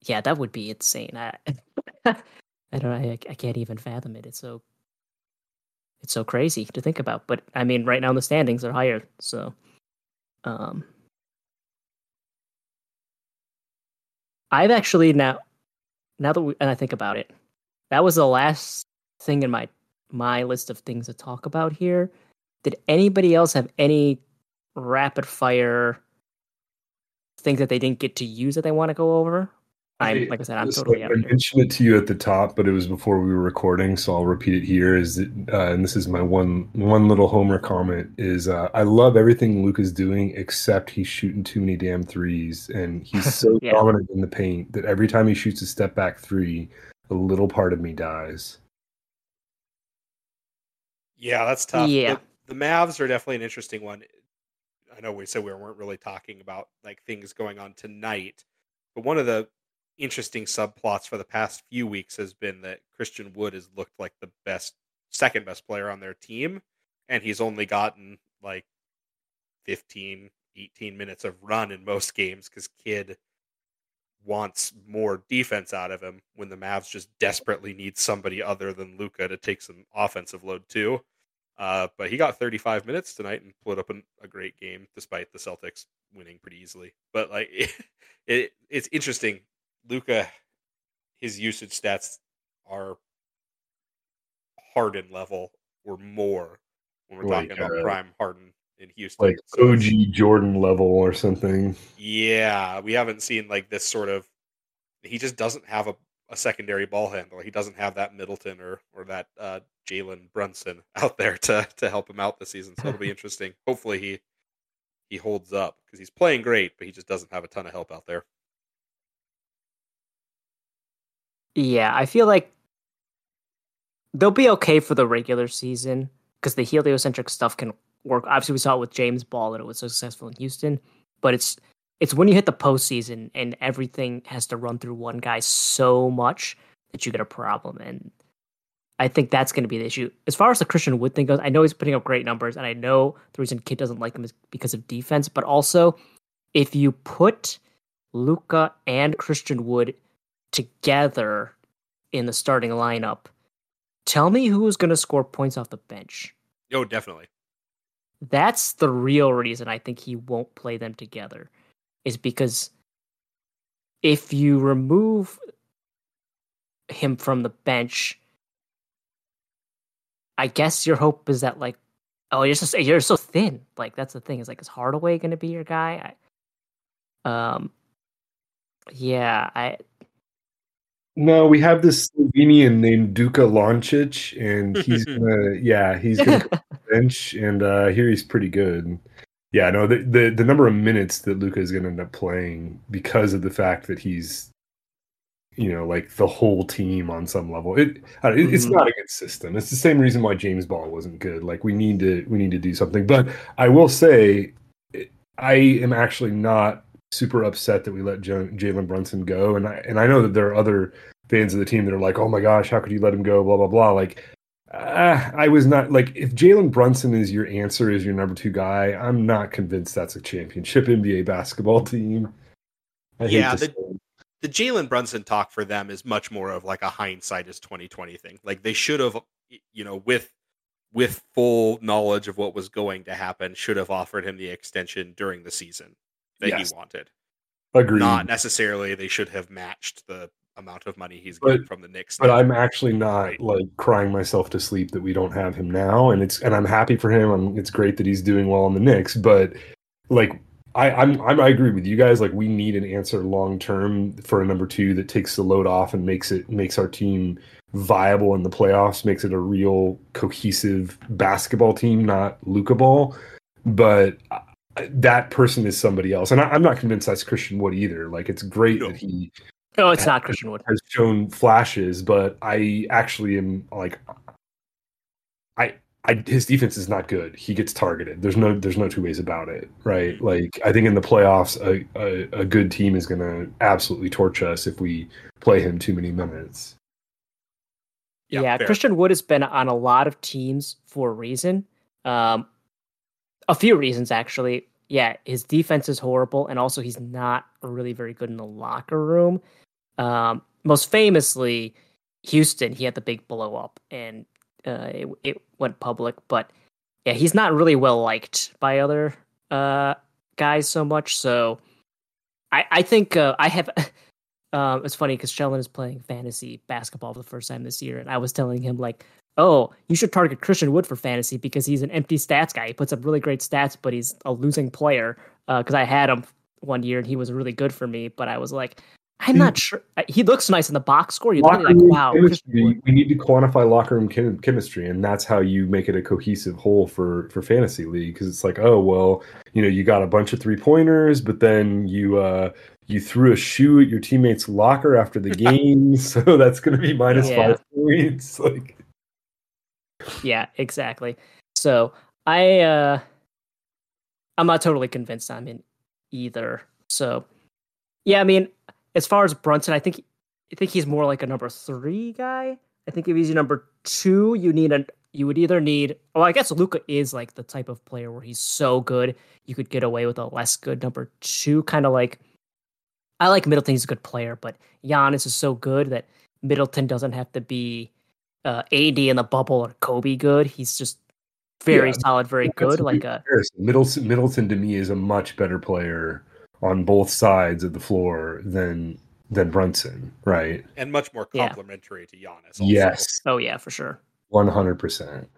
Speaker 1: yeah, that would be insane. I, I don't know. I, I can't even fathom it. It's so it's so crazy to think about. But I mean, right now the standings are higher, so um, I've actually now now that we, and I think about it, that was the last thing in my my list of things to talk about here. Did anybody else have any rapid fire things that they didn't get to use that they want to go over? I'm like I said, I'm totally.
Speaker 3: I mentioned it to you at the top, but it was before we were recording, so I'll repeat it here. Is that, uh, and this is my one one little homer comment is uh, I love everything Luke is doing except he's shooting too many damn threes, and he's so yeah. dominant in the paint that every time he shoots a step back three, a little part of me dies.
Speaker 2: Yeah, that's tough.
Speaker 1: Yeah,
Speaker 2: the, the Mavs are definitely an interesting one. I know we said we weren't really talking about like things going on tonight, but one of the interesting subplots for the past few weeks has been that Christian Wood has looked like the best, second best player on their team, and he's only gotten like 15, 18 minutes of run in most games because Kidd wants more defense out of him when the Mavs just desperately need somebody other than Luka to take some offensive load too. Uh, but he got 35 minutes tonight and put up an, a great game despite the Celtics winning pretty easily. But like it, it, it's interesting Luka, his usage stats are Harden level or more when we're like, talking about uh, prime Harden in Houston.
Speaker 3: Like so OG Jordan level or something.
Speaker 2: Yeah, we haven't seen like this sort of. He just doesn't have a, a secondary ball handler. He doesn't have that Middleton or or that uh, Jalen Brunson out there to to help him out this season. So it'll be interesting. Hopefully he he holds up because he's playing great, but he just doesn't have a ton of help out there.
Speaker 1: Yeah, I feel like they'll be okay for the regular season because the heliocentric stuff can work. Obviously, we saw it with James Ball that it was so successful in Houston, but it's it's when you hit the postseason and everything has to run through one guy so much that you get a problem. And I think that's going to be the issue. As far as the Christian Wood thing goes, I know he's putting up great numbers, and I know the reason Kidd doesn't like him is because of defense, but also if you put Luka and Christian Wood together in the starting lineup, tell me who is going to score points off the bench.
Speaker 2: Oh, definitely.
Speaker 1: That's the real reason I think he won't play them together, is because if you remove him from the bench, I guess your hope is that like, oh, you're so you're so thin. Like that's the thing. Is like, is Hardaway going to be your guy? I, um, yeah, I
Speaker 3: no, we have this Slovenian named Duka Lancic, and he's gonna, yeah, he's gonna bench, and uh, here he's pretty good. Yeah, no, the, the the number of minutes that Luka is gonna end up playing because of the fact that he's, you know, like the whole team on some level. It, it it's mm-hmm. not a good system. It's the same reason why James Ball wasn't good. Like we need to we need to do something. But I will say, I am actually not super upset that we let Jalen Brunson go, and I and I know that there are other fans of the team that are like, "Oh my gosh, how could you let him go?" Blah blah blah. Like, uh, I was not like if Jalen Brunson is your answer is your number two guy, I'm not convinced that's a championship NBA basketball team.
Speaker 2: I yeah, the, the Jalen Brunson talk for them is much more of like a hindsight is 2020 thing. Like they should have, you know, with with full knowledge of what was going to happen, should have offered him the extension during the season that yes. he wanted.
Speaker 3: Agreed.
Speaker 2: Not necessarily they should have matched the amount of money he's getting from the Knicks.
Speaker 3: But I'm actually not right. like crying myself to sleep that we don't have him now, and it's and I'm happy for him. I'm, it's great that he's doing well on the Knicks, but like I, I'm, I'm I agree with you guys. Like we need an answer long term for a number two that takes the load off and makes it makes our team viable in the playoffs, makes it a real cohesive basketball team, not Luka ball. But that person is somebody else, and I, am not convinced that's Christian Wood either. Like it's great
Speaker 2: No.
Speaker 3: that he
Speaker 1: No, it's not Christian Wood.
Speaker 3: has shown flashes, but I actually am like, I, I his defense is not good. He gets targeted. There's no, there's no two ways about it, right? Like I think in the playoffs, a a, a good team is going to absolutely torch us if we play him too many minutes.
Speaker 1: Yeah,
Speaker 2: fair.
Speaker 1: Christian Wood has been on a lot of teams for a reason. Um, a few reasons actually. Yeah, his defense is horrible, and also he's not really very good in the locker room. Um, most famously, Houston, he had the big blow up, and uh, it, it went public. But yeah, he's not really well liked by other uh, guys so much. So I, I think uh, I have. Um, it's funny because Shellin is playing fantasy basketball for the first time this year, and I was telling him like, "Oh, you should target Christian Wood for fantasy because he's an empty stats guy. He puts up really great stats, but he's a losing player." Because I had him one year and he was really good for me, but I was like, "I'm not sure." uh, He looks nice in the box score. You're like, "Wow, Christian
Speaker 3: chemistry,
Speaker 1: Wood."
Speaker 3: we need to quantify locker room chem- chemistry, and that's how you make it a cohesive whole for for fantasy league. Because it's like, oh well, you know, you got a bunch of three pointers, but then you uh you threw a shoe at your teammate's locker after the game, so that's going to be minus
Speaker 1: Yeah.
Speaker 3: five points. Like,
Speaker 1: Yeah, exactly. So I uh I'm not totally convinced I'm in either. So yeah, I mean, as far as Brunson, I think I think he's more like a number three guy. I think if he's number two, you need a you would either need well, I guess Luka is like the type of player where he's so good you could get away with a less good number two, kind of like I like Middleton, he's a good player, but Giannis is so good that Middleton doesn't have to be uh, AD in the bubble or Kobe good. He's just very
Speaker 3: Yeah,
Speaker 1: solid, very good.
Speaker 3: a
Speaker 1: Like a
Speaker 3: comparison. Middleton, Middleton to me is a much better player on both sides of the floor than than Brunson, right?
Speaker 2: and much more
Speaker 1: Yeah.
Speaker 2: complimentary to Giannis. Also.
Speaker 3: Yes,
Speaker 1: oh yeah, for sure.
Speaker 3: one hundred percent.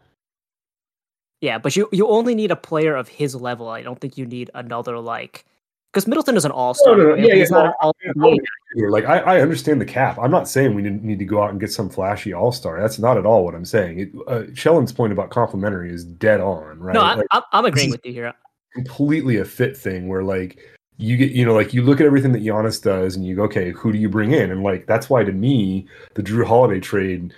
Speaker 1: Yeah, but you you only need a player of his level. I don't think you need another like because Middleton is an all star.
Speaker 3: No, no, no, yeah,
Speaker 1: he's
Speaker 3: yeah,
Speaker 1: not
Speaker 3: no,
Speaker 1: an all
Speaker 3: here. Like I, I understand the cap. I'm not saying we need to go out and get some flashy all star. That's not at all what I'm saying. It, uh, Shellin's point about complimentary is dead on, right?
Speaker 1: No, I'm,
Speaker 3: Like,
Speaker 1: I'm, I'm agreeing with you here.
Speaker 3: completely a fit thing where like you get you know like you look at everything that Giannis does and you go okay who do you bring in and like that's why to me the Jrue Holiday trade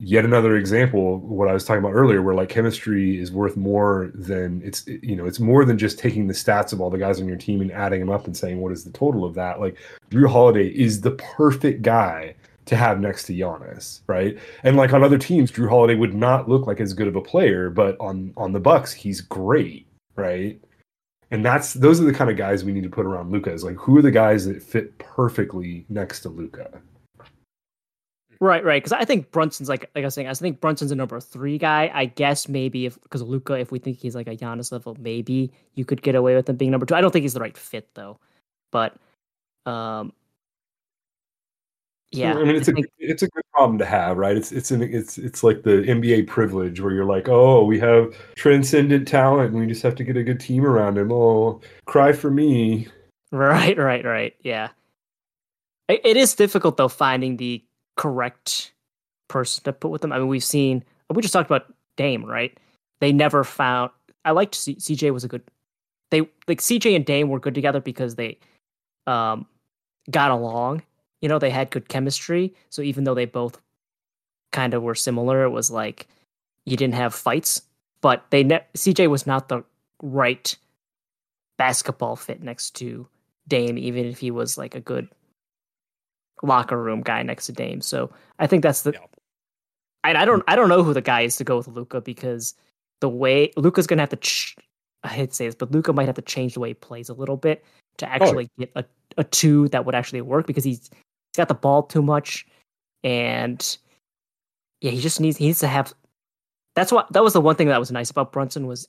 Speaker 3: yet another example what I was talking about earlier where like chemistry is worth more than it's you know it's more than just taking the stats of all the guys on your team and adding them up and saying what is the total of that like Jrue Holiday is the perfect guy to have next to Giannis, right? And like on other teams, Jrue Holiday would not look like as good of a player, but on on the Bucks, he's great, right? And that's those are the kind of guys we need to put around Luka. Is like who are the guys that fit perfectly next to Luka?
Speaker 1: Right, right. Because I think Brunson's like like I was saying, I think Brunson's a number three guy. I guess maybe if because Luka, if we think he's like a Giannis level, maybe you could get away with him being number two. I don't think he's the right fit though. But um yeah.
Speaker 3: I mean it's
Speaker 1: I
Speaker 3: a
Speaker 1: think-
Speaker 3: it's a good problem to have, right? It's it's an it's it's like the NBA privilege where you're like, oh, we have transcendent talent and we just have to get a good team around him. Oh, cry for me.
Speaker 1: Right, right, right. Yeah. It, it is difficult though finding the correct person to put with them. I mean, we've seen we just talked about Dame, right? They never found. I liked C- CJ was a good. They like CJ and Dame were good together because they um got along. You know, they had good chemistry. So even though they both kind of were similar, it was like you didn't have fights. But they ne- CJ was not the right basketball fit next to Dame, even if he was like a good locker room guy next to Dame. So I think that's the.
Speaker 2: Yeah.
Speaker 1: I, I don't I don't know who the guy is to go with Luka because the way Luka's gonna have to. Ch- I hate to say this, but Luka might have to change the way he plays a little bit to oh, actually get a, a two that would actually work because he's he's got the ball too much, and yeah, he just needs he needs to have. That's what that was the one thing that was nice about Brunson was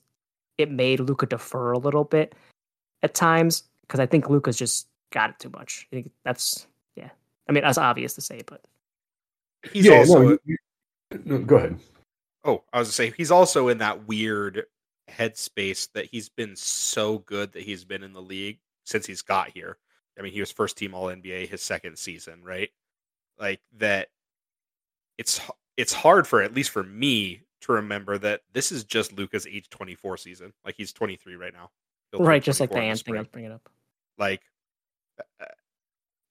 Speaker 1: it made Luka defer a little bit at times because I think Luka's just got it too much. I think that's. I mean, that's obvious to say, but
Speaker 2: He's
Speaker 3: yeah,
Speaker 2: also
Speaker 3: no, you- no, go ahead.
Speaker 2: Oh, I was gonna say he's also in that weird headspace that he's been so good that he's been in the league since he's got here. I mean, he was first team All NBA his second season, right? Like that. It's it's hard for at least for me to remember that this is just Luka's age 24 season. Like he's 23 right now.
Speaker 1: Right, just like the Ant thing I was bringing up.
Speaker 2: Like uh,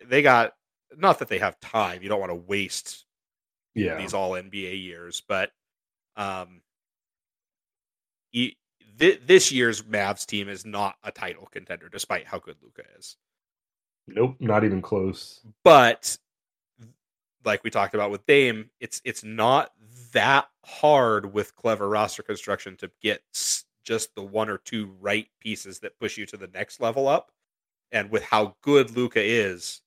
Speaker 2: they got not that they have time. You don't want to waste
Speaker 3: Yeah.
Speaker 2: these all NBA years, but um, he, th- this year's Mavs team is not a title contender, despite how good Luka is.
Speaker 3: Nope, not even close.
Speaker 2: But like we talked about with Dame, it's it's not that hard with clever roster construction to get just the one or two right pieces that push you to the next level up. And with how good Luka is,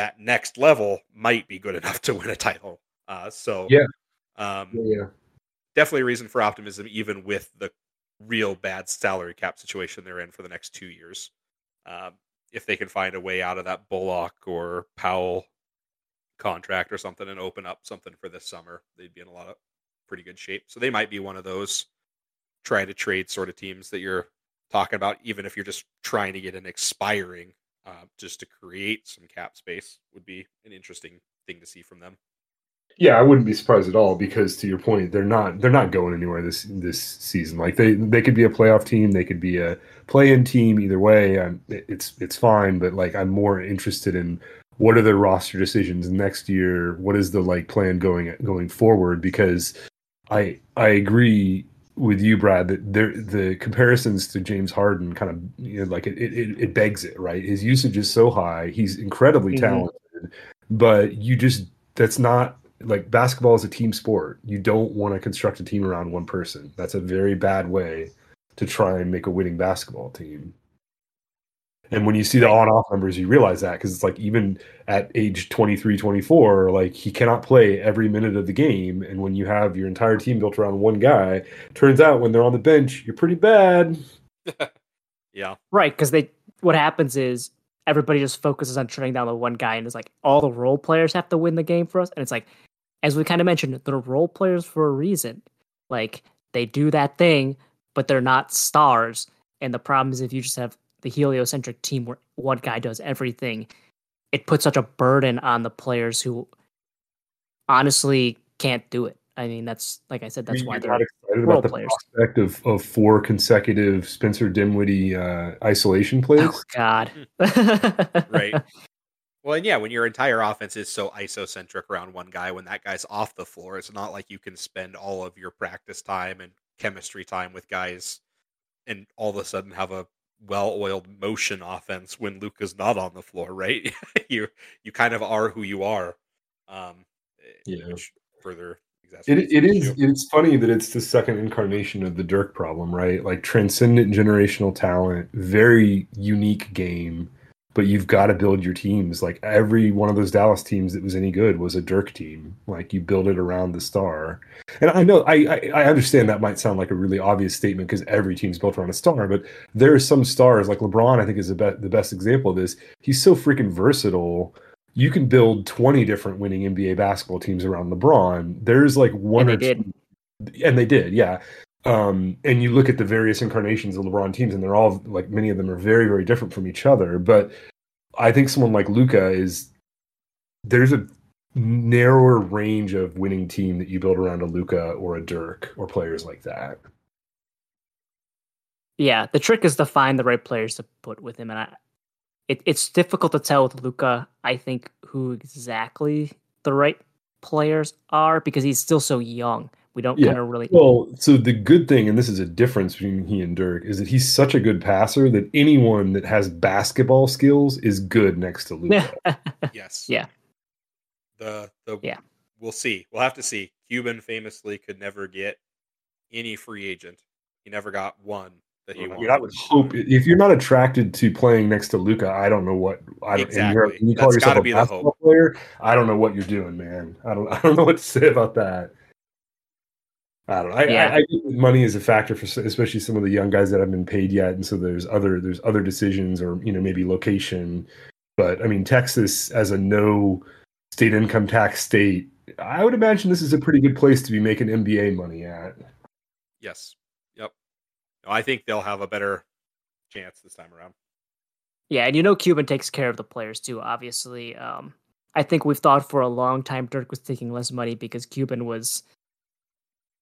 Speaker 2: that next level might be good enough to win a title. Uh, so
Speaker 3: Yeah.
Speaker 2: um,
Speaker 3: Yeah.
Speaker 2: definitely a reason for optimism, even with the real bad salary cap situation they're in for the next two years. Um, if they can find a way out of that Bullock or Powell contract or something and open up something for this summer, they'd be in a lot of pretty good shape. So they might be one of those trying to trade sort of teams that you're talking about, even if you're just trying to get an expiring uh, just to create some cap space would be an interesting thing to see from them.
Speaker 3: Yeah, I wouldn't be surprised at all because to your point, they're not they're not going anywhere this this season. Like they they could be a playoff team, they could be a play-in team. Either way, I'm, it's it's fine. But like I'm more interested in what are their roster decisions next year. What is the like plan going going forward? Because I I agree with you, Brad, that there the comparisons to James Harden kind of you know, like it, it it begs it, right? His usage is so high. He's incredibly
Speaker 1: Mhm.
Speaker 3: talented, but you just that's not like basketball is a team sport. You don't want to construct a team around one person. That's a very bad way to try and make a winning basketball team. And when you see the on off numbers, you realize that because it's like even at age 23, 24, like he cannot play every minute of the game. And when you have your entire team built around one guy, turns out when they're on the bench, you're pretty bad.
Speaker 2: Yeah.
Speaker 1: Right, because they what happens is everybody just focuses on shutting down the one guy, and it's like all the role players have to win the game for us. And it's like, as we kind of mentioned, they're role players for a reason. Like they do that thing, but they're not stars. And the problem is if you just have the heliocentric team where one guy does everything, it puts such a burden on the players who honestly can't do it. I mean, that's like I said, that's
Speaker 3: You're
Speaker 1: why they're not
Speaker 3: excited
Speaker 1: role
Speaker 3: about the
Speaker 1: players.
Speaker 3: prospect of, of four consecutive Spencer Dinwiddie uh, isolation plays.
Speaker 1: oh god.
Speaker 2: right? Well, and yeah, when your entire offense is so isocentric around one guy, when that guy's off the floor, it's not like you can spend all of your practice time and chemistry time with guys and all of a sudden have a well-oiled motion offense when Luka's not on the floor, right? you you kind of are who you are. Um,
Speaker 3: Yeah.
Speaker 2: which further exacerbates
Speaker 3: It, it is
Speaker 2: issue.
Speaker 3: it's funny that it's the second incarnation of the Dirk problem, right? Like transcendent generational talent, very unique game, but you've got to build your teams. Like every one of those Dallas teams that was any good was a Dirk team. Like you build it around the star. And I know I I, I understand that might sound like a really obvious statement because every team's built around a star, but there are some stars like LeBron. I think is the be- the best example of this. He's so freaking versatile you can build 20 different winning NBA basketball teams around LeBron. There's like one
Speaker 1: And
Speaker 3: or two, and they did, yeah. Um, and you look at the various incarnations of LeBron teams, and they're all like many of them are very, very different from each other. But I think someone like Luka is there's a narrower range of winning team that you build around a Luka or a Dirk or players like that.
Speaker 1: Yeah, the trick is to find the right players to put with him, and I, it, it's difficult to tell with Luka. I think who exactly the right players are because he's still so young. We don't
Speaker 3: Yeah.
Speaker 1: kind of really.
Speaker 3: Well, so the good thing, and this is a difference between he and Dirk, is that he's such a good passer that anyone that has basketball skills is good next to Luka.
Speaker 2: Yes.
Speaker 1: Yeah.
Speaker 2: The the
Speaker 1: Yeah.
Speaker 2: We'll see. We'll have to see. Cuban famously could never get any free agent. He never got one that he
Speaker 3: I
Speaker 2: wanted.
Speaker 3: mean, I would hope if you're not attracted to playing next to Luka, I don't know what. I don't, and you're-
Speaker 2: Exactly.
Speaker 3: you call
Speaker 2: That's
Speaker 3: yourself
Speaker 2: gotta
Speaker 3: a
Speaker 2: be the
Speaker 3: basketball player. I don't know what you're doing, man. I don't. I don't know what to say about that. I don't know. I,
Speaker 1: Yeah.
Speaker 3: I, I think money is a factor for especially some of the young guys that haven't been paid yet, and so there's other there's other decisions or you know maybe location. But I mean, Texas as a no state income tax state, I would imagine this is a pretty good place to be making NBA money at.
Speaker 2: Yes. Yep. no, I think they'll have a better chance this time around.
Speaker 1: Yeah, and you know Cuban takes care of the players too. Obviously, um, I think we've thought for a long time Dirk was taking less money because Cuban was.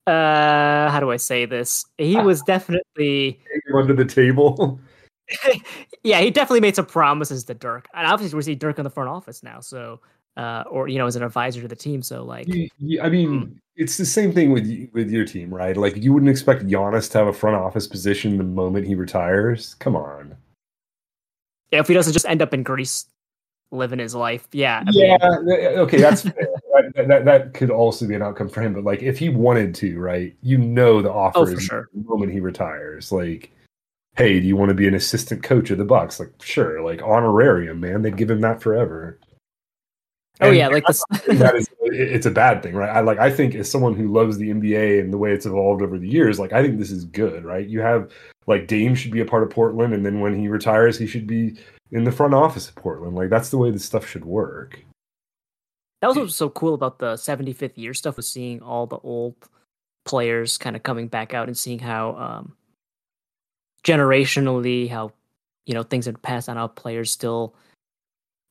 Speaker 1: Uh, how do I say this? He was definitely
Speaker 3: under the table.
Speaker 1: yeah, he definitely made some promises to Dirk, and obviously we see Dirk in the front office now. So, uh, or you know, as an advisor to the team. So, like,
Speaker 3: I mean, it's the same thing with with your team, right? Like, you wouldn't expect Giannis to have a front office position the moment he retires. Come on.
Speaker 1: Yeah, if he doesn't just end up in Greece living his life, yeah.
Speaker 3: I yeah, mean, okay, that's fair. that, that, that could also be an outcome for him. But like, if he wanted to, right? You know, the oh, offer
Speaker 1: oh,
Speaker 3: is
Speaker 1: sure.
Speaker 3: the moment he retires. Like hey, do you want to be an assistant coach of the Bucks? Like, sure, like honorarium, man. They'd give him that forever.
Speaker 1: Oh yeah, like this.
Speaker 3: that is, it's a bad thing, right? I like. I think as someone who loves the NBA and the way it's evolved over the years, like I think this is good, right? You have like Dame should be a part of Portland, and then when he retires, he should be in the front office of Portland. Like that's the way this stuff should work.
Speaker 1: That was what was so cool about the 75th year stuff was seeing all the old players kind of coming back out and seeing how um, generationally how you know things had passed on how players still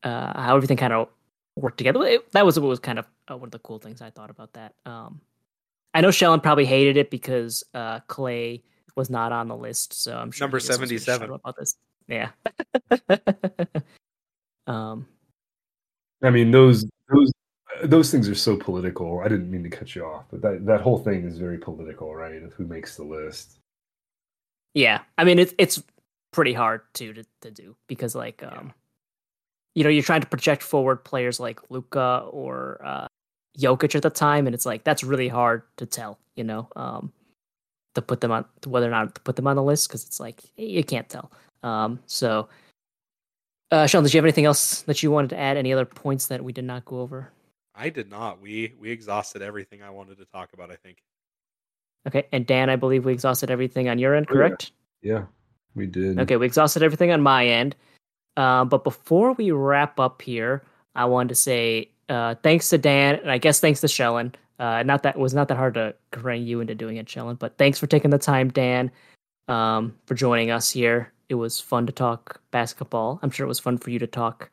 Speaker 1: uh how everything kind of worked together. It, that was what was kind of uh, one of the cool things i thought about that. Um i know Shellin probably hated it because uh Klay was not on the list so i'm sure
Speaker 2: number 77
Speaker 1: about this. Yeah. Um
Speaker 3: i mean those those those things are so political i didn't mean to cut you off but that that whole thing is very political right of who makes the list
Speaker 1: yeah, I mean it's it's pretty hard to to, to do because like um, yeah. you know, you're trying to project forward players like Luka or uh, Jokic at the time, and it's like that's really hard to tell. You know, um, to put them on whether or not to put them on the list because it's like you can't tell. Um, so, uh, Sean, did you have anything else that you wanted to add? Any other points that we did not go over?
Speaker 2: I did not. We we exhausted everything I wanted to talk about. I think.
Speaker 1: Okay, and Dan, I believe we exhausted everything on your end, correct?
Speaker 3: Yeah, yeah we did.
Speaker 1: Okay, we exhausted everything on my end. Uh, but before we wrap up here, I wanted to say uh, thanks to Dan, and I guess thanks to Shellin. Uh, not that it was not that hard to crank you into doing it, Shellin, but thanks for taking the time, Dan, um, for joining us here. It was fun to talk basketball. I'm sure it was fun for you to talk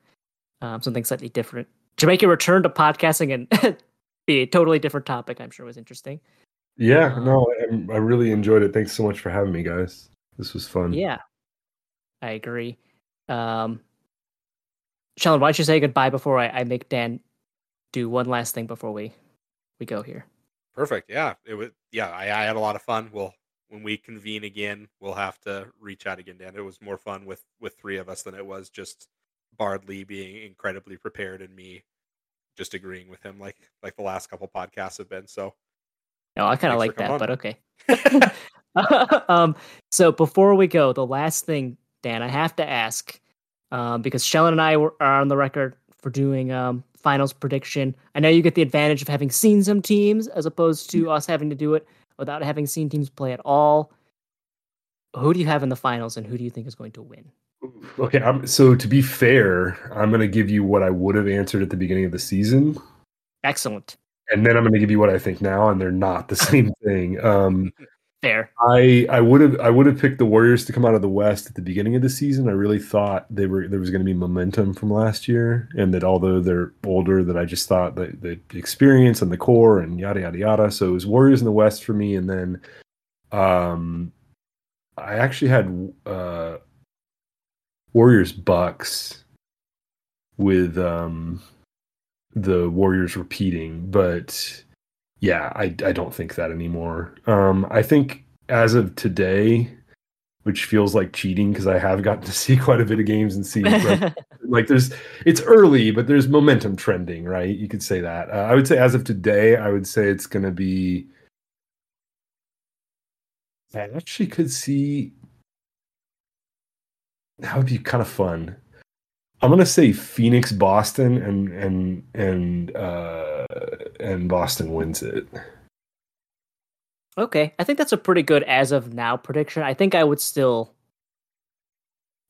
Speaker 1: um, something slightly different. To make a return to podcasting and be a totally different topic, I'm sure was interesting.
Speaker 3: Yeah, um, no, I, I really enjoyed it. Thanks so much for having me, guys. This was fun.
Speaker 1: Yeah, I agree. Um, Shellin, why don't you say goodbye before I, I make Dan do one last thing before we we go here?
Speaker 2: Perfect. Yeah, it was. Yeah, I, I had a lot of fun. We'll when we convene again, we'll have to reach out again, Dan. It was more fun with with three of us than it was just Bard Lee being incredibly prepared and me just agreeing with him like like the last couple podcasts have been. So
Speaker 1: no, I kind of like that, on. but okay. um, so before we go, the last thing, Dan, I have to ask, um, because Shellin and I were, are on the record for doing um, finals prediction. I know you get the advantage of having seen some teams as opposed to us having to do it without having seen teams play at all. Who do you have in the finals, and who do you think is going to win?
Speaker 3: Okay, I'm, so to be fair, I'm going to give you what I would have answered at the beginning of the season.
Speaker 1: Excellent
Speaker 3: and then I'm going to give you what I think now, and they're not the same thing. Um,
Speaker 1: Fair.
Speaker 3: I I would have I would have picked the Warriors to come out of the West at the beginning of the season. I really thought they were there was going to be momentum from last year, and that although they're older, that I just thought that the experience and the core and yada yada yada. So it was Warriors in the West for me, and then um, I actually had uh, Warriors Bucks with um the Warriors repeating, but yeah, I I don't think that anymore. Um, I think as of today, which feels like cheating because I have gotten to see quite a bit of games and see like there's it's early, but there's momentum trending, right? You could say that. Uh, I would say as of today, I would say it's going to be. I actually could see. That would be kind of fun I'm gonna say Phoenix, Boston, and and and uh, and Boston wins it.
Speaker 1: Okay, I think that's a pretty good as of now prediction. I think I would still,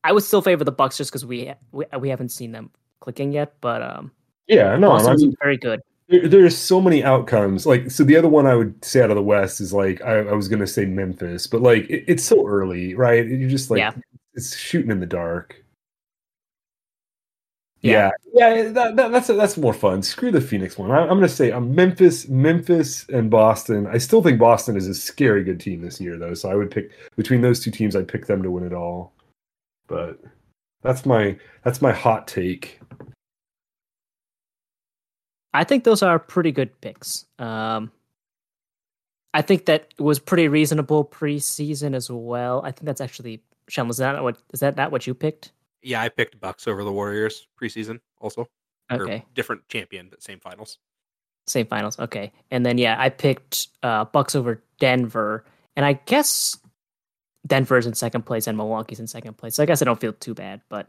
Speaker 1: I would still favor the Bucks just because we, we we haven't seen them clicking yet. But um,
Speaker 3: yeah, no,
Speaker 1: Boston's
Speaker 3: I mean,
Speaker 1: very good.
Speaker 3: there, there's so many outcomes. Like, so the other one I would say out of the West is like I, I was gonna say Memphis, but like it, it's so early, right? You're just like
Speaker 1: Yeah.
Speaker 3: it's shooting in the dark.
Speaker 1: Yeah.
Speaker 3: Yeah, yeah, that, that, that's that's more fun. Screw the Phoenix one. I, I'm gonna say um, Memphis, Memphis, and Boston. I still think Boston is a scary good team this year, though. So I would pick between those two teams. I'd pick them to win it all. But that's my that's my hot take.
Speaker 1: I think those are pretty good picks. Um, I think that was pretty reasonable preseason as well. I think that's actually Shem. Was that what is that not what you picked?
Speaker 2: Yeah, I picked Bucks over the Warriors preseason also. Or
Speaker 1: Okay,
Speaker 2: different champion, but same finals.
Speaker 1: same finals. Okay, and then yeah, I picked uh, Bucks over Denver, and I guess Denver's in second place and Milwaukee's in second place. So I guess I don't feel too bad, but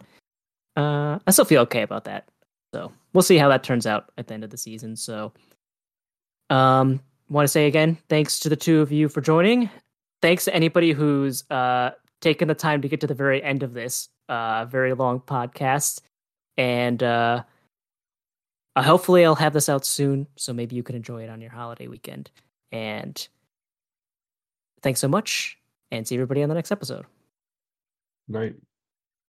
Speaker 1: uh, I still feel okay about that. So we'll see how that turns out at the end of the season. So, um, want to say again, thanks to the two of you for joining. Thanks to anybody who's uh taken the time to get to the very end of this uh very long podcast, and uh, uh hopefully I'll have this out soon, so maybe you can enjoy it on your holiday weekend. And thanks so much, and see everybody on the next episode.
Speaker 3: Night.